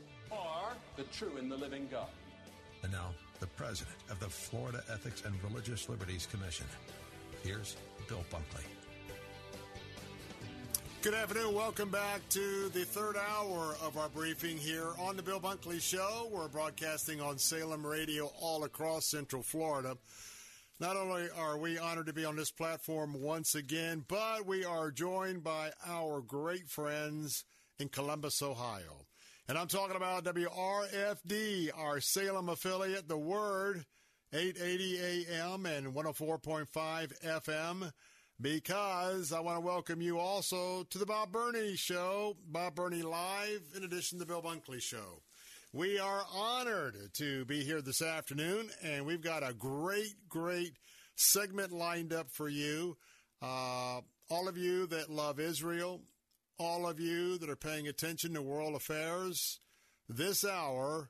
Speaker 2: or the true and the living God.
Speaker 3: And now, the president of the Florida Ethics and Religious Liberties Commission. Here's Bill Bunkley.
Speaker 1: Good afternoon. Welcome back to the third hour of our briefing here on the Bill Bunkley Show. We're broadcasting on Salem Radio all across Central Florida. Not only are we honored to be on this platform once again, but we are joined by our great friends in Columbus, Ohio. And I'm talking about WRFD, our Salem affiliate, The Word, 880 AM and 104.5 FM, because I want to welcome you also to the Bob Burney Show, Bob Burney Live, in addition to the Bill Bunkley Show. We are honored to be here this afternoon, and we've got a great, great segment lined up for you. Uh, all of you that love Israel, all of you that are paying attention to world affairs, this hour,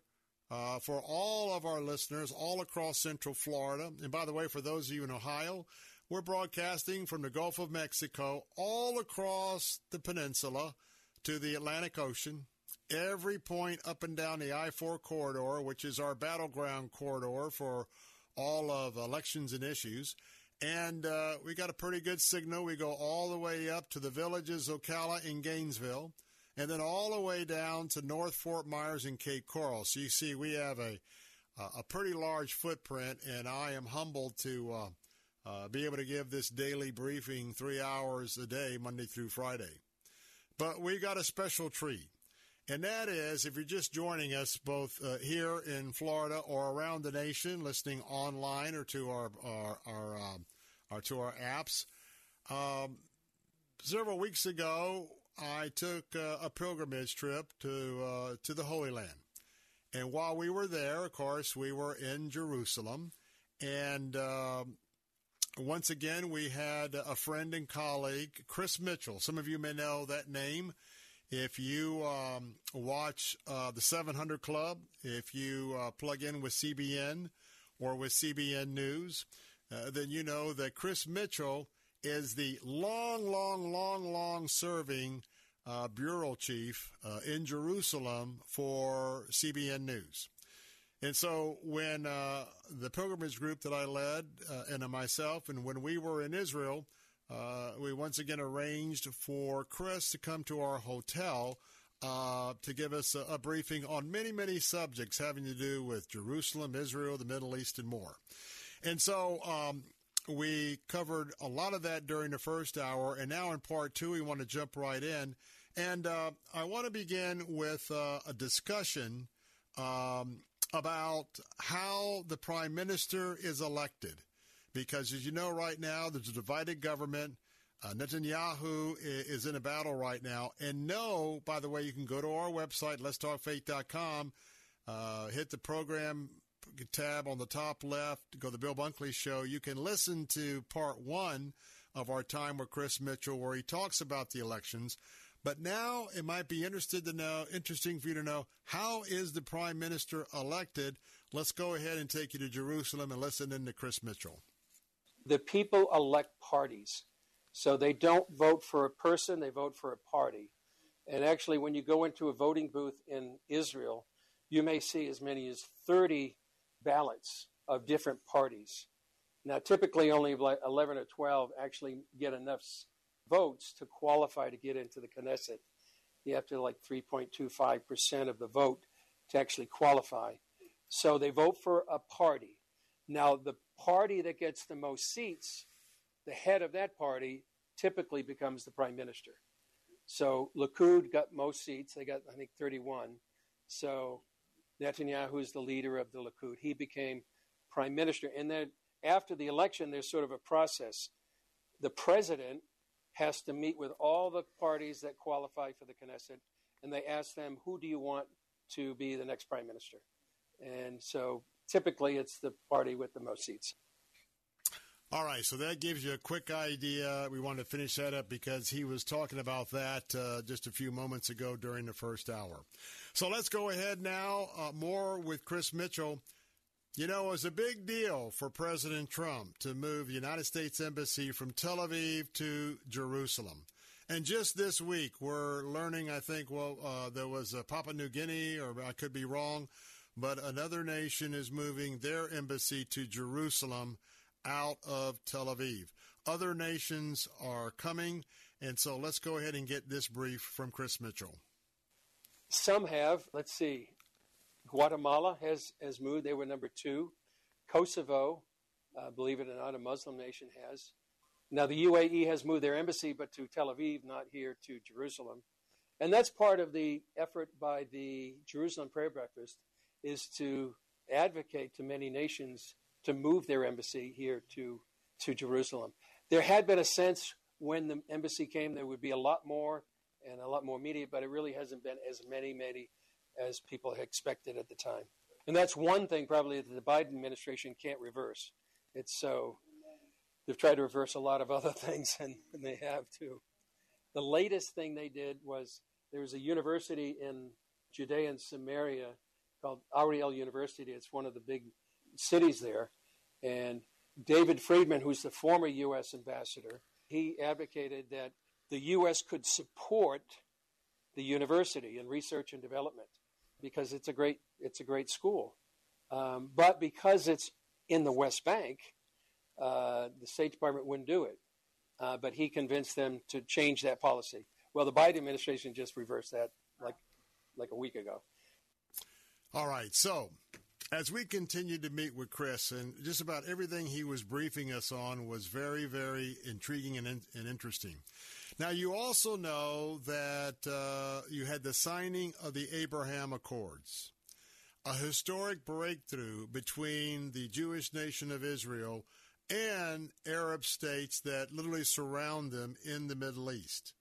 Speaker 1: uh, for all of our listeners all across Central Florida. And by the way, for those of you in Ohio, we're broadcasting from the Gulf of Mexico all across the peninsula to the Atlantic Ocean, every point up and down the I 4 corridor, which is our battleground corridor for all of elections and issues. And uh, we got a pretty good signal. We go all the way up to the villages Ocala and Gainesville, and then all the way down to North Fort Myers and Cape Coral. So you see, we have a a pretty large footprint, and I am humbled to uh, uh, be able to give this daily briefing three hours a day, Monday through Friday. But we got a special treat. And that is, if you're just joining us both uh, here in Florida or around the nation, listening online or to our our, our um, or to our apps. Um, several weeks ago, I took uh, a pilgrimage trip to uh, to the Holy Land, and while we were there, of course, we were in Jerusalem, and um, once again, we had a friend and colleague, Chris Mitchell. Some of you may know that name. If you um, watch uh, the 700 Club, if you uh, plug in with CBN or with CBN News, uh, then you know that Chris Mitchell is the long, long, long, long serving uh, bureau chief uh, in Jerusalem for CBN News. And so when uh, the pilgrimage group that I led and myself, and when we were in Israel, uh, we once again arranged for Chris to come to our hotel uh, to give us a, a, briefing on many, many subjects having to do with Jerusalem, Israel, the Middle East, and more. And so um, we covered a lot of that during the first hour, and now in part two, we want to jump right in. And uh, I want to begin with uh, a discussion um, about how the prime minister is elected. Because as you know, right now, there's a divided government. Uh, Netanyahu is in a battle right now. And no, by the way, you can go to our website, letstalkfaith.com, uh, hit the program tab on the top left, go to the Bill Bunkley Show. You can listen to part one of our time with Chris Mitchell, where he talks about the elections. But now it might be interested to know, interesting for you to know how is the prime minister elected. Let's go ahead and take you to Jerusalem and listen in to Chris Mitchell.
Speaker 7: The people elect parties. So they don't vote for a person, they vote for a party. And actually, when you go into a voting booth in Israel, you may see as many as 30 ballots of different parties. Now, typically, only like 11 or 12 actually get enough votes to qualify to get into the Knesset. You have to like 3.25% of the vote to actually qualify. So they vote for a party. Now, the party that gets the most seats, the head of that party typically becomes the prime minister. So Likud got most seats. They got, I think, 31. So Netanyahu is the leader of the Likud. He became prime minister. And then after the election, there's sort of a process. The president has to meet with all the parties that qualify for the Knesset, and they ask them, who do you want to be the next prime minister? And so typically it's the party with the most seats.
Speaker 1: All right, so that gives you a quick idea. We wanted to finish that up because he was talking about that uh, just a few moments ago during the first hour. So let's go ahead now. Uh, more with Chris Mitchell. You know, it was a big deal for President Trump to move the United States Embassy from Tel Aviv to Jerusalem. And just this week, we're learning, I think, well, uh, there was a Papua New Guinea, or I could be wrong, but another nation is moving their embassy to Jerusalem out of Tel Aviv. Other nations are coming. And so let's go ahead and get this brief from Chris Mitchell.
Speaker 7: Some have. Let's see. Guatemala has, has moved. They were number two. Kosovo, uh, believe it or not, a Muslim nation has. Now, the UAE has moved their embassy, but to Tel Aviv, not here to Jerusalem. And that's part of the effort by the Jerusalem Prayer Breakfast is to advocate to many nations to move their embassy here to, to Jerusalem. There had been a sense when the embassy came there would be a lot more and a lot more media, but it really hasn't been as many, many as people expected at the time. And that's one thing probably that the Biden administration can't reverse. It's so they've tried to reverse a lot of other things, and, and they have too. The latest thing they did was there was a university in Judea and Samaria called Ariel University. It's one of the big cities there. And David Friedman, who's the former U.S. ambassador, he advocated that the U.S. could support the university in research and development because it's a great it's a great school. Um, but because it's in the West Bank, uh, the State Department wouldn't do it. Uh, but he convinced them to change that policy. Well, the Biden administration just reversed that like like a week ago.
Speaker 1: All right, so as we continued to meet with Chris, and just about everything he was briefing us on was very, very intriguing and, and interesting. Now, you also know that uh, you had the signing of the Abraham Accords, a historic breakthrough between the Jewish nation of Israel and Arab states that literally surround them in the Middle East.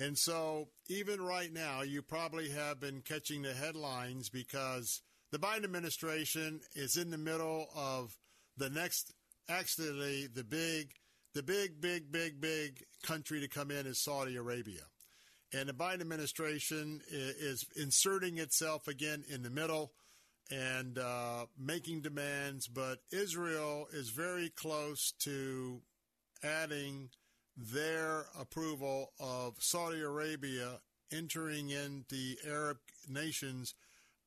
Speaker 1: And so, even right now, you probably have been catching the headlines because the Biden administration is in the middle of the next actually the big, the big, big, big, big country to come in is Saudi Arabia. And the Biden administration is inserting itself again in the middle and uh, making demands, but Israel is very close to adding their approval of Saudi Arabia entering in the Arab nations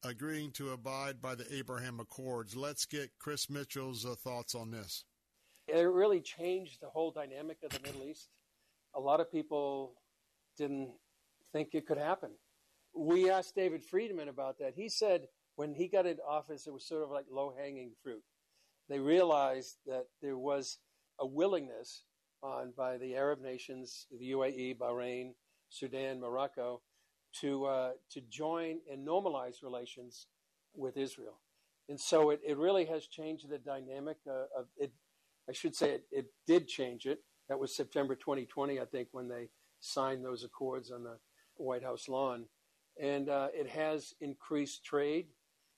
Speaker 1: agreeing to abide by the Abraham Accords. Let's get Chris Mitchell's uh, thoughts on this.
Speaker 7: It really changed the whole dynamic of the Middle East. A lot of people didn't think it could happen. We asked David Friedman about that. He said when he got into office, it was sort of like low hanging fruit. They realized that there was a willingness on by the Arab nations, the UAE, Bahrain, Sudan, Morocco, to uh, to join and normalize relations with Israel. And so it, it really has changed the dynamic uh, of it. I should say it, it did change it. That was September 2020, I think, when they signed those accords on the White House lawn. And uh, it has increased trade,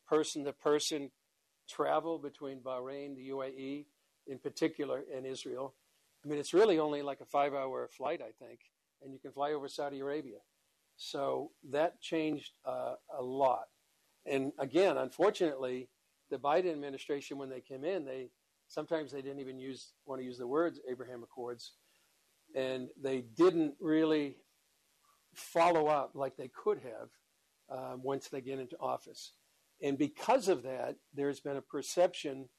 Speaker 7: person to person travel between Bahrain, the UAE in particular, and Israel. I mean, it's really only like a five hour flight, I think, and you can fly over Saudi Arabia. So that changed uh, a lot. And again, unfortunately, the Biden administration, when they came in, they sometimes they didn't even use want to use the words Abraham Accords, and they didn't really follow up like they could have um, once they get into office. And because of that, there's been a perception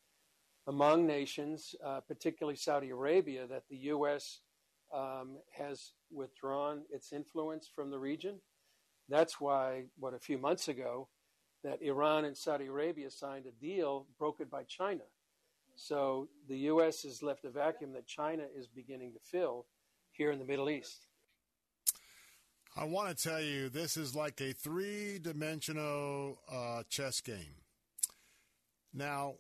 Speaker 7: among nations, uh, particularly Saudi Arabia, that the U.S. Um, has withdrawn its influence from the region. That's why, what, a few months ago, that Iran and Saudi Arabia signed a deal brokered by China. So the U.S. has left a vacuum that China is beginning to fill here in the Middle East.
Speaker 1: I want to tell you, this is like a three dimensional uh, chess game. Now,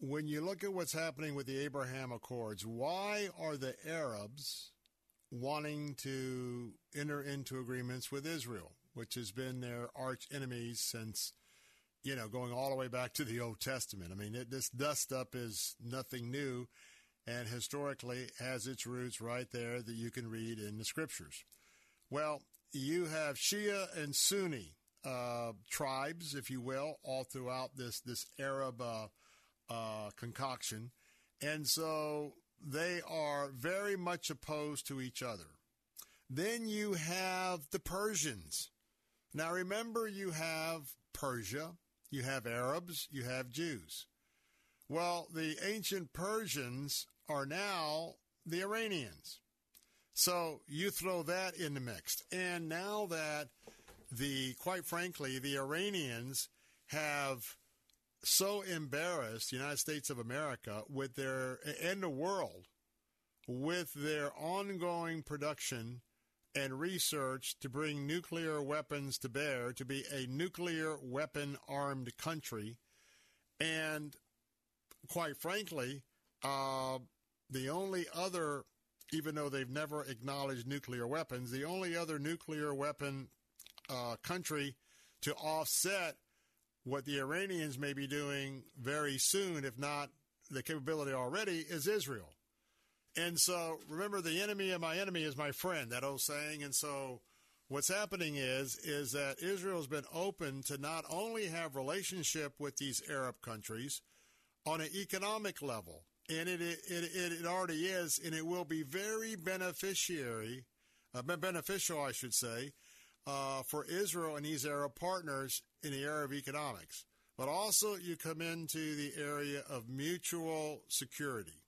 Speaker 1: when you look at what's happening with the Abraham Accords, why are the Arabs wanting to enter into agreements with Israel, which has been their arch enemies since, you know, going all the way back to the Old Testament? I mean, it, this dust up is nothing new and historically has its roots right there that you can read in the scriptures. Well, you have Shia and Sunni uh, tribes, if you will, all throughout this this Arab uh, uh, concoction, and so they are very much opposed to each other. Then you have the Persians. Now remember, you have Persia, you have Arabs, you have Jews. Well, the ancient Persians are now the Iranians. So you throw that in the mix. And now that the, quite frankly, the Iranians have so embarrassed the United States of America with their, and the world, with their ongoing production and research to bring nuclear weapons to bear, to be a nuclear weapon armed country. And quite frankly, uh, the only other even though they've never acknowledged nuclear weapons, the only other nuclear weapon uh, country to offset what the Iranians may be doing very soon, if not the capability already, is Israel. And so remember, the enemy of my enemy is my friend, that old saying. And so what's happening is, is that Israel's been open to not only have relationship with these Arab countries on an economic level, and it it, it, it already is, and it will be very beneficiary, uh, beneficial, I should say, uh, for Israel and these Arab partners in the area of economics. But also, you come into the area of mutual security.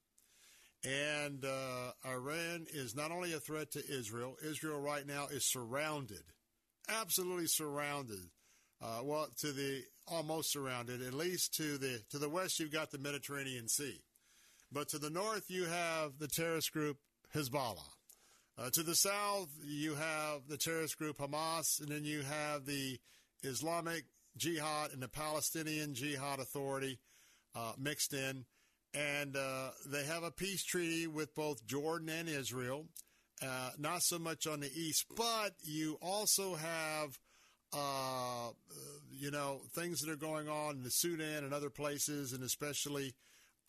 Speaker 1: And uh, Iran is not only a threat to Israel, Israel right now is surrounded, absolutely surrounded. Uh, well, to the almost surrounded, at least to the to the west, you've got the Mediterranean Sea. But to the north, you have the terrorist group Hezbollah. Uh, to the south, you have the terrorist group Hamas, and then you have the Islamic Jihad and the Palestinian Jihad Authority uh, mixed in. And uh, they have a peace treaty with both Jordan and Israel, uh, not so much on the east, but you also have, uh, you know, things that are going on in the Sudan and other places, and especially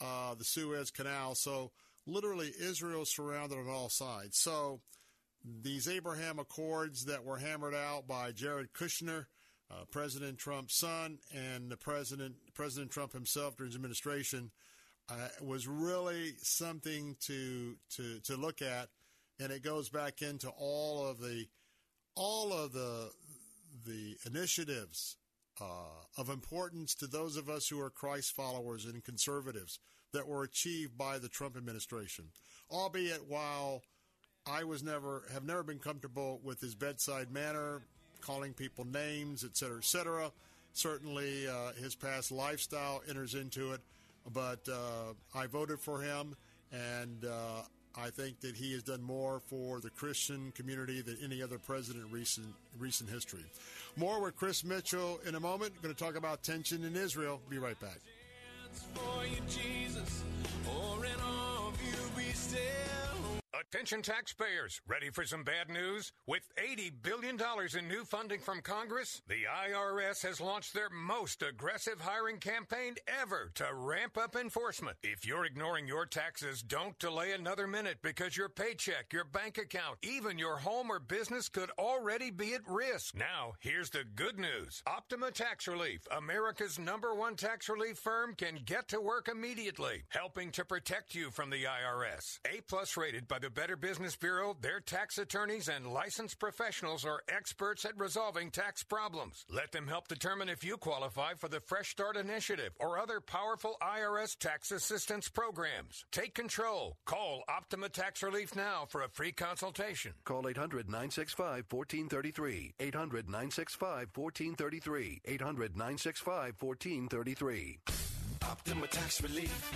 Speaker 1: uh, the Suez Canal. So literally, Israel is surrounded on all sides. So these Abraham Accords that were hammered out by Jared Kushner, uh, President Trump's son, and the President President Trump himself during his administration, uh, was really something to to to look at, and it goes back into all of the all of the the initiatives uh, of importance to those of us who are Christ followers and conservatives that were achieved by the Trump administration, albeit while I was never have never been comfortable with his bedside manner, calling people names, et cetera, et cetera. Certainly, uh, his past lifestyle enters into it, but uh, I voted for him, and uh, I think that he has done more for the Christian community than any other president in recent recent history. More with Chris Mitchell in a moment. Going to talk about tension in Israel. Be right back.
Speaker 2: Attention taxpayers, ready for some bad news? With $80 billion in new funding from Congress, the IRS has launched their most aggressive hiring campaign ever to ramp up enforcement. If you're ignoring your taxes, don't delay another minute because your paycheck, your bank account, even your home or business could already be at risk. Now, here's the good news. Optima Tax Relief, America's number one tax relief firm, can get to work immediately, helping to protect you from the IRS. A plus rated by the Better Business Bureau, their tax attorneys and licensed professionals are experts at resolving tax problems. Let them help determine if you qualify for the Fresh Start Initiative or other powerful IRS tax assistance programs. Take control. Call Optima Tax Relief now for a free consultation.
Speaker 36: Call 800 965 1433. 800 965 1433. 800 965 1433.
Speaker 45: Optima Tax Relief.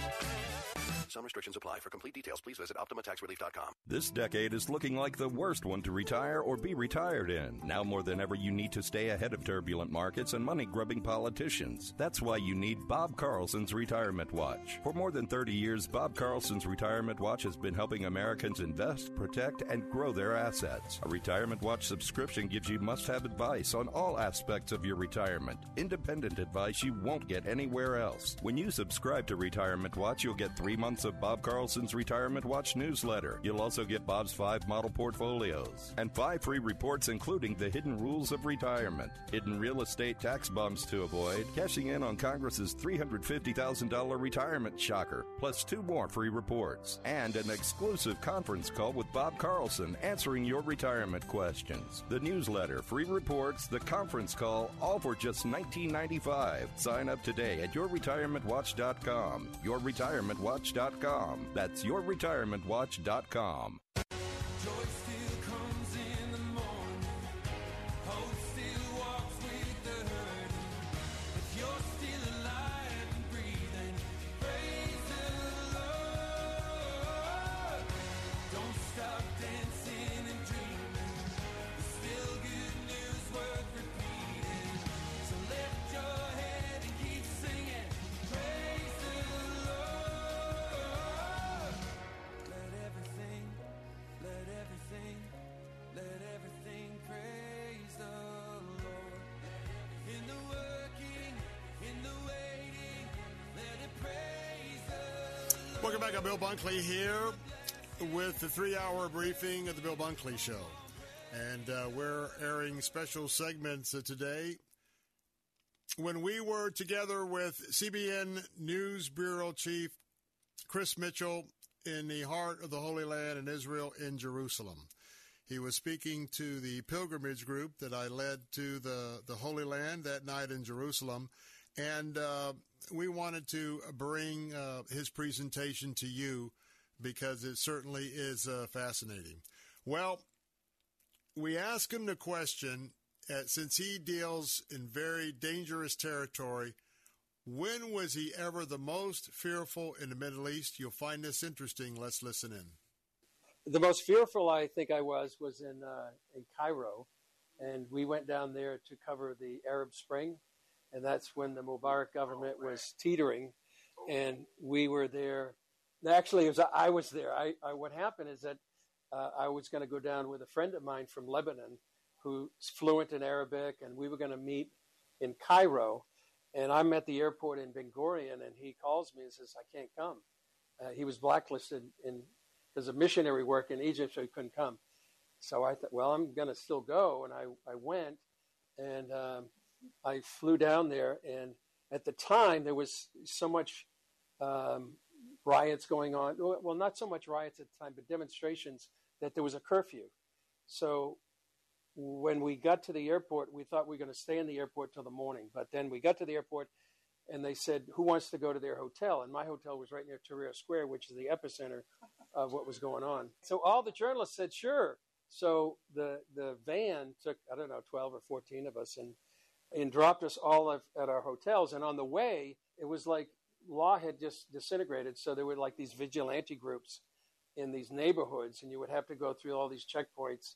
Speaker 36: Some restrictions apply. For complete details, please visit OptimaTaxRelief.com.
Speaker 46: This decade is looking like the worst one to retire or be retired in. Now more than ever, you need to stay ahead of turbulent markets and money grubbing politicians. That's why you need Bob Carlson's Retirement Watch. For more than 30 years, Bob Carlson's Retirement Watch has been helping Americans invest, protect, and grow their assets. A Retirement Watch subscription gives you must have advice on all aspects of your retirement. Independent advice you won't get anywhere else. When you subscribe to Retirement Watch, you'll get three months of Bob Carlson's Retirement Watch newsletter. You'll also get Bob's five model portfolios and five free reports, including the hidden rules of retirement, hidden real estate tax bumps to avoid, cashing in on Congress's $350,000 retirement shocker, plus two more free reports, and an exclusive conference call with Bob Carlson answering your retirement questions. The newsletter, free reports, the conference call, all for just $19.95. Sign up today at yourretirementwatch.com. Yourretirementwatch.com. That's yourretirementwatch.com.
Speaker 1: Welcome back. I'm Bill Bunkley here with the three hour briefing of the Bill Bunkley Show. And uh, we're airing special segments today. When we were together with CBN News Bureau Chief Chris Mitchell in the heart of the Holy Land in Israel in Jerusalem. He was speaking to the pilgrimage group that I led to the, the Holy Land that night in Jerusalem. And uh, we wanted to bring uh, his presentation to you because it certainly is uh, fascinating. Well, we asked him the question uh, since he deals in very dangerous territory. When was he ever the most fearful in the Middle East? You'll find this interesting. Let's listen in.
Speaker 7: The most fearful I think I was was in uh, in Cairo, and we went down there to cover the Arab Spring and that's when the Mubarak government was teetering, and we were there. Actually, was, I was there. I, I what happened is that uh, I was going to go down with a friend of mine from Lebanon, who's fluent in Arabic, and we were going to meet in Cairo. And I'm at the airport in Ben Gurion, and he calls me and says, I can't come. Uh, he was blacklisted in because of missionary work in Egypt, so he couldn't come. So I thought, well, I'm going to still go. And I, I went and um, I flew down there. And at the time, there was so much um, riots going on. Well, not so much riots at the time, but demonstrations that there was a curfew. So when we got to the airport, we thought we were going to stay in the airport till the morning. But then we got to the airport and they said, Who wants to go to their hotel? And my hotel was right near Tahrir Square, which is the epicenter of what was going on. So all the journalists said, Sure. So the, the van took, I don't know, 12 or 14 of us and, and dropped us all at our hotels. And on the way, it was like law had just disintegrated. So there were like these vigilante groups in these neighborhoods, and you would have to go through all these checkpoints.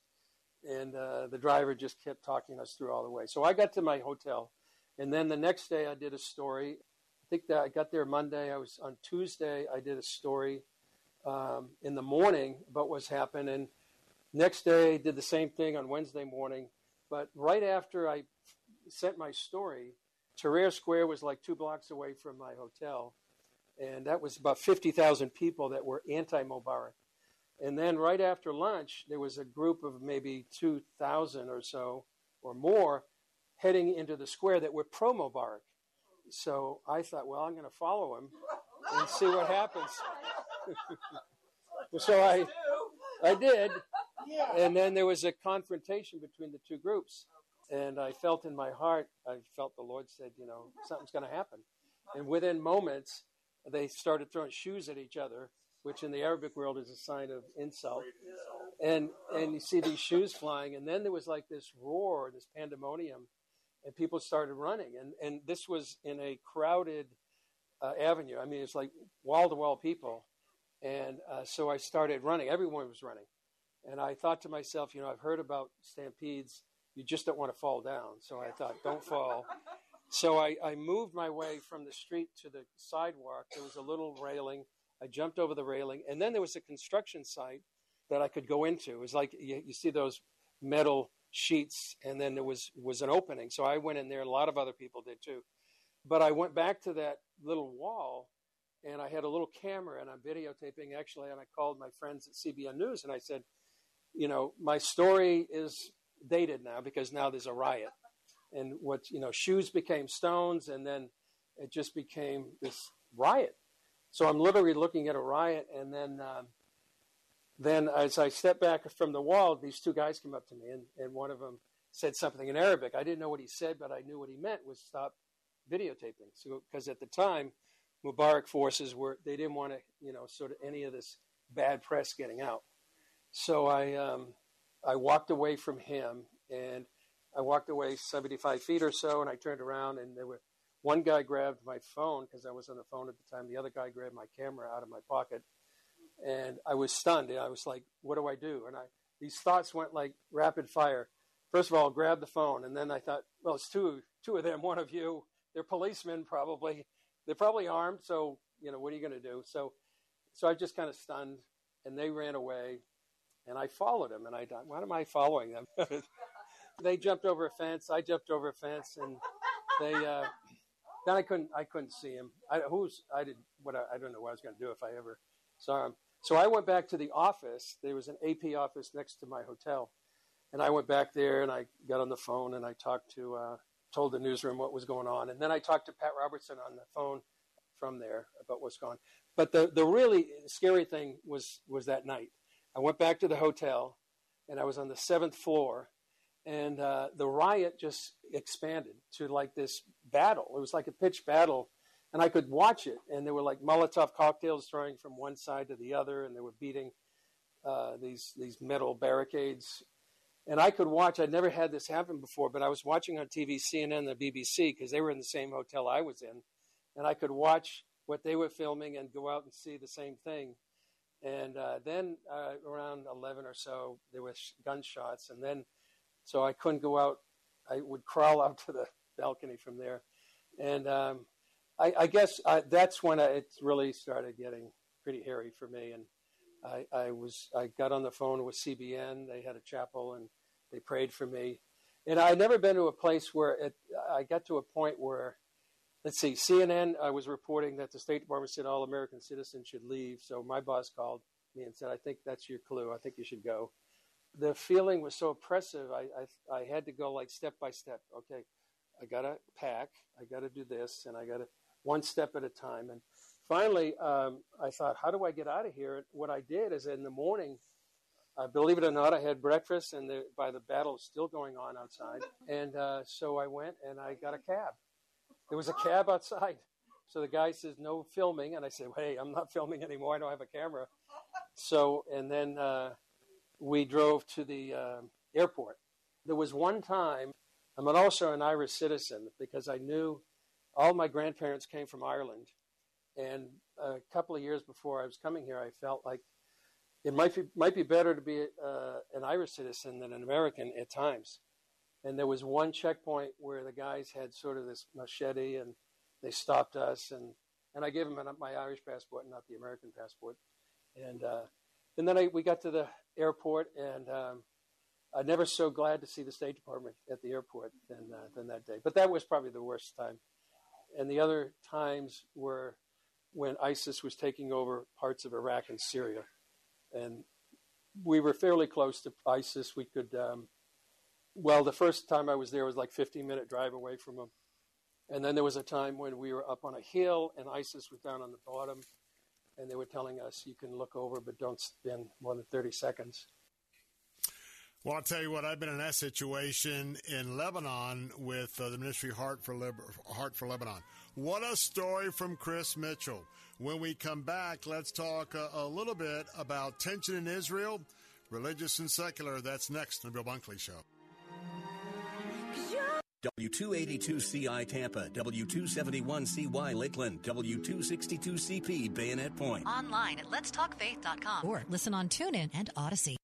Speaker 7: And uh, the driver just kept talking us through all the way. So I got to my hotel, and then the next day I did a story. I think that I got there Monday. I was on Tuesday. I did a story um, in the morning about what's happened, and next day did the same thing on Wednesday morning. But right after I sent my story, Tahrir Square was like two blocks away from my hotel, and that was about 50,000 people that were anti Mubarak. And then right after lunch, there was a group of maybe 2,000 or so or more heading into the square that were pro Mubarak. So I thought, well, I'm going to follow him and see what happens. so I, I did. And then there was a confrontation between the two groups. And I felt in my heart, I felt the Lord said, you know, something's going to happen. And within moments, they started throwing shoes at each other, which in the Arabic world is a sign of insult. And and you see these shoes flying, and then there was like this roar, this pandemonium, and people started running. And and this was in a crowded uh, avenue. I mean, it's like wall to wall people. And uh, so I started running. Everyone was running. And I thought to myself, you know, I've heard about stampedes you just don't want to fall down. So I thought, don't fall. So I, I moved my way from the street to the sidewalk. There was a little railing. I jumped over the railing, and then there was a construction site that I could go into. It was like you, you see those metal sheets, and then there was was an opening. So I went in there. A lot of other people did too. But I went back to that little wall, and I had a little camera, and I'm videotaping actually. And I called my friends at CBN News, and I said, you know, my story is dated now because now there's a riot. And what, you know, shoes became stones and then it just became this riot. So I'm literally looking at a riot and then, um, then as I step back from the wall, these two guys came up to me and, and one of them said something in Arabic. I didn't know what he said, but I knew what he meant was stop videotaping. So, because at the time, Mubarak forces were, they didn't want to, you know, sort of any of this bad press getting out. So I, um, I walked away from him and I walked away 75 feet or so and I turned around and there were one guy grabbed my phone because I was on the phone at the time. The other guy grabbed my camera out of my pocket and I was stunned. And I was like, what do I do? And I, these thoughts went like rapid fire. First of all, grab the phone. And then I thought, well, it's two, two of them, one of you. They're policemen probably. They're probably armed. So, you know, what are you going to do? So, so I just kind of stunned and they ran away. And I followed him, and I thought, why am I following them? they jumped over a fence. I jumped over a fence, and they. Uh, then I couldn't. I couldn't see him. I, who's? I did. What? I, I don't know what I was going to do if I ever saw him. So I went back to the office. There was an AP office next to my hotel, and I went back there and I got on the phone and I talked to, uh, told the newsroom what was going on, and then I talked to Pat Robertson on the phone from there about what's going. on. But the the really scary thing was was that night. I went back to the hotel, and I was on the seventh floor, and uh, the riot just expanded to like this battle. It was like a pitched battle, and I could watch it. And there were like Molotov cocktails throwing from one side to the other, and they were beating uh, these these metal barricades. And I could watch. I'd never had this happen before, but I was watching on TV, CNN, and the BBC, because they were in the same hotel I was in, and I could watch what they were filming and go out and see the same thing. And uh, then uh, around 11 or so, there was gunshots. And then, so I couldn't go out. I would crawl out to the balcony from there. And um, I, I, guess I, that's when I, it really started getting pretty hairy for me. And I, I, was, I got on the phone with CBN. They had a chapel and they prayed for me. And I'd never been to a place where it, I got to a point where let's see, CNN I was reporting that the State Department said all American citizens should leave. So my boss called me and said, I think that's your clue. I think you should go. The feeling was so oppressive. I, I, I had to go like step by step. Okay, I got to pack. I got to do this. And I got to one step at a time. And finally, um, I thought, how do I get out of here? What I did is in the morning, uh, believe it or not, I had breakfast, and the, by the battle still going on outside. And uh, so I went and I got a cab. There was a cab outside. So the guy says, no filming. And I said, hey, I'm not filming anymore. I don't have a camera. So, and then uh, we drove to the uh, airport. There was one time, I'm also an Irish citizen because I knew all my grandparents came from Ireland. And a couple of years before I was coming here, I felt like it might be, might be better to be uh, an Irish citizen than an American at times. And there was one checkpoint where the guys had sort of this machete and they stopped us. And, and I gave them my Irish passport, not the American passport. And, uh, and then I, we got to the airport and um, I'm never so glad to see the State Department at the airport than, uh, than that day. But that was probably the worst time. And the other times were when ISIS was taking over parts of Iraq and Syria. And we were fairly close to ISIS. We could, um, well, the first time I was there was like 15 minute drive away from them. And then there was a time when we were up on a hill and ISIS was down on the bottom. And they were telling us, you can look over, but don't spend more than 30 seconds.
Speaker 1: Well, I'll tell you what. I've been in that situation in Lebanon with uh, the Ministry Heart for Heart for Lebanon. What a story from Chris Mitchell. When we come back, let's talk a, a little bit about tension in Israel, religious and secular. That's next on the Bill Bunkley Show.
Speaker 11: W282CI Tampa, W271CY Lakeland, W262CP Bayonet Point.
Speaker 12: Online at letstalkfaith.com or listen on TuneIn and Audacy.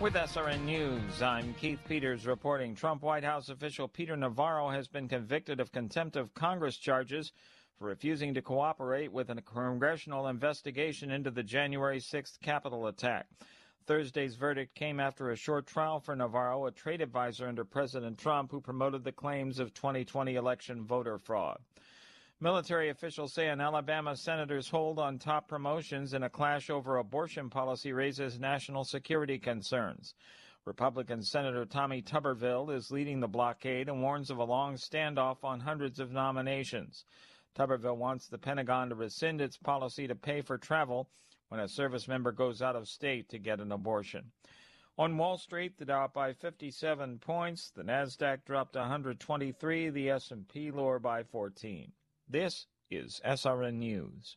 Speaker 40: With SRN News, I'm Keith Peters reporting Trump White House official Peter Navarro has been convicted of contempt of Congress charges for refusing to cooperate with a congressional investigation into the January 6th Capitol attack. Thursday's verdict came after a short trial for Navarro, a trade advisor under President Trump who promoted the claims of 2020 election voter fraud. Military officials say an Alabama senator's hold on top promotions in a clash over abortion policy raises national security concerns. Republican Senator Tommy Tuberville is leading the blockade and warns of a long standoff on hundreds of nominations. Tuberville wants the Pentagon to rescind its policy to pay for travel when a service member goes out of state to get an abortion. On Wall Street, the Dow by 57 points, the Nasdaq dropped 123, the S&P lower by 14. This is SRN News.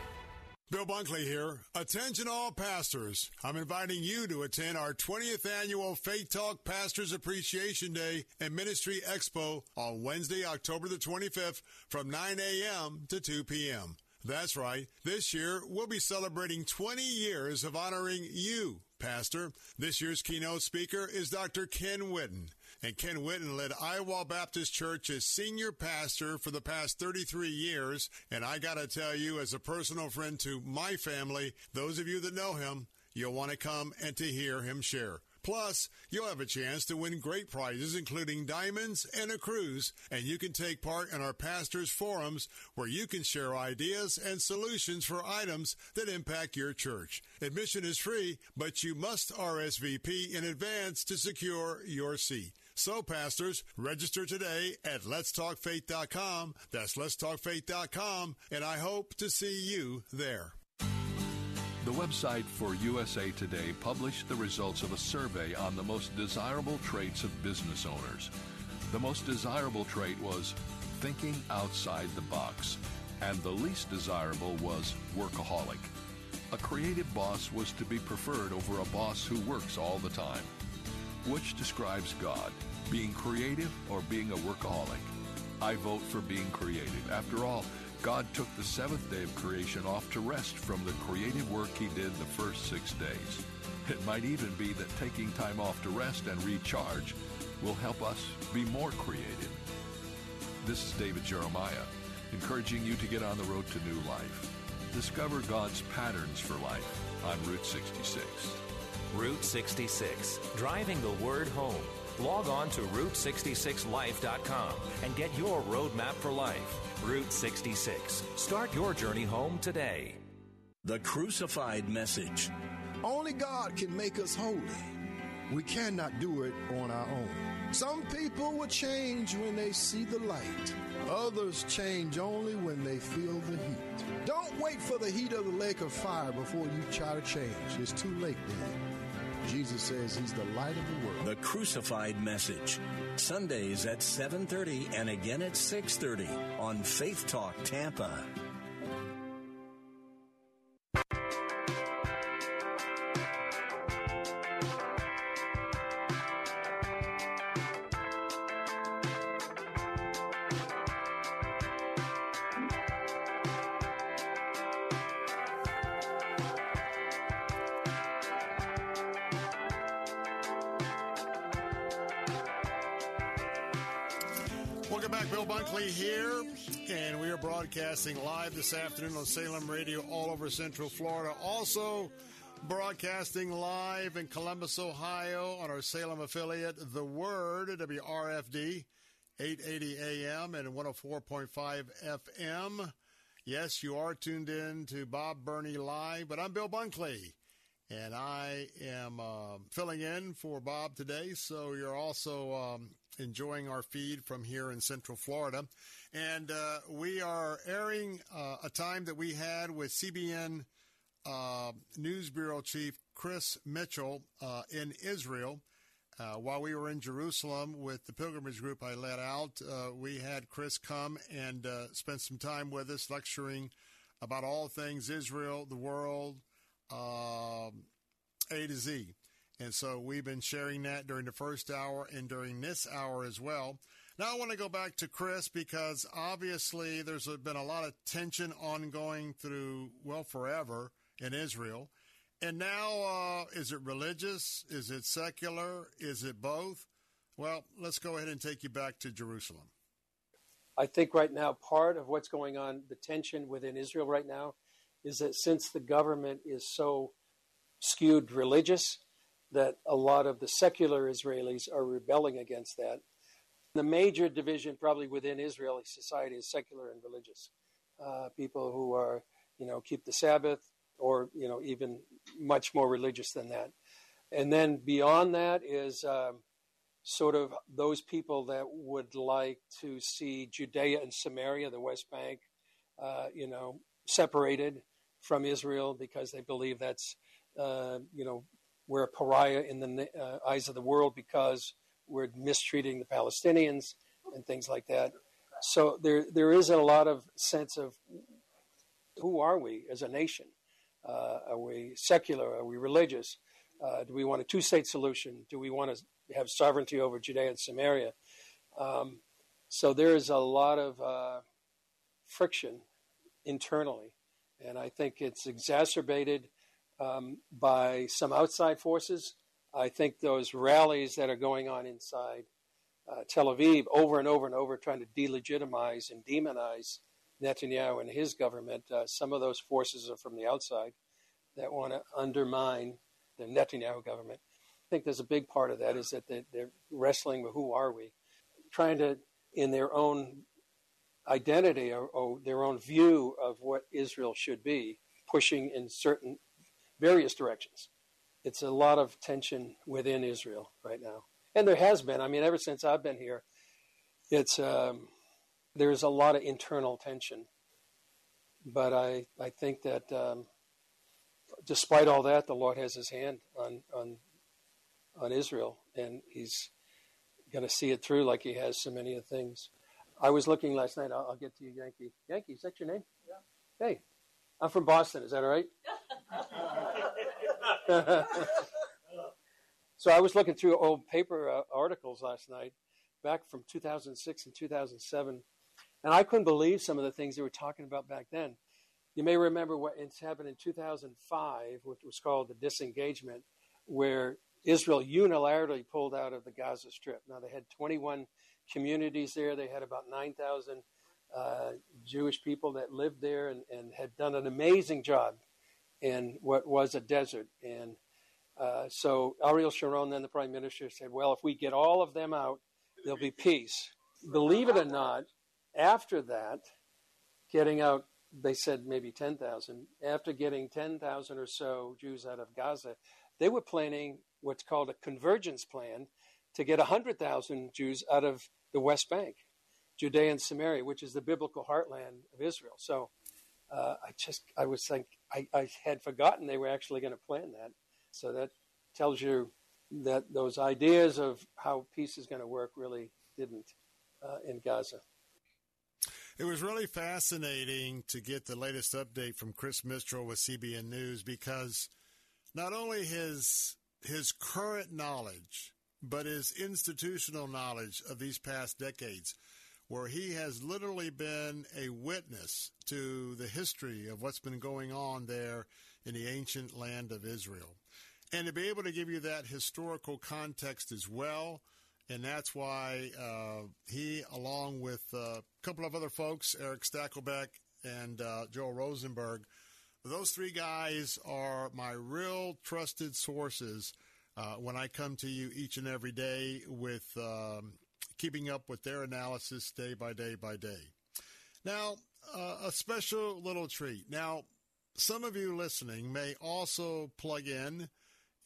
Speaker 1: Bill Bunkley here. Attention all pastors. I'm inviting you to attend our 20th annual Faith Talk Pastors Appreciation Day and Ministry Expo on Wednesday, October the 25th from 9 a.m. to 2 p.m. That's right. This year, we'll be celebrating 20 years of honoring you, Pastor. This year's keynote speaker is Dr. Ken Whitten. And Ken Whitten led Idlewild Baptist Church as senior pastor for the past 33 years. And I got to tell you, as a personal friend to my family, those of you that know him, you'll want to come and to hear him share. Plus, you'll have a chance to win great prizes, including diamonds and a cruise, and you can take part in our pastors' forums where you can share ideas and solutions for items that impact your church. Admission is free, but you must RSVP in advance to secure your seat. So, pastors, register today at letstalkfaith.com. That's letstalkfaith.com, and I hope to see you there.
Speaker 47: The website for USA Today published the results of a survey on the most desirable traits of business owners. The most desirable trait was thinking outside the box, and the least desirable was workaholic. A creative boss was to be preferred over a boss who works all the time. Which describes God? Being creative or being a workaholic? I vote for being creative. After all, God took the seventh day of creation off to rest from the creative work he did the first six days. It might even be that taking time off to rest and recharge will help us be more creative. This is David Jeremiah, encouraging you to get on the road to new life. Discover God's patterns for life on Route 66.
Speaker 48: Route 66, driving the word home. Log on to Route66Life.com and get your roadmap for life. Route 66. Start your journey home today.
Speaker 11: The Crucified Message.
Speaker 49: Only God can make us holy. We cannot do it on our own. Some people will change when they see the light. Others change only when they feel the heat. Don't wait for the heat of the lake of fire before you try to change. It's too late then. Jesus says he's the light of the world.
Speaker 11: The Crucified Message. Sundays at 7:30 and again at 6:30 on Faith Talk Tampa.
Speaker 1: Broadcasting live this afternoon on Salem Radio all over Central Florida. Also broadcasting live in Columbus, Ohio on our Salem affiliate, The Word, WRFD, 880 AM and 104.5 FM. Yes, you are tuned in to Bob Burney Live, but I'm Bill Bunkley. And I am uh, filling in for Bob today. So you're also um, enjoying our feed from here in Central Florida. And uh, we are airing uh, a time that we had with CBN uh, News Bureau Chief Chris Mitchell uh, in Israel. Uh, while we were in Jerusalem with the pilgrimage group I led out, uh, we had Chris come and spend some time with us lecturing about all things Israel, the world, um, A to Z. And so we've been sharing that during the first hour and during this hour as well. Now I want to go back to Chris because obviously there's been a lot of tension ongoing through, well, forever in Israel. And now, uh, is it religious? Is it secular? Is it both? Well, let's go ahead and take you back to Jerusalem.
Speaker 7: I think right now, part of what's going on, the tension within Israel right now, is that since the government is so skewed religious, that a lot of the secular Israelis are rebelling against that. The major division, probably within Israeli society, is secular and religious. Uh, people who are, you know, keep the Sabbath, or you know, even much more religious than that. And then beyond that is um, sort of those people that would like to see Judea and Samaria, the West Bank, uh, you know, separated from Israel because they believe that's, uh, you know, we're a pariah in the uh, eyes of the world because we're mistreating the Palestinians and things like that. So there, there is a lot of sense of who are we as a nation? Uh, are we secular? Are we religious? Uh, do we want a two-state solution? Do we want to have sovereignty over Judea and Samaria? Um, so there is a lot of uh, friction internally and I think it's exacerbated um, by some outside forces. I think those rallies that are going on inside uh, Tel Aviv over and over and over, trying to delegitimize and demonize Netanyahu and his government, uh, some of those forces are from the outside that want to undermine the Netanyahu government. I think there's a big part of that is that they're wrestling with who are we, trying to, in their own identity or, or, their own view of what Israel should be, pushing in certain various directions. It's a lot of tension within Israel right now, and there has been. I mean, ever since I've been here, it's um, there's a lot of internal tension. But I I think that um, despite all that, the Lord has His hand on on on Israel, and He's going to see it through like He has so many of things. I was looking last night. I'll, I'll, get to you, Yankee. Yankee, is that your name? Yeah. Hey, I'm from Boston. Is that all right? So I was looking through old paper uh, articles last night, back from 2006 and 2007, and I couldn't believe some of the things they were talking about back then. You may remember what happened in 2005, which was called the disengagement, where Israel unilaterally pulled out of the Gaza Strip. Now, they had 21 communities there. They had about 9,000 uh, Jewish people that lived there and, and, had done an amazing job in what was a desert. And uh, so Ariel Sharon, then the prime minister, said, Well, if we get all of them out, there'll be peace. Believe it or not, after that, getting out, they said maybe 10,000. After getting 10,000 or so Jews out of Gaza, they were planning what's called a convergence plan to get 100,000 Jews out of the West Bank, Judea and Samaria, which is the biblical heartland of Israel. So uh, I just, I was like, I, I had forgotten they were actually going to plan that. So that tells you that those ideas of how peace is going to work really didn't uh, in Gaza.
Speaker 1: It was really fascinating to get the latest update from Chris Mitchell with CBN News because not only his his current knowledge, but his institutional knowledge of these past decades, where he has literally been a witness to the history of what's been going on there in the ancient land of Israel. And to be able to give you that historical context as well, and that's why uh, he, along with uh, a couple of other folks, Erick Stakelbeck and uh, Joel Rosenberg, those three guys are my real trusted sources uh, when I come to you each and every day with um, keeping up with their analysis day by day by day. Now, uh, a special little treat. Now, some of you listening may also plug in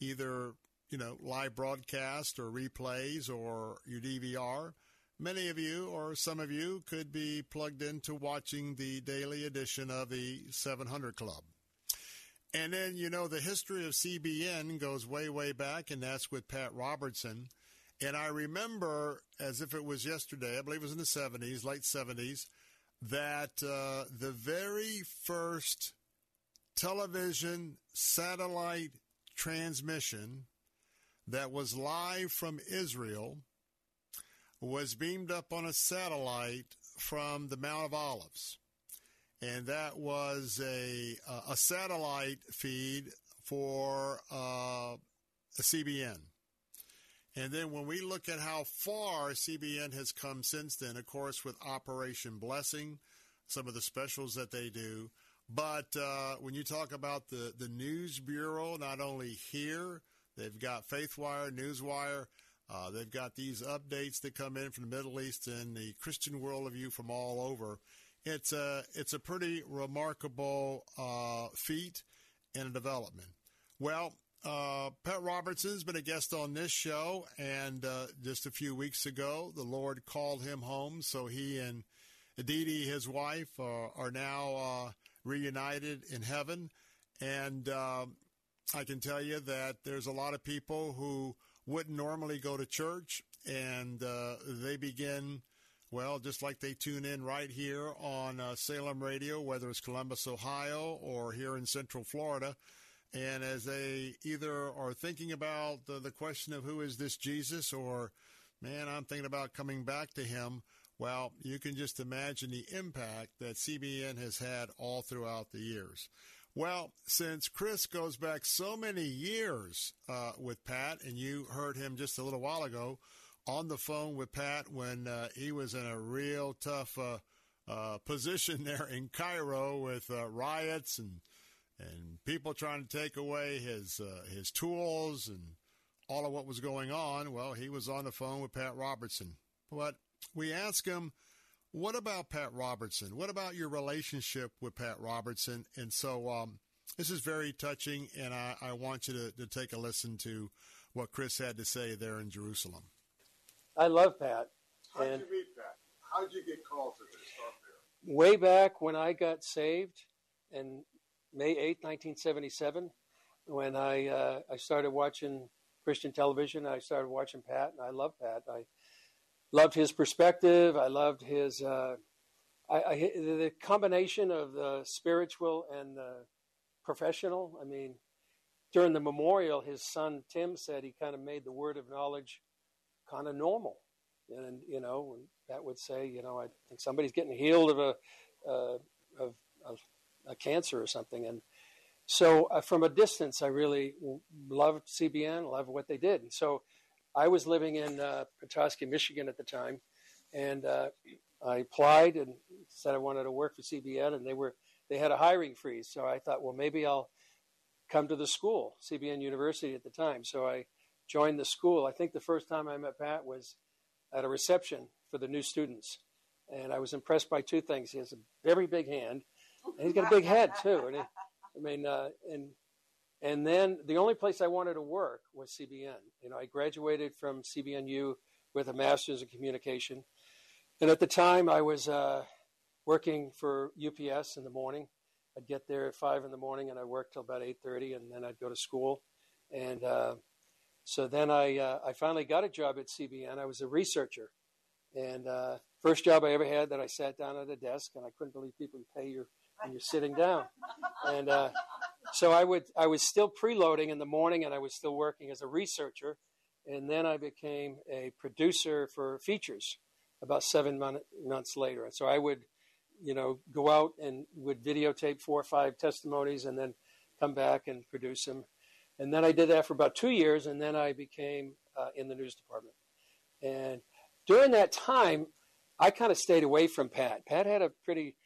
Speaker 1: either you know live broadcast or replays or your DVR. Many of you or some of you could be plugged into watching the daily edition of the 700 Club. And then, you know, the history of CBN goes way, way back, and that's with Pat Robertson. And I remember, as if it was yesterday, I believe it was in the 70s, late 70s, that uh, the very first television satellite transmission that was live from Israel was beamed up on a satellite from the Mount of Olives and that was a a satellite feed for uh, CBN. And then when we look at how far CBN has come since then, of course, with Operation Blessing, some of the specials that they do. But uh, when you talk about the, the news bureau, not only here, they've got Faithwire, Newswire, uh, they've got these updates that come in from the Middle East and the Christian worldview from all over it's a it's a pretty remarkable uh, feat and a development. Well, uh, Pat Robertson's been a guest on this show, and uh, just a few weeks ago, the Lord called him home. So he and Aditi, his wife, are now uh, reunited in heaven. And um, I can tell you that there's a lot of people who wouldn't normally go to church, and uh, they begin well, just like they tune in right here on uh, Salem Radio, whether it's Columbus, Ohio, or here in Central Florida, and as they either are thinking about the, the question of who is this Jesus, or man, I'm thinking about coming back to him. Well, you can just imagine the impact that CBN has had all throughout the years. Well, since Chris goes back so many years uh, with Pat, and you heard him just a little while ago on the phone with Pat when uh, he was in a real tough uh, uh, position there in Cairo with uh, riots and and people trying to take away his uh, his tools and all of what was going on. Well, he was on the phone with Pat Robertson. But we asked him, "What about Pat Robertson? What about your relationship with Pat Robertson?" And so um, this is very touching, and I, I want you to, to take a listen to what Chris had to say there in Jerusalem.
Speaker 7: I love Pat.
Speaker 1: How did you meet Pat? How did you get called to this?
Speaker 7: Way back when I got saved, in May 8, 1977, when I uh, I started watching Christian television, I started watching Pat, and I love Pat. I loved his perspective. I loved his uh, I, I, the combination of the spiritual and the professional. I mean, during the memorial, his son Tim said he kind of made the word of knowledge kind of normal. And, you know, that would say, you know, I think somebody's getting healed of a, uh, of, of a cancer or something. And so uh, from a distance, I really loved CBN, loved what they did. And so I was living in uh, Petoskey, Michigan at the time, and uh, I applied and said I wanted to work for CBN, and they were they had a hiring freeze. So I thought, well, maybe I'll come to the school, CBN University at the time. So I joined the school. I think the first time I met Pat was at a reception for the new students, and I was impressed by two things. He has a very big hand, and he's got a big head too. And he, I mean, uh, and and then the only place I wanted to work was CBN. You know, I graduated from CBNU with a master's in communication, and at the time I was uh, working for UPS in the morning. I'd get there at five in the morning, and I worked till about eight thirty, and then I'd go to school. And uh, so then I uh, I finally got a job at CBN. I was a researcher, and uh, first job I ever had that I sat down at a desk, and I couldn't believe people pay you when you're sitting down. And uh, so I would I was still preloading in the morning, and I was still working as a researcher, and then I became a producer for features about seven months later. And so I would, you know, go out and would videotape four or five testimonies, and then come back and produce them. And then I did that for about two years, and then I became uh, in the news department. And during that time, I kind of stayed away from Pat. Pat had a pretty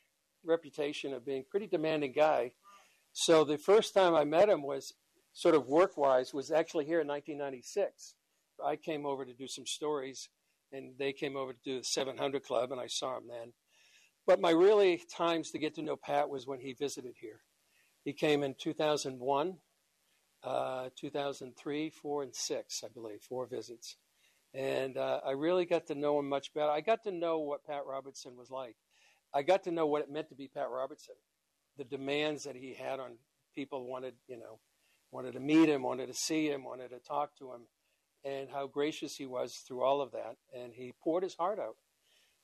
Speaker 7: reputation of being pretty demanding guy. So the first time I met him was sort of work wise was actually here in 1996. I came over to do some stories, and they came over to do the 700 Club, and I saw him then. But my really times to get to know Pat was when he visited here. He came in 2001, uh, 2003, 4, and 6, I believe, four visits. And uh, I really got to know him much better. I got to know what Pat Robertson was like. I got to know what it meant to be Pat Robertson, the demands that he had on people wanted, you know, wanted to meet him, wanted to see him, wanted to talk to him, and how gracious he was through all of that. And he poured his heart out,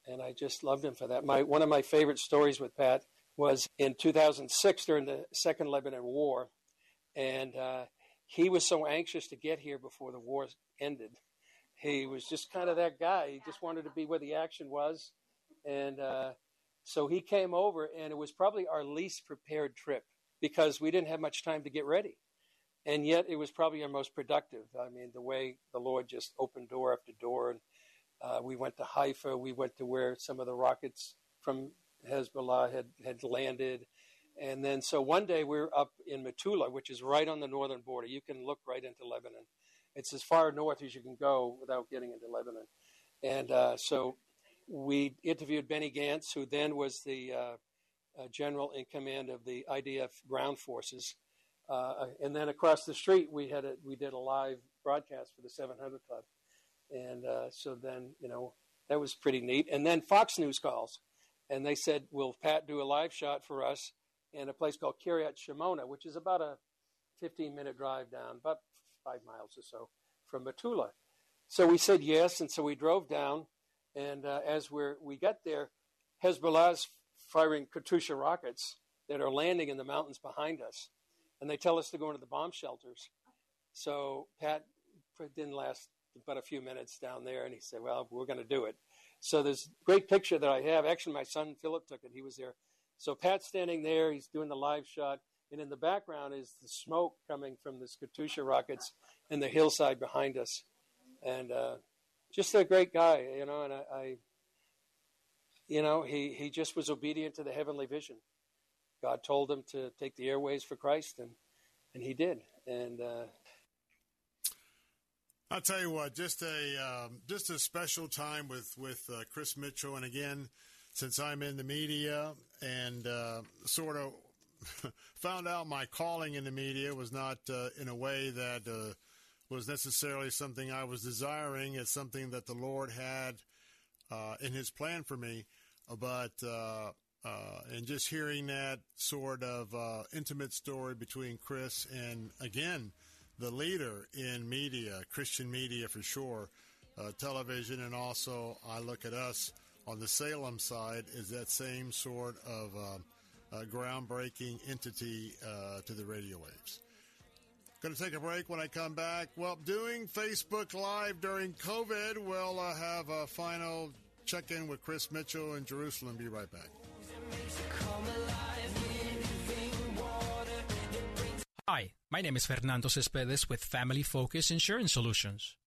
Speaker 7: and I just loved him for that. My one of my favorite stories with Pat was in 2006 during the Second Lebanon War, and uh, he was so anxious to get here before the war ended. He was just kind of that guy. He just wanted to be where the action was, and uh, so he came over, and it was probably our least prepared trip because we didn't have much time to get ready. And yet, it was probably our most productive. I mean, the way the Lord just opened door after door. And uh, we went to Haifa. We went to where some of the rockets from Hezbollah had, had landed. And then, so one day we were up in Metula, which is right on the northern border. You can look right into Lebanon. It's as far north as you can go without getting into Lebanon. And uh, so we interviewed Benny Gantz, who then was the uh, uh, general in command of the IDF ground forces. Uh, and then across the street, we had a, we did a live broadcast for the 700 Club, and uh, so then you know that was pretty neat. And then Fox News calls, and they said, "Will Pat do a live shot for us in a place called Kiryat Shimona, which is about a 15 minute drive down, about five miles or so from Metula. So we said yes, and so we drove down and uh, as we're, we get there, Hezbollah's firing Katyusha rockets that are landing in the mountains behind us. And they tell us to go into the bomb shelters. So Pat didn't last but a few minutes down there, and he said, Well, we're going to do it. So there's a great picture that I have. Actually, my son Philip took it. He was there. So Pat's standing there. He's doing the live shot. And in the background is the smoke coming from the Katyusha rockets and the hillside behind us. And uh, just a great guy, you know, and I, I, you know, he, he just was obedient to the heavenly vision. God told him to take the airways for Christ, and, and he did. And uh,
Speaker 1: I'll tell you what, just a um, just a special time with with uh, Chris Mitchell, and again, since I'm in the media and uh, sort of found out my calling in the media was not uh, in a way that uh, was necessarily something I was desiring. It's something that the Lord had uh, in His plan for me. But uh, uh, and just hearing that sort of intimate story between Chris and again the leader in media, Christian media for sure, television, and also I look at us on the Salem side is that same sort of uh, groundbreaking entity to the radio waves. Going to take a break when I come back. Well, doing Facebook Live during COVID. We'll uh, have a final check in with Chris Mitchell in Jerusalem. Be right back.
Speaker 50: Hi, my name is Fernando Cespedes with Family Focus Insurance Solutions.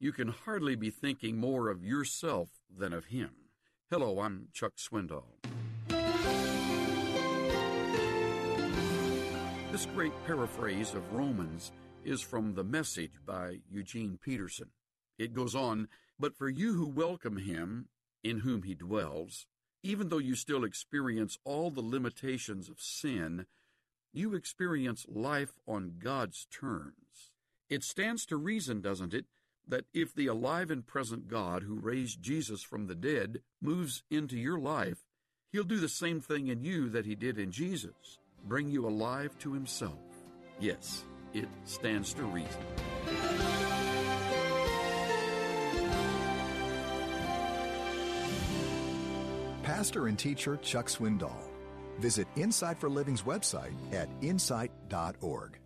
Speaker 51: you can hardly be thinking more of yourself than of Him. Hello, I'm Chuck Swindoll. This great paraphrase of Romans is from The Message by Eugene Peterson. It goes on, But for you who welcome Him, in whom He dwells, even though you still experience all the limitations of sin, you experience life on God's terms. It stands to reason, doesn't it, that if the alive and present God who raised Jesus from the dead moves into your life, He'll do the same thing in you that He did in Jesus bring you alive to Himself. Yes, it stands to reason.
Speaker 52: Pastor and teacher Chuck Swindoll. Visit Insight for Living's website at insight.org.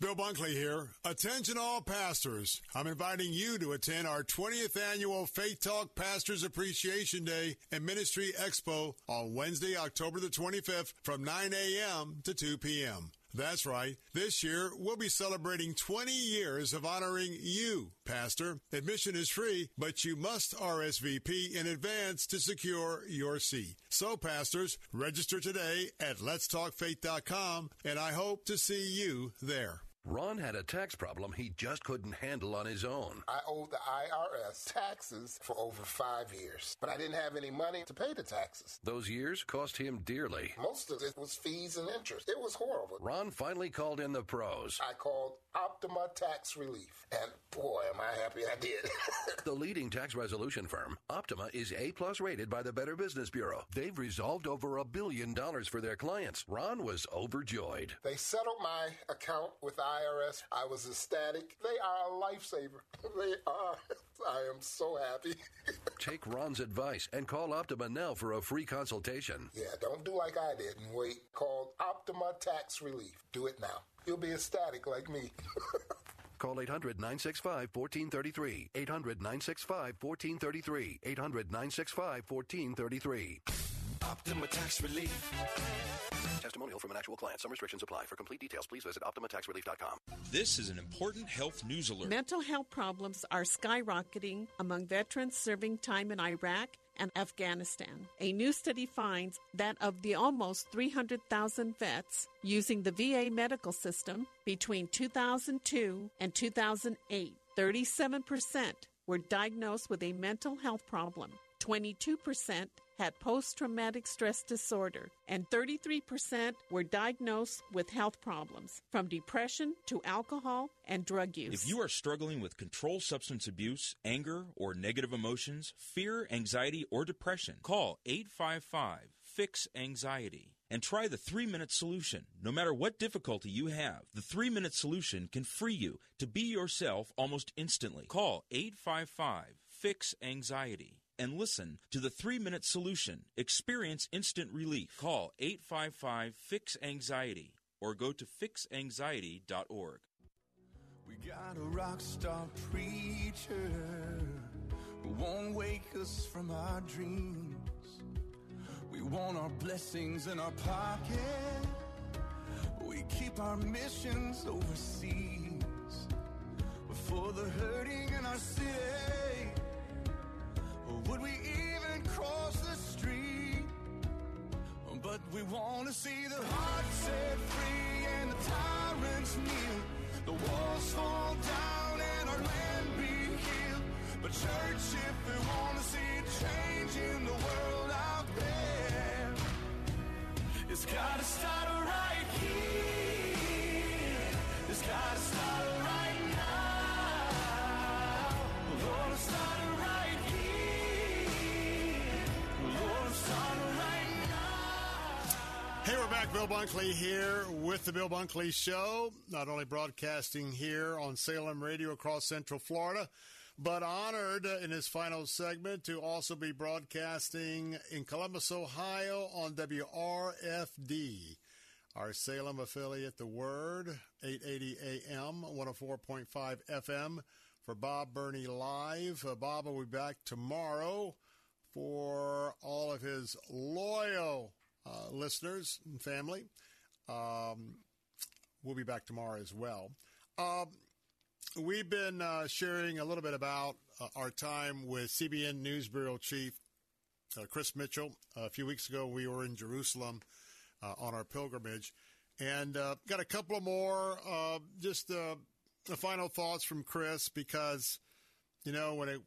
Speaker 1: Bill Bunkley here. Attention all pastors. I'm inviting you to attend our 20th annual Faith Talk Pastors Appreciation Day and Ministry Expo on Wednesday, October the 25th from 9 a.m. to 2 p.m. That's right. This year, we'll be celebrating 20 years of honoring you, Pastor. Admission is free, but you must RSVP in advance to secure your seat. So, pastors, register today at letstalkfaith.com, and I hope to see you there.
Speaker 36: Ron had a tax problem he just couldn't handle on his own.
Speaker 53: I owed the IRS taxes for over five years, but I didn't have any money to pay the taxes.
Speaker 36: Those years cost him dearly.
Speaker 53: Most of it was fees and interest. It was horrible.
Speaker 36: Ron finally called in the pros.
Speaker 53: I called Optima Tax Relief, and boy, am I happy I did.
Speaker 36: the leading tax resolution firm, Optima, is A plus rated by the Better Business Bureau. They've resolved over a billion dollars for their clients. Ron was overjoyed.
Speaker 53: They settled my account with IRS. I was ecstatic. They are a lifesaver. They are. I am so happy.
Speaker 36: Take Ron's advice and call Optima now for a free consultation.
Speaker 53: Yeah, don't do like I did and wait. Call Optima Tax Relief. Do it now. You'll be ecstatic like me.
Speaker 36: Call 800 965 1433. 800 965 1433. 800 965 1433.
Speaker 45: Optima Tax Relief.
Speaker 36: Testimonial from an actual client. Some restrictions apply. For complete details, please visit OptimaTaxRelief.com.
Speaker 54: This is an important health news alert.
Speaker 55: Mental health problems are skyrocketing among veterans serving time in Iraq and Afghanistan. A new study finds that of the almost 300,000 vets using the VA medical system between 2002 and 2008, 37% were diagnosed with a mental health problem. 22% had post traumatic stress disorder, and 33% were diagnosed with health problems, from depression to alcohol and drug use.
Speaker 54: If you are struggling with controlled substance abuse, anger, or negative emotions, fear, anxiety, or depression, call 855 Fix Anxiety and try the three minute solution. No matter what difficulty you have, the three minute solution can free you to be yourself almost instantly. Call 855 Fix Anxiety and listen to the three minute solution. Experience instant relief. Call 855 Fix Anxiety or go to fixanxiety.org.
Speaker 56: We got a rock star preacher who won't wake us from our dreams. We want our blessings in our pocket. We keep our missions overseas. But for the hurting in our city, would we even cross the street? But we want to see the heart set free and the tyrants kneel. The walls fall down and our land be healed. But church, if we want to see a change in the world out there, it's gotta start right here. It's gotta start right now. Lord, start right Hey, we're back.
Speaker 1: Bill Bunkley here with the Bill Bunkley Show, not only broadcasting here on Salem Radio across Central Florida, but honored in this final segment to also be broadcasting in Columbus, Ohio on WRFD, our Salem affiliate, The Word, 880 AM, 104.5 FM for Bob Burney Live. Uh, Bob will be back tomorrow for all of his loyal uh, listeners and family. Um, we'll be back tomorrow as well. Um, we've been uh, sharing a little bit about uh, our time with CBN News Bureau Chief uh, Chris Mitchell. a few weeks ago, we were in Jerusalem uh, on our pilgrimage, and uh, got a couple of more just the final thoughts from Chris because you know when it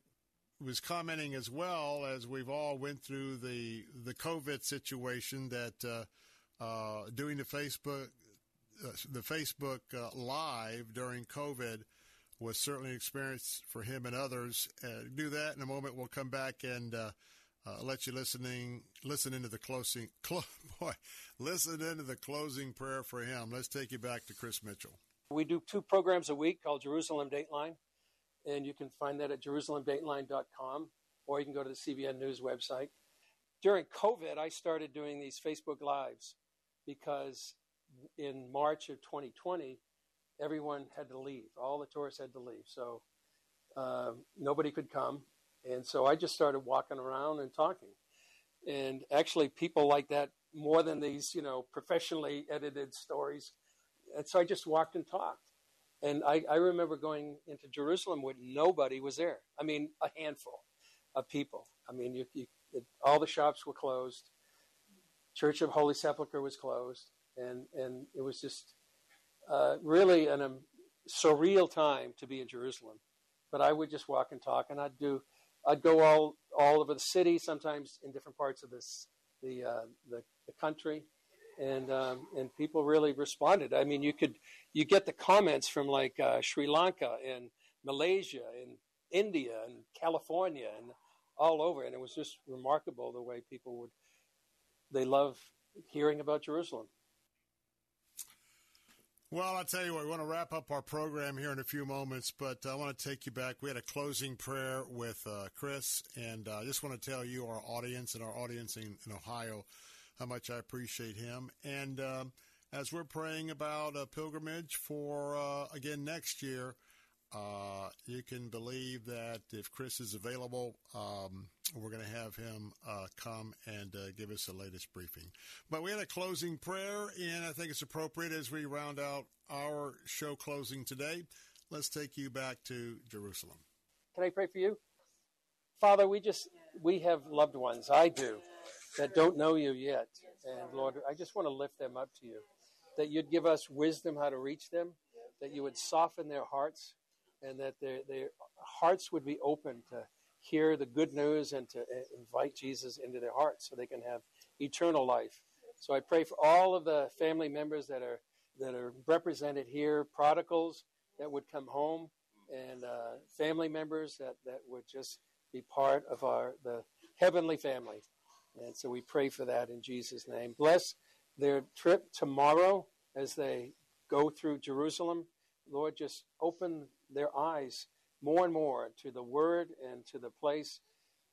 Speaker 1: was commenting as well as we've all went through the the COVID situation that uh, uh, doing the Facebook uh, the Facebook uh, live during COVID was certainly an experience for him and others. do that in a moment. We'll come back and uh, uh, let you listening listen into the closing clo- boy listen into the closing prayer for him. Let's take you back to Chris Mitchell.
Speaker 7: We do two programs a week called Jerusalem Dateline and you can find that at jerusalemdateline.com or you can go to the CBN News website. During COVID, I started doing these Facebook Lives because in March of 2020, everyone had to leave. All the tourists had to leave. So uh, nobody could come. And so I just started walking around and talking. And actually, people like that more than these, you know, professionally edited stories. And so I just walked and talked. And I, I remember going into Jerusalem when nobody was there. I mean, a handful of people. I mean, you, you, it, all the shops were closed. Church of Holy Sepulchre was closed, and and it was just uh, really a um, surreal time to be in Jerusalem. But I would just walk and talk, and I'd do, I'd go all all over the city, sometimes in different parts of this the uh, the, the country, and um, and people really responded. I mean, you could you get the comments from like uh, Sri Lanka and Malaysia and India and California and all over, and it was just remarkable the way people would they love hearing about Jerusalem.
Speaker 1: Well, I'll tell you what, we want to wrap up our program here in a few moments, but I want to take you back. We had a closing prayer with uh, Chris, and uh, I just want to tell you, our audience and our audience in, in Ohio, how much I appreciate him. And um, as we're praying about a pilgrimage for, uh, again, next year, uh, you can believe that if Chris is available, um, we're going to have him uh, come and uh, give us the latest briefing. But we had a closing prayer, and I think it's appropriate as we round out our show closing today. Let's take you back to Jerusalem.
Speaker 7: Can I pray for you? Father, we just, we have loved ones. I do that don't know you yet. And Lord, I just want to lift them up to you. That you'd give us wisdom how to reach them, that you would soften their hearts, and that their, their hearts would be open to hear the good news and to invite Jesus into their hearts so they can have eternal life. So I pray for all of the family members that are that are represented here, prodigals that would come home, and uh, family members that, that would just be part of our the heavenly family. And so we pray for that in Jesus' name. Bless their trip tomorrow as they go through Jerusalem. Lord, just open their eyes more and more to the word and to the place,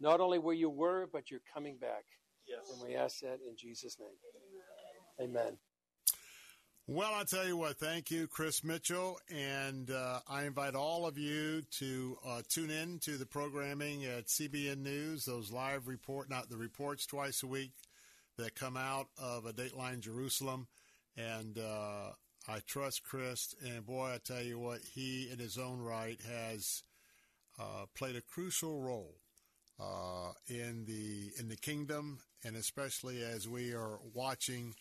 Speaker 7: not only where you were, but you're coming back. Yes. And we ask that in Jesus' name. Amen.
Speaker 1: Well, I'll tell you what, thank you, Chris Mitchell. And uh, I invite all of you to uh, tune in to the programming at CBN News, those live report, not the reports twice a week that come out of a Dateline Jerusalem. And uh, I trust Chris. And boy, I tell you what, he in his own right has uh, played a crucial role uh, in the in the kingdom, and especially as we are watching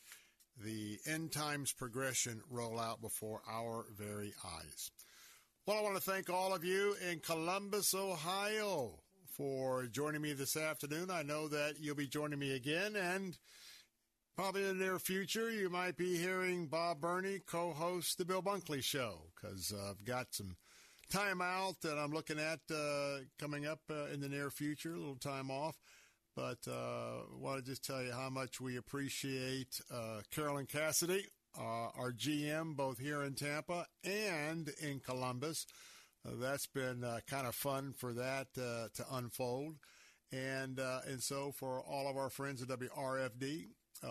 Speaker 1: the end times progression roll out before our very eyes. Well, I want to thank all of you in Columbus, Ohio for joining me this afternoon. I know that you'll be joining me again and probably in the near future you might be hearing Bob Burney co-host the Bill Bunkley show because uh, I've got some time out that I'm looking at uh, coming up uh, in the near future, a little time off. But uh, want to just tell you how much we appreciate uh, Carolyn Cassidy, uh, our GM, both here in Tampa and in Columbus. Uh, that's been uh, kind of fun for that uh, to unfold. And, and so for all of our friends at WRFD,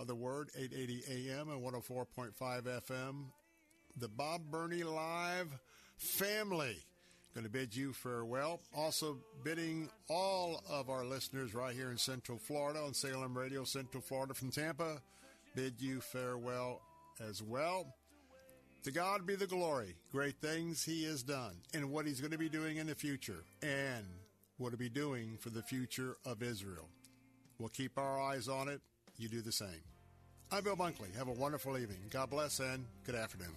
Speaker 1: the word 880 AM and 104.5 FM, the Bob Burney Live family. Going to bid you farewell. Also, bidding all of our listeners right here in Central Florida on Salem Radio, Central Florida from Tampa, bid you farewell as well. To God be the glory, great things He has done, and what He's going to be doing in the future, and what He'll be doing for the future of Israel. We'll keep our eyes on it. You do the same. I'm Bill Bunkley. Have a wonderful evening. God bless and good afternoon.